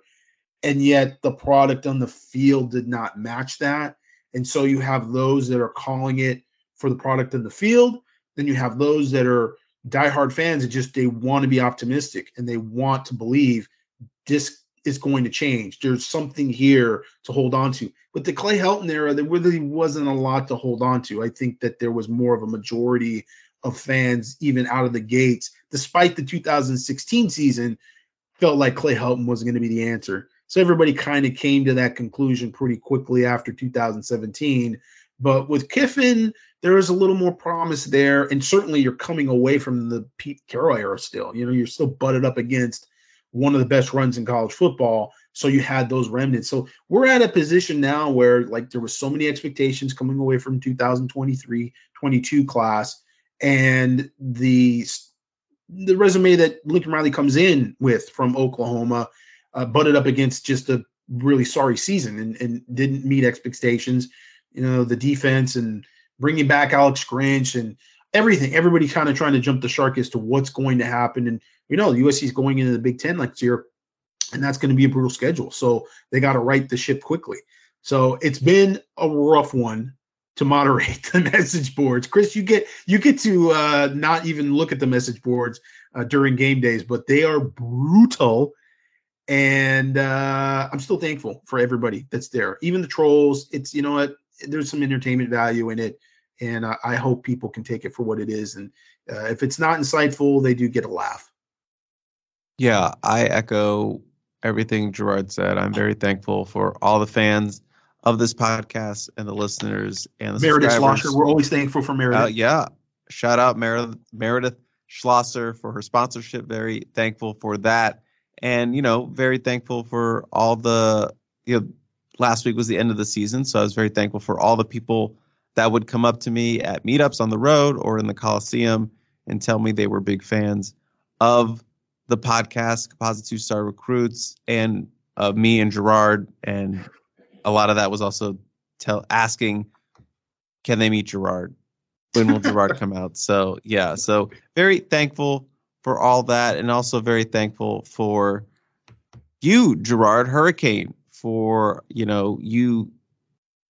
and yet the product on the field did not match that. And so you have those that are calling it for the product in the field. Then you have those that are diehard fans that just they want to be optimistic and they want to believe this is going to change. There's something here to hold on to. But the Clay Helton era, there really wasn't a lot to hold on to. I think that there was more of a majority of fans, even out of the gates, despite the 2016 season, felt like Clay Helton wasn't going to be the answer. So everybody kind of came to that conclusion pretty quickly after 2017. But with Kiffin, there is a little more promise there. And certainly you're coming away from the Pete Carroll era still. You know, you're still butted up against one of the best runs in college football. So you had those remnants. So we're at a position now where like there was so many expectations coming away from 2023, 22 class, and the the resume that Lincoln Riley comes in with from Oklahoma, uh, butted up against just a really sorry season and, and didn't meet expectations. You know the defense and bringing back Alex Grinch and everything. Everybody kind of trying to jump the shark as to what's going to happen. And you know, the USC is going into the Big Ten next year, and that's going to be a brutal schedule. So they got to right the ship quickly. So it's been a rough one to moderate the message boards. Chris, you get you get to uh, not even look at the message boards uh, during game days, but they are brutal. And uh, I'm still thankful for everybody that's there, even the trolls. It's you know what, there's some entertainment value in it and I, I, hope people can take it for what it is. And uh, if it's not insightful, they do get a laugh. Yeah, I echo everything Gerard said. I'm very thankful for all the fans of this podcast and the listeners and the Meredith Schlosser. We're always thankful for Meredith. Uh, yeah, shout out Meredith, Meredith Schlosser for her sponsorship. Very thankful for that, and you know, very thankful for all the you know. Last week was the end of the season, so I was very thankful for all the people that would come up to me at meetups on the road or in the Coliseum and tell me they were big fans of the podcast, Composite Two Star Recruits, and of me and Gerard. And a lot of that was also tell asking, can they meet Gerard? When will Gerard come out? So yeah, so very thankful for all that, and also very thankful for you, Gerard Hurricane, for you know you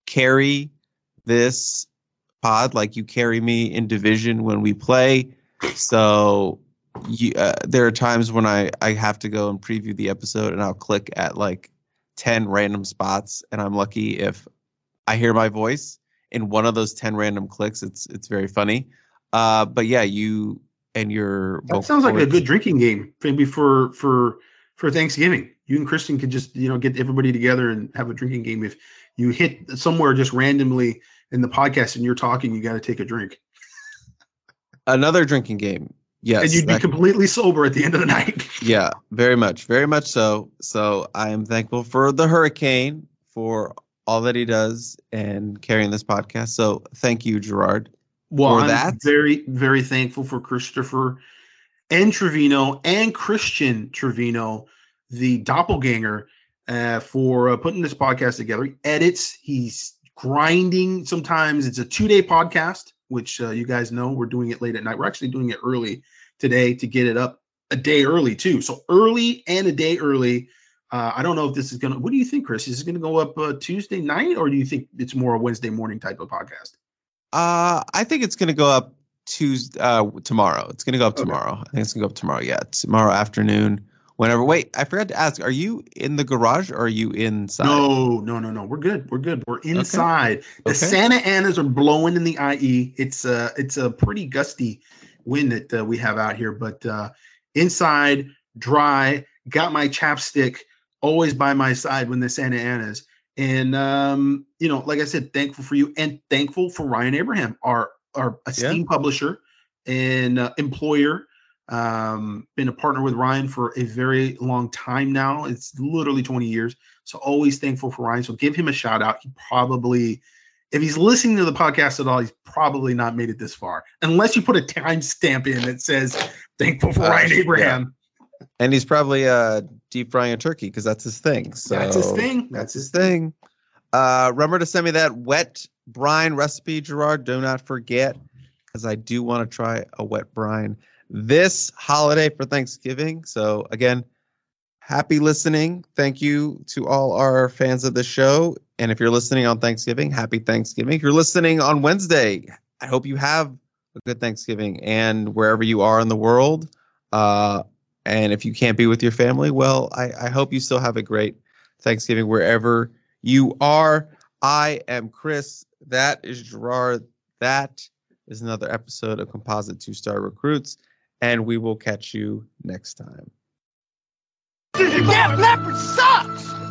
carry this pod like you carry me in division when we play. So you, uh, there are times when I, I have to go and preview the episode and I'll click at like 10 random spots and I'm lucky if I hear my voice in one of those 10 random clicks. It's it's very funny. Uh, but yeah, you and your That sounds like a good drinking game maybe for for for Thanksgiving. You and Christian could just, you know, get everybody together and have a drinking game if you hit somewhere just randomly in the podcast and you're talking, you got to take a drink. Another drinking game. Yes. And you'd be completely sober at the end of the night. yeah, very much. Very much so. So I am thankful for the hurricane for all that he does and carrying this podcast. So thank you, Gerard. Well, I'm that. very, very thankful for Christopher and Trevino and Christian Trevino, the doppelganger, uh, for uh, putting this podcast together. He edits. He's grinding. Sometimes it's a two day podcast, which uh, you guys know we're doing it late at night. We're actually doing it early today to get it up a day early too. So early and a day early. Uh, I don't know if this is gonna. What do you think, Chris? Is it gonna go up uh, Tuesday night, or do you think it's more a Wednesday morning type of podcast? Uh, I think it's gonna go up Tuesday uh, tomorrow. It's gonna go up okay. tomorrow. I think it's gonna go up tomorrow. Yeah, tomorrow afternoon whenever. Wait, I forgot to ask. Are you in the garage or are you inside? No, no, no, no. We're good. We're good. We're inside. Okay. The okay. Santa Anas are blowing in the IE. It's a uh, it's a pretty gusty wind that uh, we have out here, but uh, inside, dry. Got my chapstick always by my side when the Santa Anas, And um, you know, like I said, thankful for you and thankful for Ryan Abraham, our our esteemed yeah. publisher and uh, employer. Um, been a partner with Ryan for a very long time now. It's literally 20 years. So always thankful for Ryan. So give him a shout out. He probably, if he's listening to the podcast at all, he's probably not made it this far, unless you put a timestamp in that says thankful for uh, Ryan Abraham. Yeah. And he's probably uh, deep frying a turkey because that's his thing. So that's his thing. That's his thing. Uh, remember to send me that wet brine recipe, Gerard. Do not forget, because I do want to try a wet brine this holiday for Thanksgiving. So again, happy listening. Thank you to all our fans of the show. And if you're listening on Thanksgiving, happy Thanksgiving. If you're listening on Wednesday, I hope you have a good Thanksgiving and wherever you are in the world. Uh, and if you can't be with your family, well, I, I hope you still have a great Thanksgiving wherever you are. I am Chris. That is Gerard. That is another episode of Composite Two Star Recruits, and we will catch you next time. Def Leppard sucks!